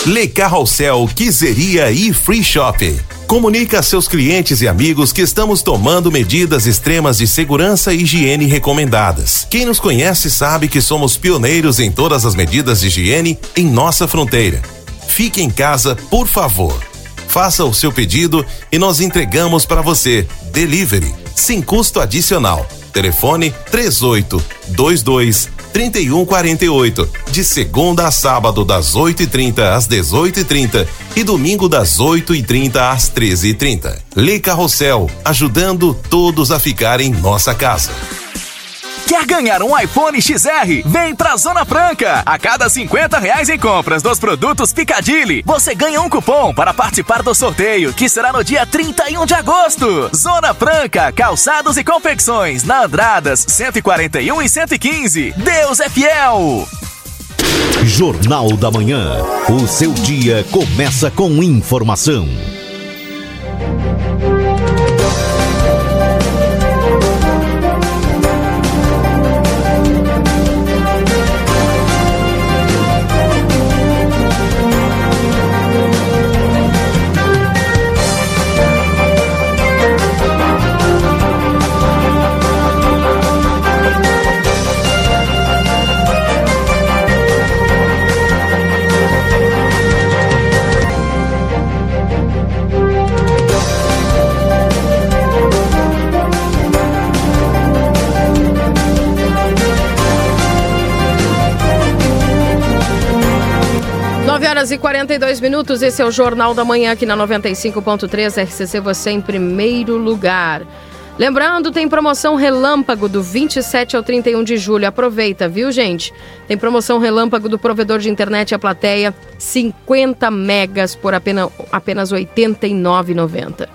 Le Carrossel Quiseria e Free Shop. Comunica a seus clientes e amigos que estamos tomando medidas extremas de segurança e higiene recomendadas. Quem nos conhece sabe que somos pioneiros em todas as medidas de higiene em nossa fronteira. Fique em casa, por favor. Faça o seu pedido e nós entregamos para você. Delivery, sem custo adicional. Telefone 3822 3148. De segunda a sábado, das 8h30 às 18h30 e domingo das 8h30 às 13h30. Lê Carrossel, ajudando todos a ficar em nossa casa. Quer ganhar um iPhone XR? Vem pra Zona Franca! A cada 50 reais em compras dos produtos Picadilly, você ganha um cupom para participar do sorteio, que será no dia 31 de agosto. Zona Franca, calçados e confecções, na Andradas, 141 e 115. Deus é fiel! Jornal da Manhã. O seu dia começa com informação. Horas e 42 minutos, esse é o Jornal da Manhã aqui na 95.3 RCC, você em primeiro lugar. Lembrando, tem promoção relâmpago do 27 ao 31 de julho. Aproveita, viu, gente? Tem promoção relâmpago do provedor de internet A Plateia, 50 megas por apenas, apenas R$ 89,90.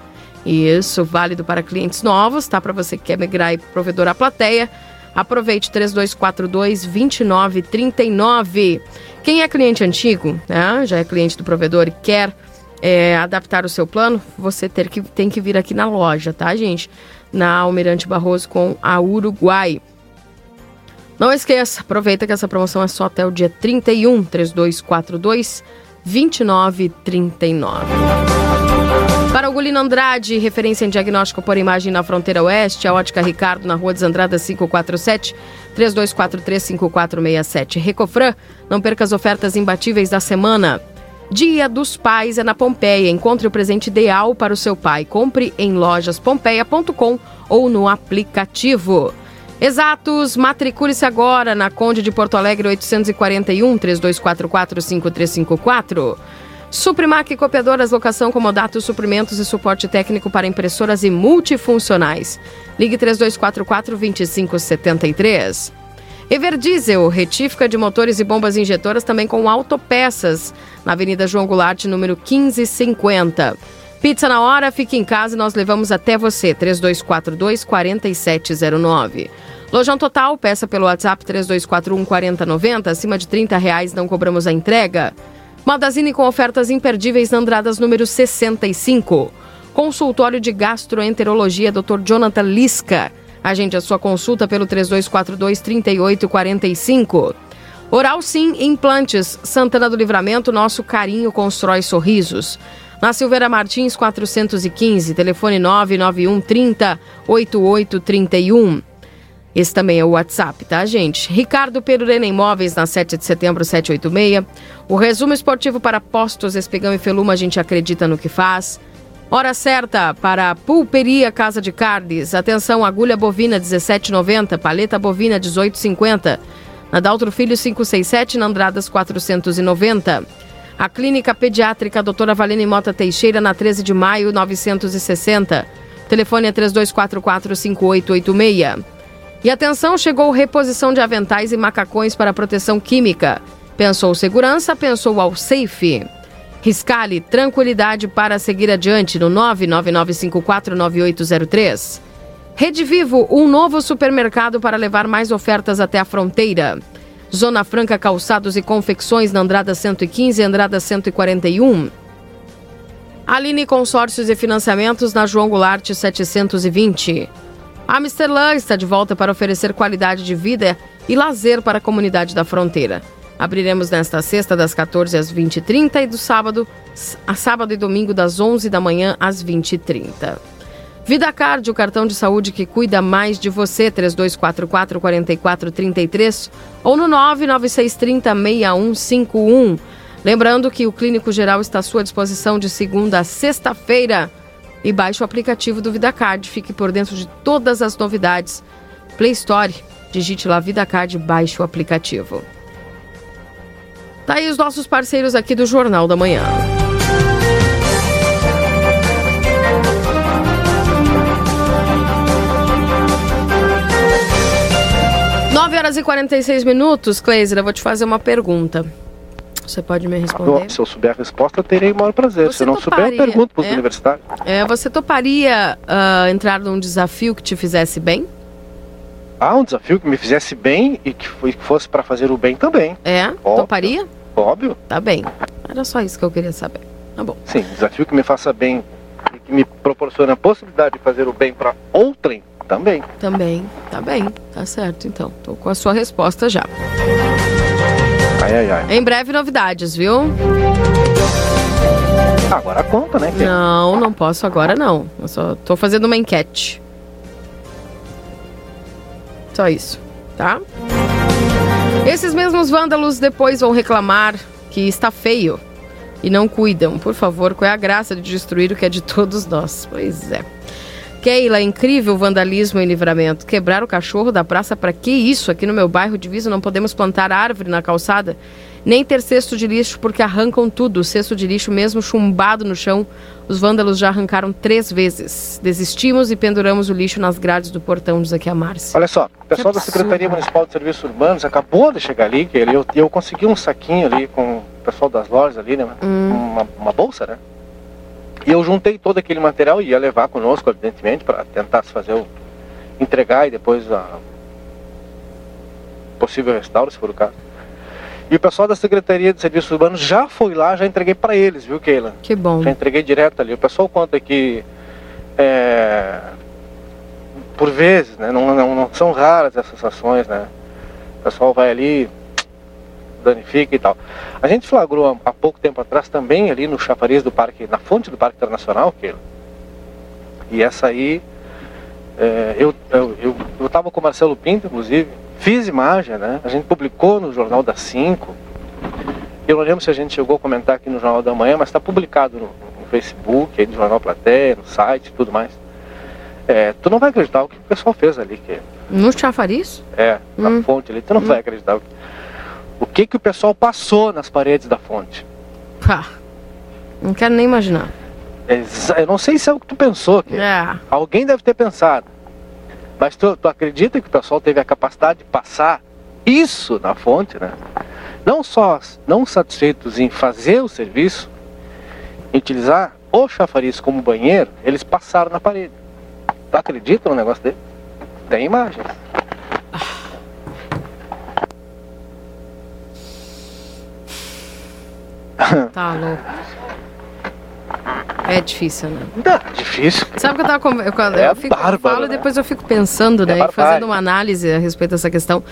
Isso, válido para clientes novos, tá? Para você que quer migrar e provedor A Plateia. Aproveite 3242 2939. Quem é cliente antigo, né? Já é cliente do provedor e quer é, adaptar o seu plano, você ter que, tem que vir aqui na loja, tá, gente? Na Almirante Barroso com a Uruguai. Não esqueça, aproveita que essa promoção é só até o dia 31, 3242 2939. Para o Gulino Andrade, referência em diagnóstico por imagem na fronteira oeste, a Ótica Ricardo, na Rua Desandrada 547, 3243-5467. Recofran, não perca as ofertas imbatíveis da semana. Dia dos Pais é na Pompeia. Encontre o presente ideal para o seu pai. Compre em lojaspompeia.com ou no aplicativo. Exatos, matricule-se agora na Conde de Porto Alegre 841 3244 5354. Suprimac Copiadoras, locação, comodato, suprimentos e suporte técnico para impressoras e multifuncionais. Ligue 3244-2573. Everdiesel, retífica de motores e bombas injetoras também com autopeças, na Avenida João Goulart, número 1550. Pizza na hora, fique em casa e nós levamos até você, 3242-4709. Lojão Total, peça pelo WhatsApp 3241-4090, acima de 30 reais não cobramos a entrega. Magazine com ofertas imperdíveis na Andradas número 65. Consultório de Gastroenterologia Dr. Jonathan Lisca. Agende a sua consulta pelo 3242-3845. Oral Sim Implantes, Santana do Livramento, nosso carinho constrói sorrisos. Na Silveira Martins 415, telefone 991 30 8831. Esse também é o WhatsApp, tá, gente? Ricardo Perurena Imóveis, na 7 de setembro, 786. O resumo esportivo para postos, espigão e feluma, a gente acredita no que faz. Hora certa para Pulperia Casa de Carnes. Atenção, agulha bovina 17,90, paleta bovina 18,50. Na Daltro Filho 567, na Andradas 490. A Clínica Pediátrica Doutora Valene Mota Teixeira, na 13 de maio 960. O telefone é 3244 5886. E atenção, chegou reposição de aventais e macacões para proteção química. Pensou segurança, pensou ao safe. Riscale, tranquilidade para seguir adiante no 999549803. Rede Vivo, um novo supermercado para levar mais ofertas até a fronteira. Zona Franca Calçados e Confecções na Andrada 115 e Andrada 141. Aline Consórcios e Financiamentos na João Goulart 720. Amsterdã está de volta para oferecer qualidade de vida e lazer para a comunidade da fronteira. Abriremos nesta sexta das 14 às 20h30 e do sábado a sábado e domingo das 11 da manhã às 20h30. Vida Card, o cartão de saúde que cuida mais de você, 3244 4433 ou no 99630 6151. Lembrando que o Clínico Geral está à sua disposição de segunda a sexta-feira e baixe o aplicativo do VidaCard. Fique por dentro de todas as novidades. Play Store, digite lá VidaCard baixe o aplicativo. Tá aí os nossos parceiros aqui do Jornal da Manhã. Nove horas e 46 minutos, Cleiser, eu vou te fazer uma pergunta. Você pode me responder? Se eu souber a resposta, terei o maior prazer. Você Se eu não toparia, souber, eu pergunto para os é? universitários. É, você toparia ah, entrar num desafio que te fizesse bem? Ah, um desafio que me fizesse bem e que fosse para fazer o bem também. É? Óbvio. Toparia? Óbvio. Tá bem. Era só isso que eu queria saber. Tá bom. Sim, desafio que me faça bem e que me proporcione a possibilidade de fazer o bem para outrem também. Também. Tá bem. Tá certo, então. Tô com a sua resposta já. Ai, ai, ai. Em breve, novidades, viu? Agora conta, né? Não, não posso agora, não. Eu só tô fazendo uma enquete. Só isso, tá? Esses mesmos vândalos depois vão reclamar que está feio e não cuidam. Por favor, qual é a graça de destruir o que é de todos nós? Pois é. Keila, incrível vandalismo em livramento. Quebrar o cachorro da praça, para que isso? Aqui no meu bairro Divisa não podemos plantar árvore na calçada, nem ter cesto de lixo porque arrancam tudo. O cesto de lixo mesmo chumbado no chão, os vândalos já arrancaram três vezes. Desistimos e penduramos o lixo nas grades do portão, diz aqui a Márcia. Olha só, o pessoal da Secretaria Municipal de Serviços Urbanos acabou de chegar ali, que eu, eu consegui um saquinho ali com o pessoal das lojas ali, né? Uma, uma bolsa, né? E eu juntei todo aquele material e ia levar conosco, evidentemente, para tentar se fazer o. entregar e depois a possível restauro, se for o caso. E o pessoal da Secretaria de Serviços Urbanos já foi lá, já entreguei para eles, viu, Keila? Que bom. Já entreguei direto ali. O pessoal conta que é, por vezes, né, não, não, não são raras essas ações, né? O pessoal vai ali, danifica e tal. A gente flagrou há- pouco tempo atrás também ali no chafariz do parque, na fonte do Parque Internacional, Keila. E essa aí, é, eu, eu, eu, eu tava com o Marcelo Pinto, inclusive, fiz imagem, né? A gente publicou no Jornal das 5. Eu não lembro se a gente chegou a comentar aqui no Jornal da Manhã, mas está publicado no, no Facebook, aí no Jornal Platéia, no site e tudo mais. É, tu não vai acreditar o que o pessoal fez ali, que No chafariz? é, na fonte ali, tu não vai acreditar. O que- O que o pessoal passou nas paredes da fonte? Pá. Não quero nem imaginar. Eu não sei se é o que tu pensou, que É. alguém deve ter pensado. Mas tu, tu acredita que o pessoal teve a capacidade de passar isso na fonte, né? Não só não satisfeitos em fazer o serviço, em utilizar o chafariz como banheiro, eles passaram na parede. Tu acredita num negócio dele? Tem imagem. Tá louco. É difícil, né? Difícil. Sabe que eu tava com... eu, É eu fico, bárbaro, falo e né? depois eu fico pensando, né? É e barbárie. fazendo uma análise a respeito dessa questão.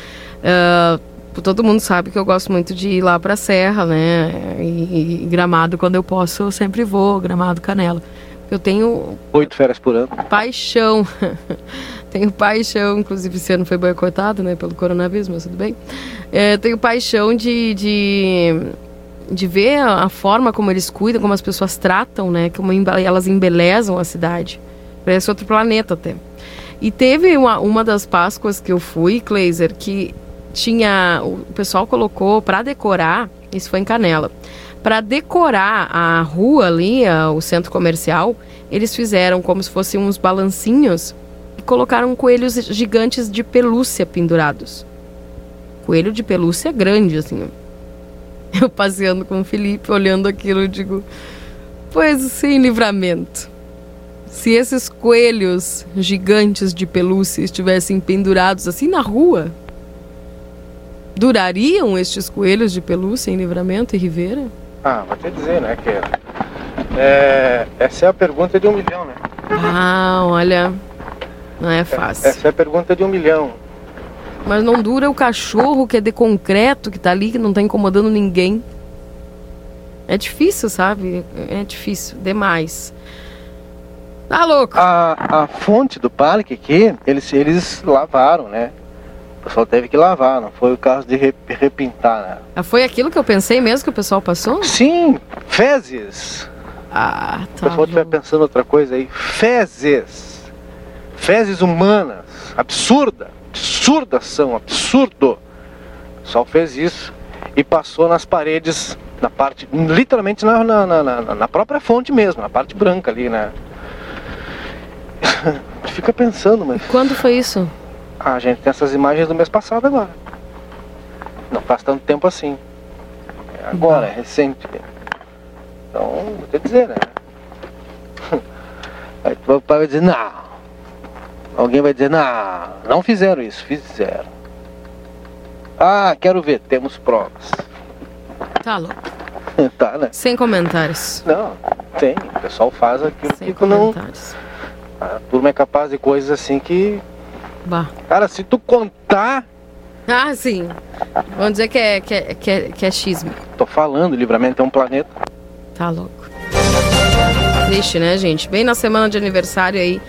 Ah, todo mundo sabe que eu gosto muito de ir lá pra Serra, né? E, e Gramado, quando eu posso, eu sempre vou. Gramado, Canela. Eu tenho Oito férias por ano. paixão. <laughs> tenho paixão, inclusive esse ano foi boicotado, né, pelo coronavírus, mas tudo bem. É, tenho paixão de, de, de ver a, a forma como eles cuidam, como as pessoas tratam, né, como elas embelezam a cidade. Parece outro planeta até. E teve uma, uma das Páscoas que eu fui, Kleiser, que tinha. O pessoal colocou para decorar, isso foi em Canela. Para decorar a rua ali, a- o centro comercial, eles fizeram como se fossem uns balancinhos e colocaram coelhos gigantes de pelúcia pendurados. Coelho de pelúcia grande, assim. Eu passeando com o Felipe, olhando aquilo, eu digo: Pois sem livramento. Se esses coelhos gigantes de pelúcia estivessem pendurados assim na rua, durariam estes coelhos de pelúcia em livramento e Ribeira? Ah, vou te dizer, né, que é, essa é a pergunta de um milhão, né? Ah, olha, não é fácil. Essa é a pergunta de um milhão. Mas não dura o cachorro que é de concreto, que tá ali, que não tá incomodando ninguém. É difícil, sabe? É difícil, demais. Tá louco. A, a fonte do parque aqui, eles, eles lavaram, né? O pessoal teve que lavar, não foi o caso de re- repintar, né? Ah, Foi aquilo que eu pensei mesmo que o pessoal passou? Sim, fezes. Ah, Se o pessoal estiver pensando outra coisa aí, fezes. Fezes humanas. Absurda. Absurda são, absurdo. O pessoal fez isso e passou nas paredes, na parte, literalmente na, na, na, na- própria fonte mesmo, na parte branca ali, né? <laughs> Fica pensando, mas. Quando foi isso? Ah, a gente tem essas imagens do mês passado agora. Não faz tanto tempo assim. É agora, é recente. Então, vou te dizer, né? <laughs> Aí tu vai dizer, não. Alguém vai dizer, não, não fizeram isso, fizeram. Ah, quero ver, temos provas. Tá louco. <laughs> tá, né? Sem comentários. Não, tem. O pessoal faz aquilo Sem que não. comentários. A turma é capaz de coisas assim que. Bah. Cara, se tu contar. Ah, sim. Vamos dizer que é, que é, que é, que é xismo. Tô falando, livramento é um planeta. Tá louco. Triste, né, gente? Bem na semana de aniversário aí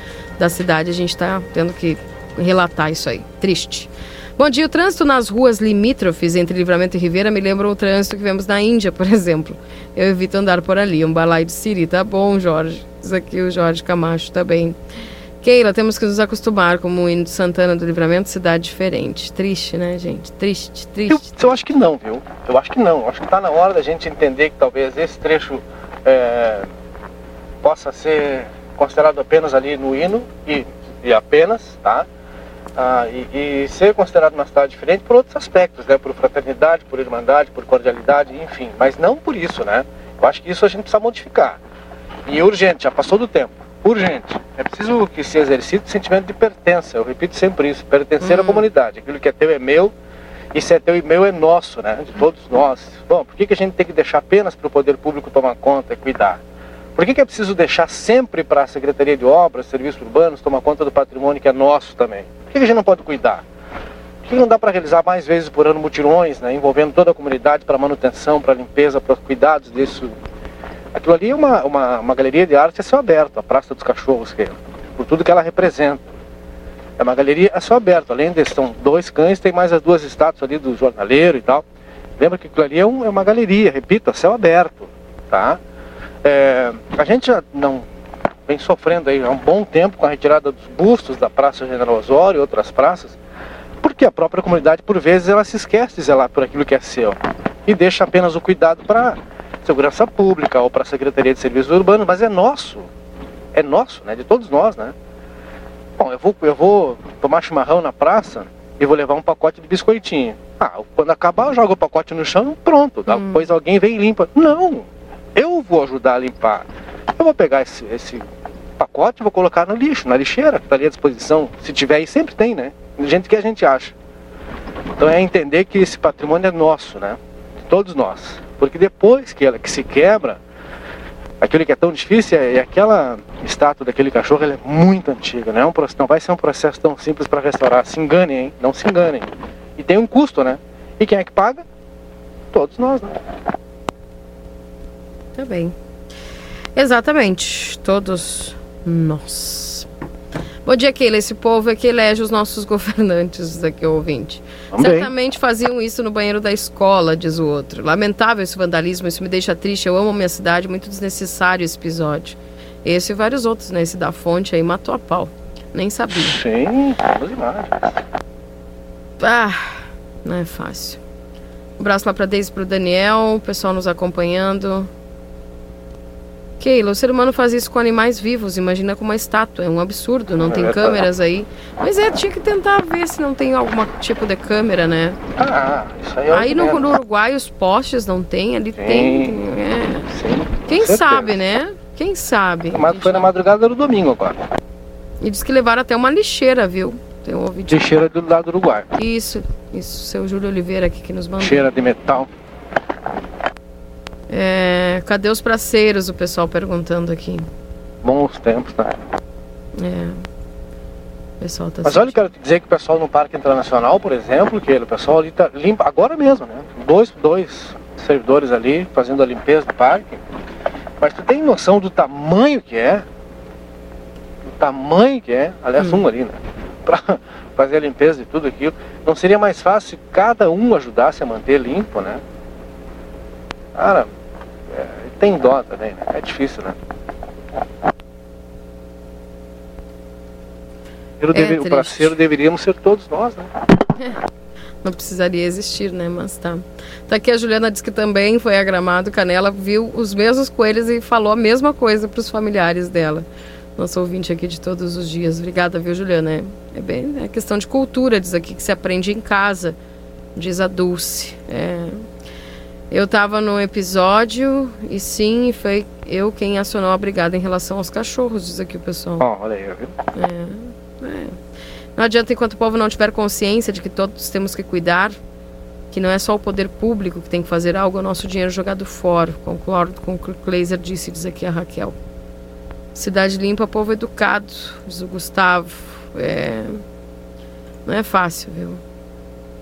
da cidade, a gente tá tendo que relatar isso aí. Triste. Bom dia, o trânsito nas ruas limítrofes entre Livramento e Ribeira me lembra o trânsito que vemos na Índia, por <laughs> exemplo. Eu evito andar por ali, um balaio de siri. Tá bom, Jorge. Isso aqui o Jorge Camacho tá bem. Keila, temos que nos acostumar como o hino de Santana do Livramento, cidade diferente. Triste, né, gente? Triste, triste. Eu, eu acho que não, viu? Eu acho que não. Eu acho que está na hora da gente entender que talvez esse trecho é, possa ser considerado apenas ali no hino e, e apenas, tá? Ah, e, e, ser considerado uma cidade diferente por outros aspectos, né? Por fraternidade, por irmandade, por cordialidade, enfim. Mas não por isso, né? Eu acho que isso a gente precisa modificar. E é urgente, já passou do tempo urgente. É preciso que se exercite o sentimento de pertença. Eu repito sempre isso, pertencer à comunidade. Aquilo que é teu é meu, e se é teu e meu é nosso, né? De todos nós. Bom, por que, que a gente tem que deixar apenas para o poder público tomar conta e cuidar? Por que, que é preciso deixar sempre para a Secretaria de Obras, Serviços Urbanos, tomar conta do patrimônio que é nosso também? Por que, que a gente não pode cuidar? Por que não dá para realizar mais vezes por ano mutirões, né, envolvendo toda a comunidade para manutenção, para limpeza, para cuidados disso, Aquilo ali é uma, uma, uma galeria de arte a céu aberto, a Praça dos Cachorros, que, por tudo que ela representa. É uma galeria a céu aberto, além de são dois cães, tem mais as duas estátuas ali do jornaleiro e tal. Lembra que aquilo ali é, um, é uma galeria, repito, a céu aberto, tá? É, a gente já não vem sofrendo aí há um bom tempo com a retirada dos bustos da Praça General Osório e outras praças, porque a própria comunidade, por vezes, ela se esquece de zelar por aquilo que é seu e deixa apenas o cuidado para segurança pública ou para a Secretaria de Serviços Urbanos, mas é nosso. É nosso, né? De todos nós, né? Bom, eu vou, eu vou tomar chimarrão na praça e vou levar um pacote de biscoitinho. Ah, quando acabar eu jogo o pacote no chão pronto. Hum. Depois alguém vem e limpa. Não! Eu vou ajudar a limpar. Eu vou pegar esse, esse pacote e vou colocar no lixo, na lixeira, que está ali à disposição. Se tiver aí, sempre tem, né? Gente que a gente acha. Então é entender que esse patrimônio é nosso, né? De todos nós. Porque depois que ela que se quebra, aquilo que é tão difícil é, é aquela estátua daquele cachorro, ela é muito antiga, não, é um, não vai ser um processo tão simples para restaurar. Se enganem, hein? Não se enganem. E tem um custo, né? E quem é que paga? Todos nós, né? Tá bem. Exatamente. Todos nós. Bom dia, Keila. Esse povo é que elege os nossos <laughs> governantes aqui, ouvinte. Também. Certamente faziam isso no banheiro da escola, diz o outro. Lamentável esse vandalismo, isso me deixa triste. Eu amo a minha cidade, muito desnecessário esse episódio. Esse e vários outros, né? Esse da fonte aí matou a pau. Nem sabia. Sim, imagens. Ah, não é fácil. Um abraço lá pra Deise e pro Daniel, o pessoal nos acompanhando. Keila, o ser humano faz isso com animais vivos, imagina com uma estátua, é um absurdo, não tem câmeras aí. Mas é, tinha que tentar ver se não tem algum tipo de câmera, né? Ah, isso aí é Aí no, no, Uruguai os postes não tem, ali sim, tem. É. Sim, Quem sabe, né? Quem sabe? Mas foi na madrugada do domingo agora. E diz que levaram até uma lixeira, viu? Tem um ouvido. Lixeira do lado do Uruguai. Isso, isso, seu Júlio Oliveira aqui que nos mandou. Cheira de metal. É, cadê os parceiros? O pessoal perguntando aqui. Bons tempos, né? É. O pessoal tá Mas olha, eu quero te dizer que o pessoal no Parque Internacional, por exemplo, que o pessoal ali tá limpa agora mesmo, né? Dois, dois servidores ali fazendo a limpeza do parque. Mas tu tem noção do tamanho que é? Do tamanho que é? Aliás, hum. um ali, né? <laughs> Pra fazer a limpeza de tudo aquilo. Não seria mais fácil se cada um ajudasse a manter limpo, né? Cara, tem dó também, né? É difícil, né? É deve, o parceiro deveríamos ser todos nós, né? Não precisaria existir, né? Mas tá. Tá aqui a Juliana disse que também foi a Gramado Canela, viu os mesmos coelhos e falou a mesma coisa para os familiares dela. Nosso ouvinte aqui de todos os dias. Obrigada, viu, Juliana? É, é bem é questão de cultura, diz aqui, que se aprende em casa, diz a Dulce. É, eu estava no episódio e sim, foi eu quem acionou a brigada em relação aos cachorros, diz aqui o pessoal. Oh, olha aí, viu? É, é. Não adianta enquanto o povo não tiver consciência de que todos temos que cuidar, que não é só o poder público que tem que fazer algo, é o nosso dinheiro jogado fora. Concordo com o que o Kleiser disse, diz aqui a Raquel. Cidade limpa, povo educado, diz o Gustavo. É... Não é fácil, viu?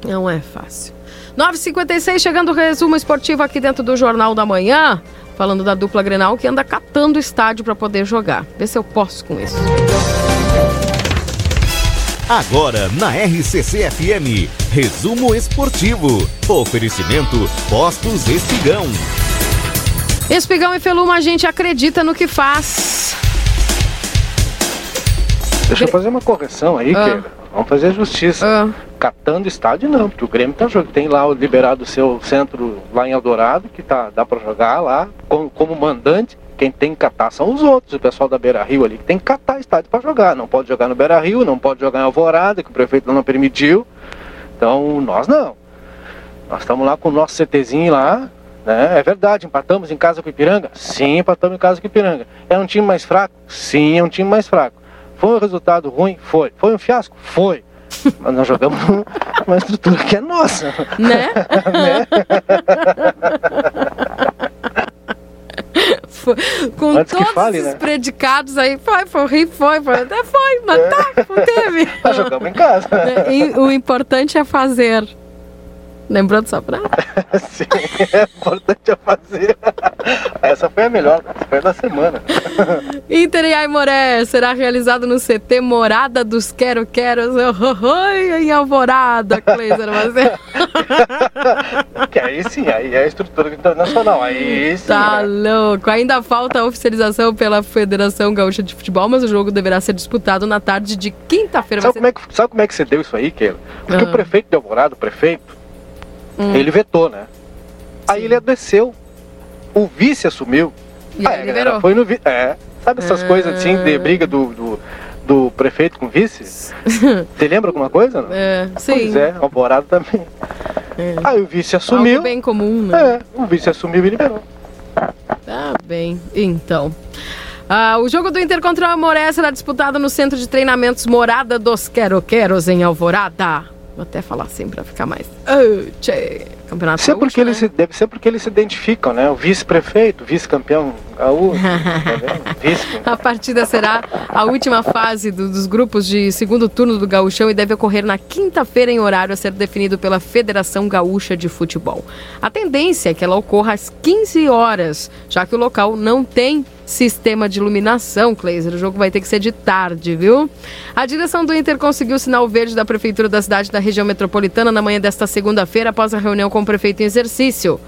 Não é fácil. 9h56, chegando o resumo esportivo aqui dentro do Jornal da Manhã. Falando da dupla Grenal que anda catando o estádio para poder jogar. Vê se eu posso com isso. Agora na RCC FM, resumo esportivo. Oferecimento Postos Espigão. Espigão e Feluma, a gente acredita no que faz. Deixa eu fazer uma correção aí, Ah. Vamos fazer justiça. Catando estádio não, porque o Grêmio tá jogando. Tem lá liberado o seu centro lá em Eldorado, que tá, dá pra jogar lá como, como mandante. Quem tem que catar são os outros, o pessoal da Beira Rio ali, que tem que catar estádio pra jogar. Não pode jogar no Beira Rio, não pode jogar em Alvorada, que o prefeito não permitiu. Então, nós não. Nós estamos lá com o nosso CTzinho lá, né? É verdade, empatamos em casa com o Ipiranga? Sim, empatamos em casa com o Ipiranga. É um time mais fraco? Sim, é um time mais fraco. Foi um resultado ruim? Foi. Foi um fiasco? Foi. Mas nós jogamos <laughs> uma estrutura que é nossa. Né? <laughs> Foi- Com Antes todos fale, esses né? predicados aí, foi, foi, foi, foi, até foi, mas tá, não teve. <laughs> Nós jogamos em casa. E o importante é fazer. Lembrou dessa frase? <laughs> Sim, é importante a fazer. Essa foi a melhor, foi a da semana. Inter e Aimoré será realizado no CT Morada dos Quero Queros em Alvorada, Cleiser Marcelo. <laughs> Que aí sim, aí é a estrutura internacional. Aí sim. Tá né? louco. Ainda falta a oficialização pela Federação Gaúcha de Futebol, mas o jogo deverá ser disputado na tarde de quinta-feira. Sabe Vai como, é que, sabe como é que você deu isso aí, Keila? Porque Ah. o prefeito de Alvorada, o prefeito, Hum. ele vetou, né? Aí ele adoeceu. O vice assumiu. E aí a galera liberou. foi no vi... É. Sabe essas Ah. coisas assim de briga do, do, do prefeito com o vice? <laughs> Você lembra alguma coisa? Não? É, sim. Pois é, Alvorada também. Aí o vice assumiu. Algo bem comum, né? É, o vice assumiu e liberou. Tá bem, então. Ah, o jogo do Inter contra o Amoré será disputado no Centro de Treinamentos Morada dos Quero Queros, em Alvorada. Vou até falar assim pra ficar mais... Oh, tchê. Campeonato ser, porque né? eles se, deve ser porque eles se identificam, né? O vice-prefeito, vice-campeão gaúcho, <laughs> tá? Vice. A partida será a última fase do- dos grupos de segundo turno do Gauchão e deve ocorrer na quinta-feira em horário a ser definido pela Federação Gaúcha de Futebol. A tendência é que ela ocorra às 15 horas, já que o local não tem sistema de iluminação, Kleiser. O jogo vai ter que ser de tarde, viu? A direção do Inter conseguiu o sinal verde da Prefeitura da cidade da região metropolitana na manhã desta segunda-feira após a reunião com o prefeito em exercício.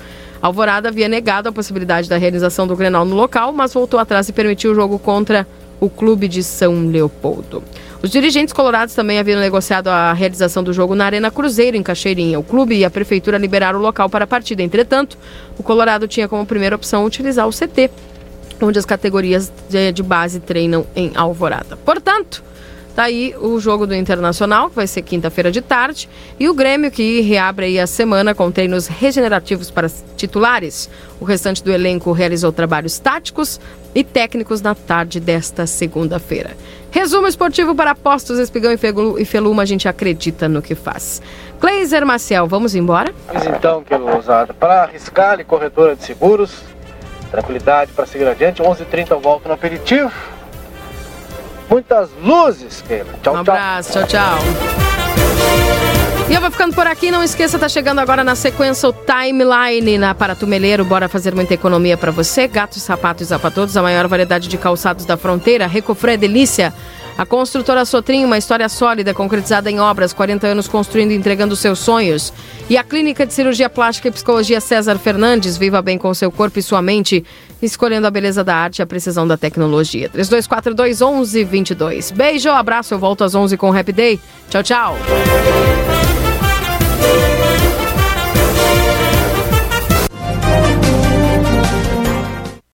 Alvorada havia negado a possibilidade da realização do Grenal no local, mas voltou atrás e permitiu o jogo contra o clube de São Leopoldo. Os dirigentes colorados também haviam negociado a realização do jogo na Arena Cruzeiro, em Caxeirinha. O clube e a prefeitura liberaram o local para a partida. Entretanto, o Colorado tinha como primeira opção utilizar o CT, onde as categorias de base treinam em Alvorada. Portanto, tá aí o jogo do Internacional, que vai ser quinta-feira de tarde, e o Grêmio, que reabre aí a semana com treinos regenerativos para titulares. O restante do elenco realizou trabalhos táticos e técnicos na tarde desta segunda-feira. Resumo esportivo para apostos, Espigão e e Feluma, a gente acredita no que faz. Cleiser Maciel, vamos embora? Mas então, que ousada. Para arriscar e corretora de seguros, tranquilidade para seguir adiante. 11h30 eu volto no aperitivo. Muitas luzes, Keila. Tchau, um abraço, tchau, tchau. E eu vou ficando por aqui. Não esqueça, tá chegando agora na sequência o Timeline na Paratumeleiro. Bora fazer muita economia para você. Gatos, sapatos sapatodos, a maior variedade de calçados da fronteira. Recofré Delícia. A construtora Sotrim, uma história sólida, concretizada em obras, 40 anos construindo e entregando seus sonhos. E a Clínica de Cirurgia Plástica e Psicologia César Fernandes, viva bem com seu corpo e sua mente, escolhendo a beleza da arte e a precisão da tecnologia. 3242 1122. Beijo, abraço, eu volto às 11 com o Happy Day. Tchau, tchau.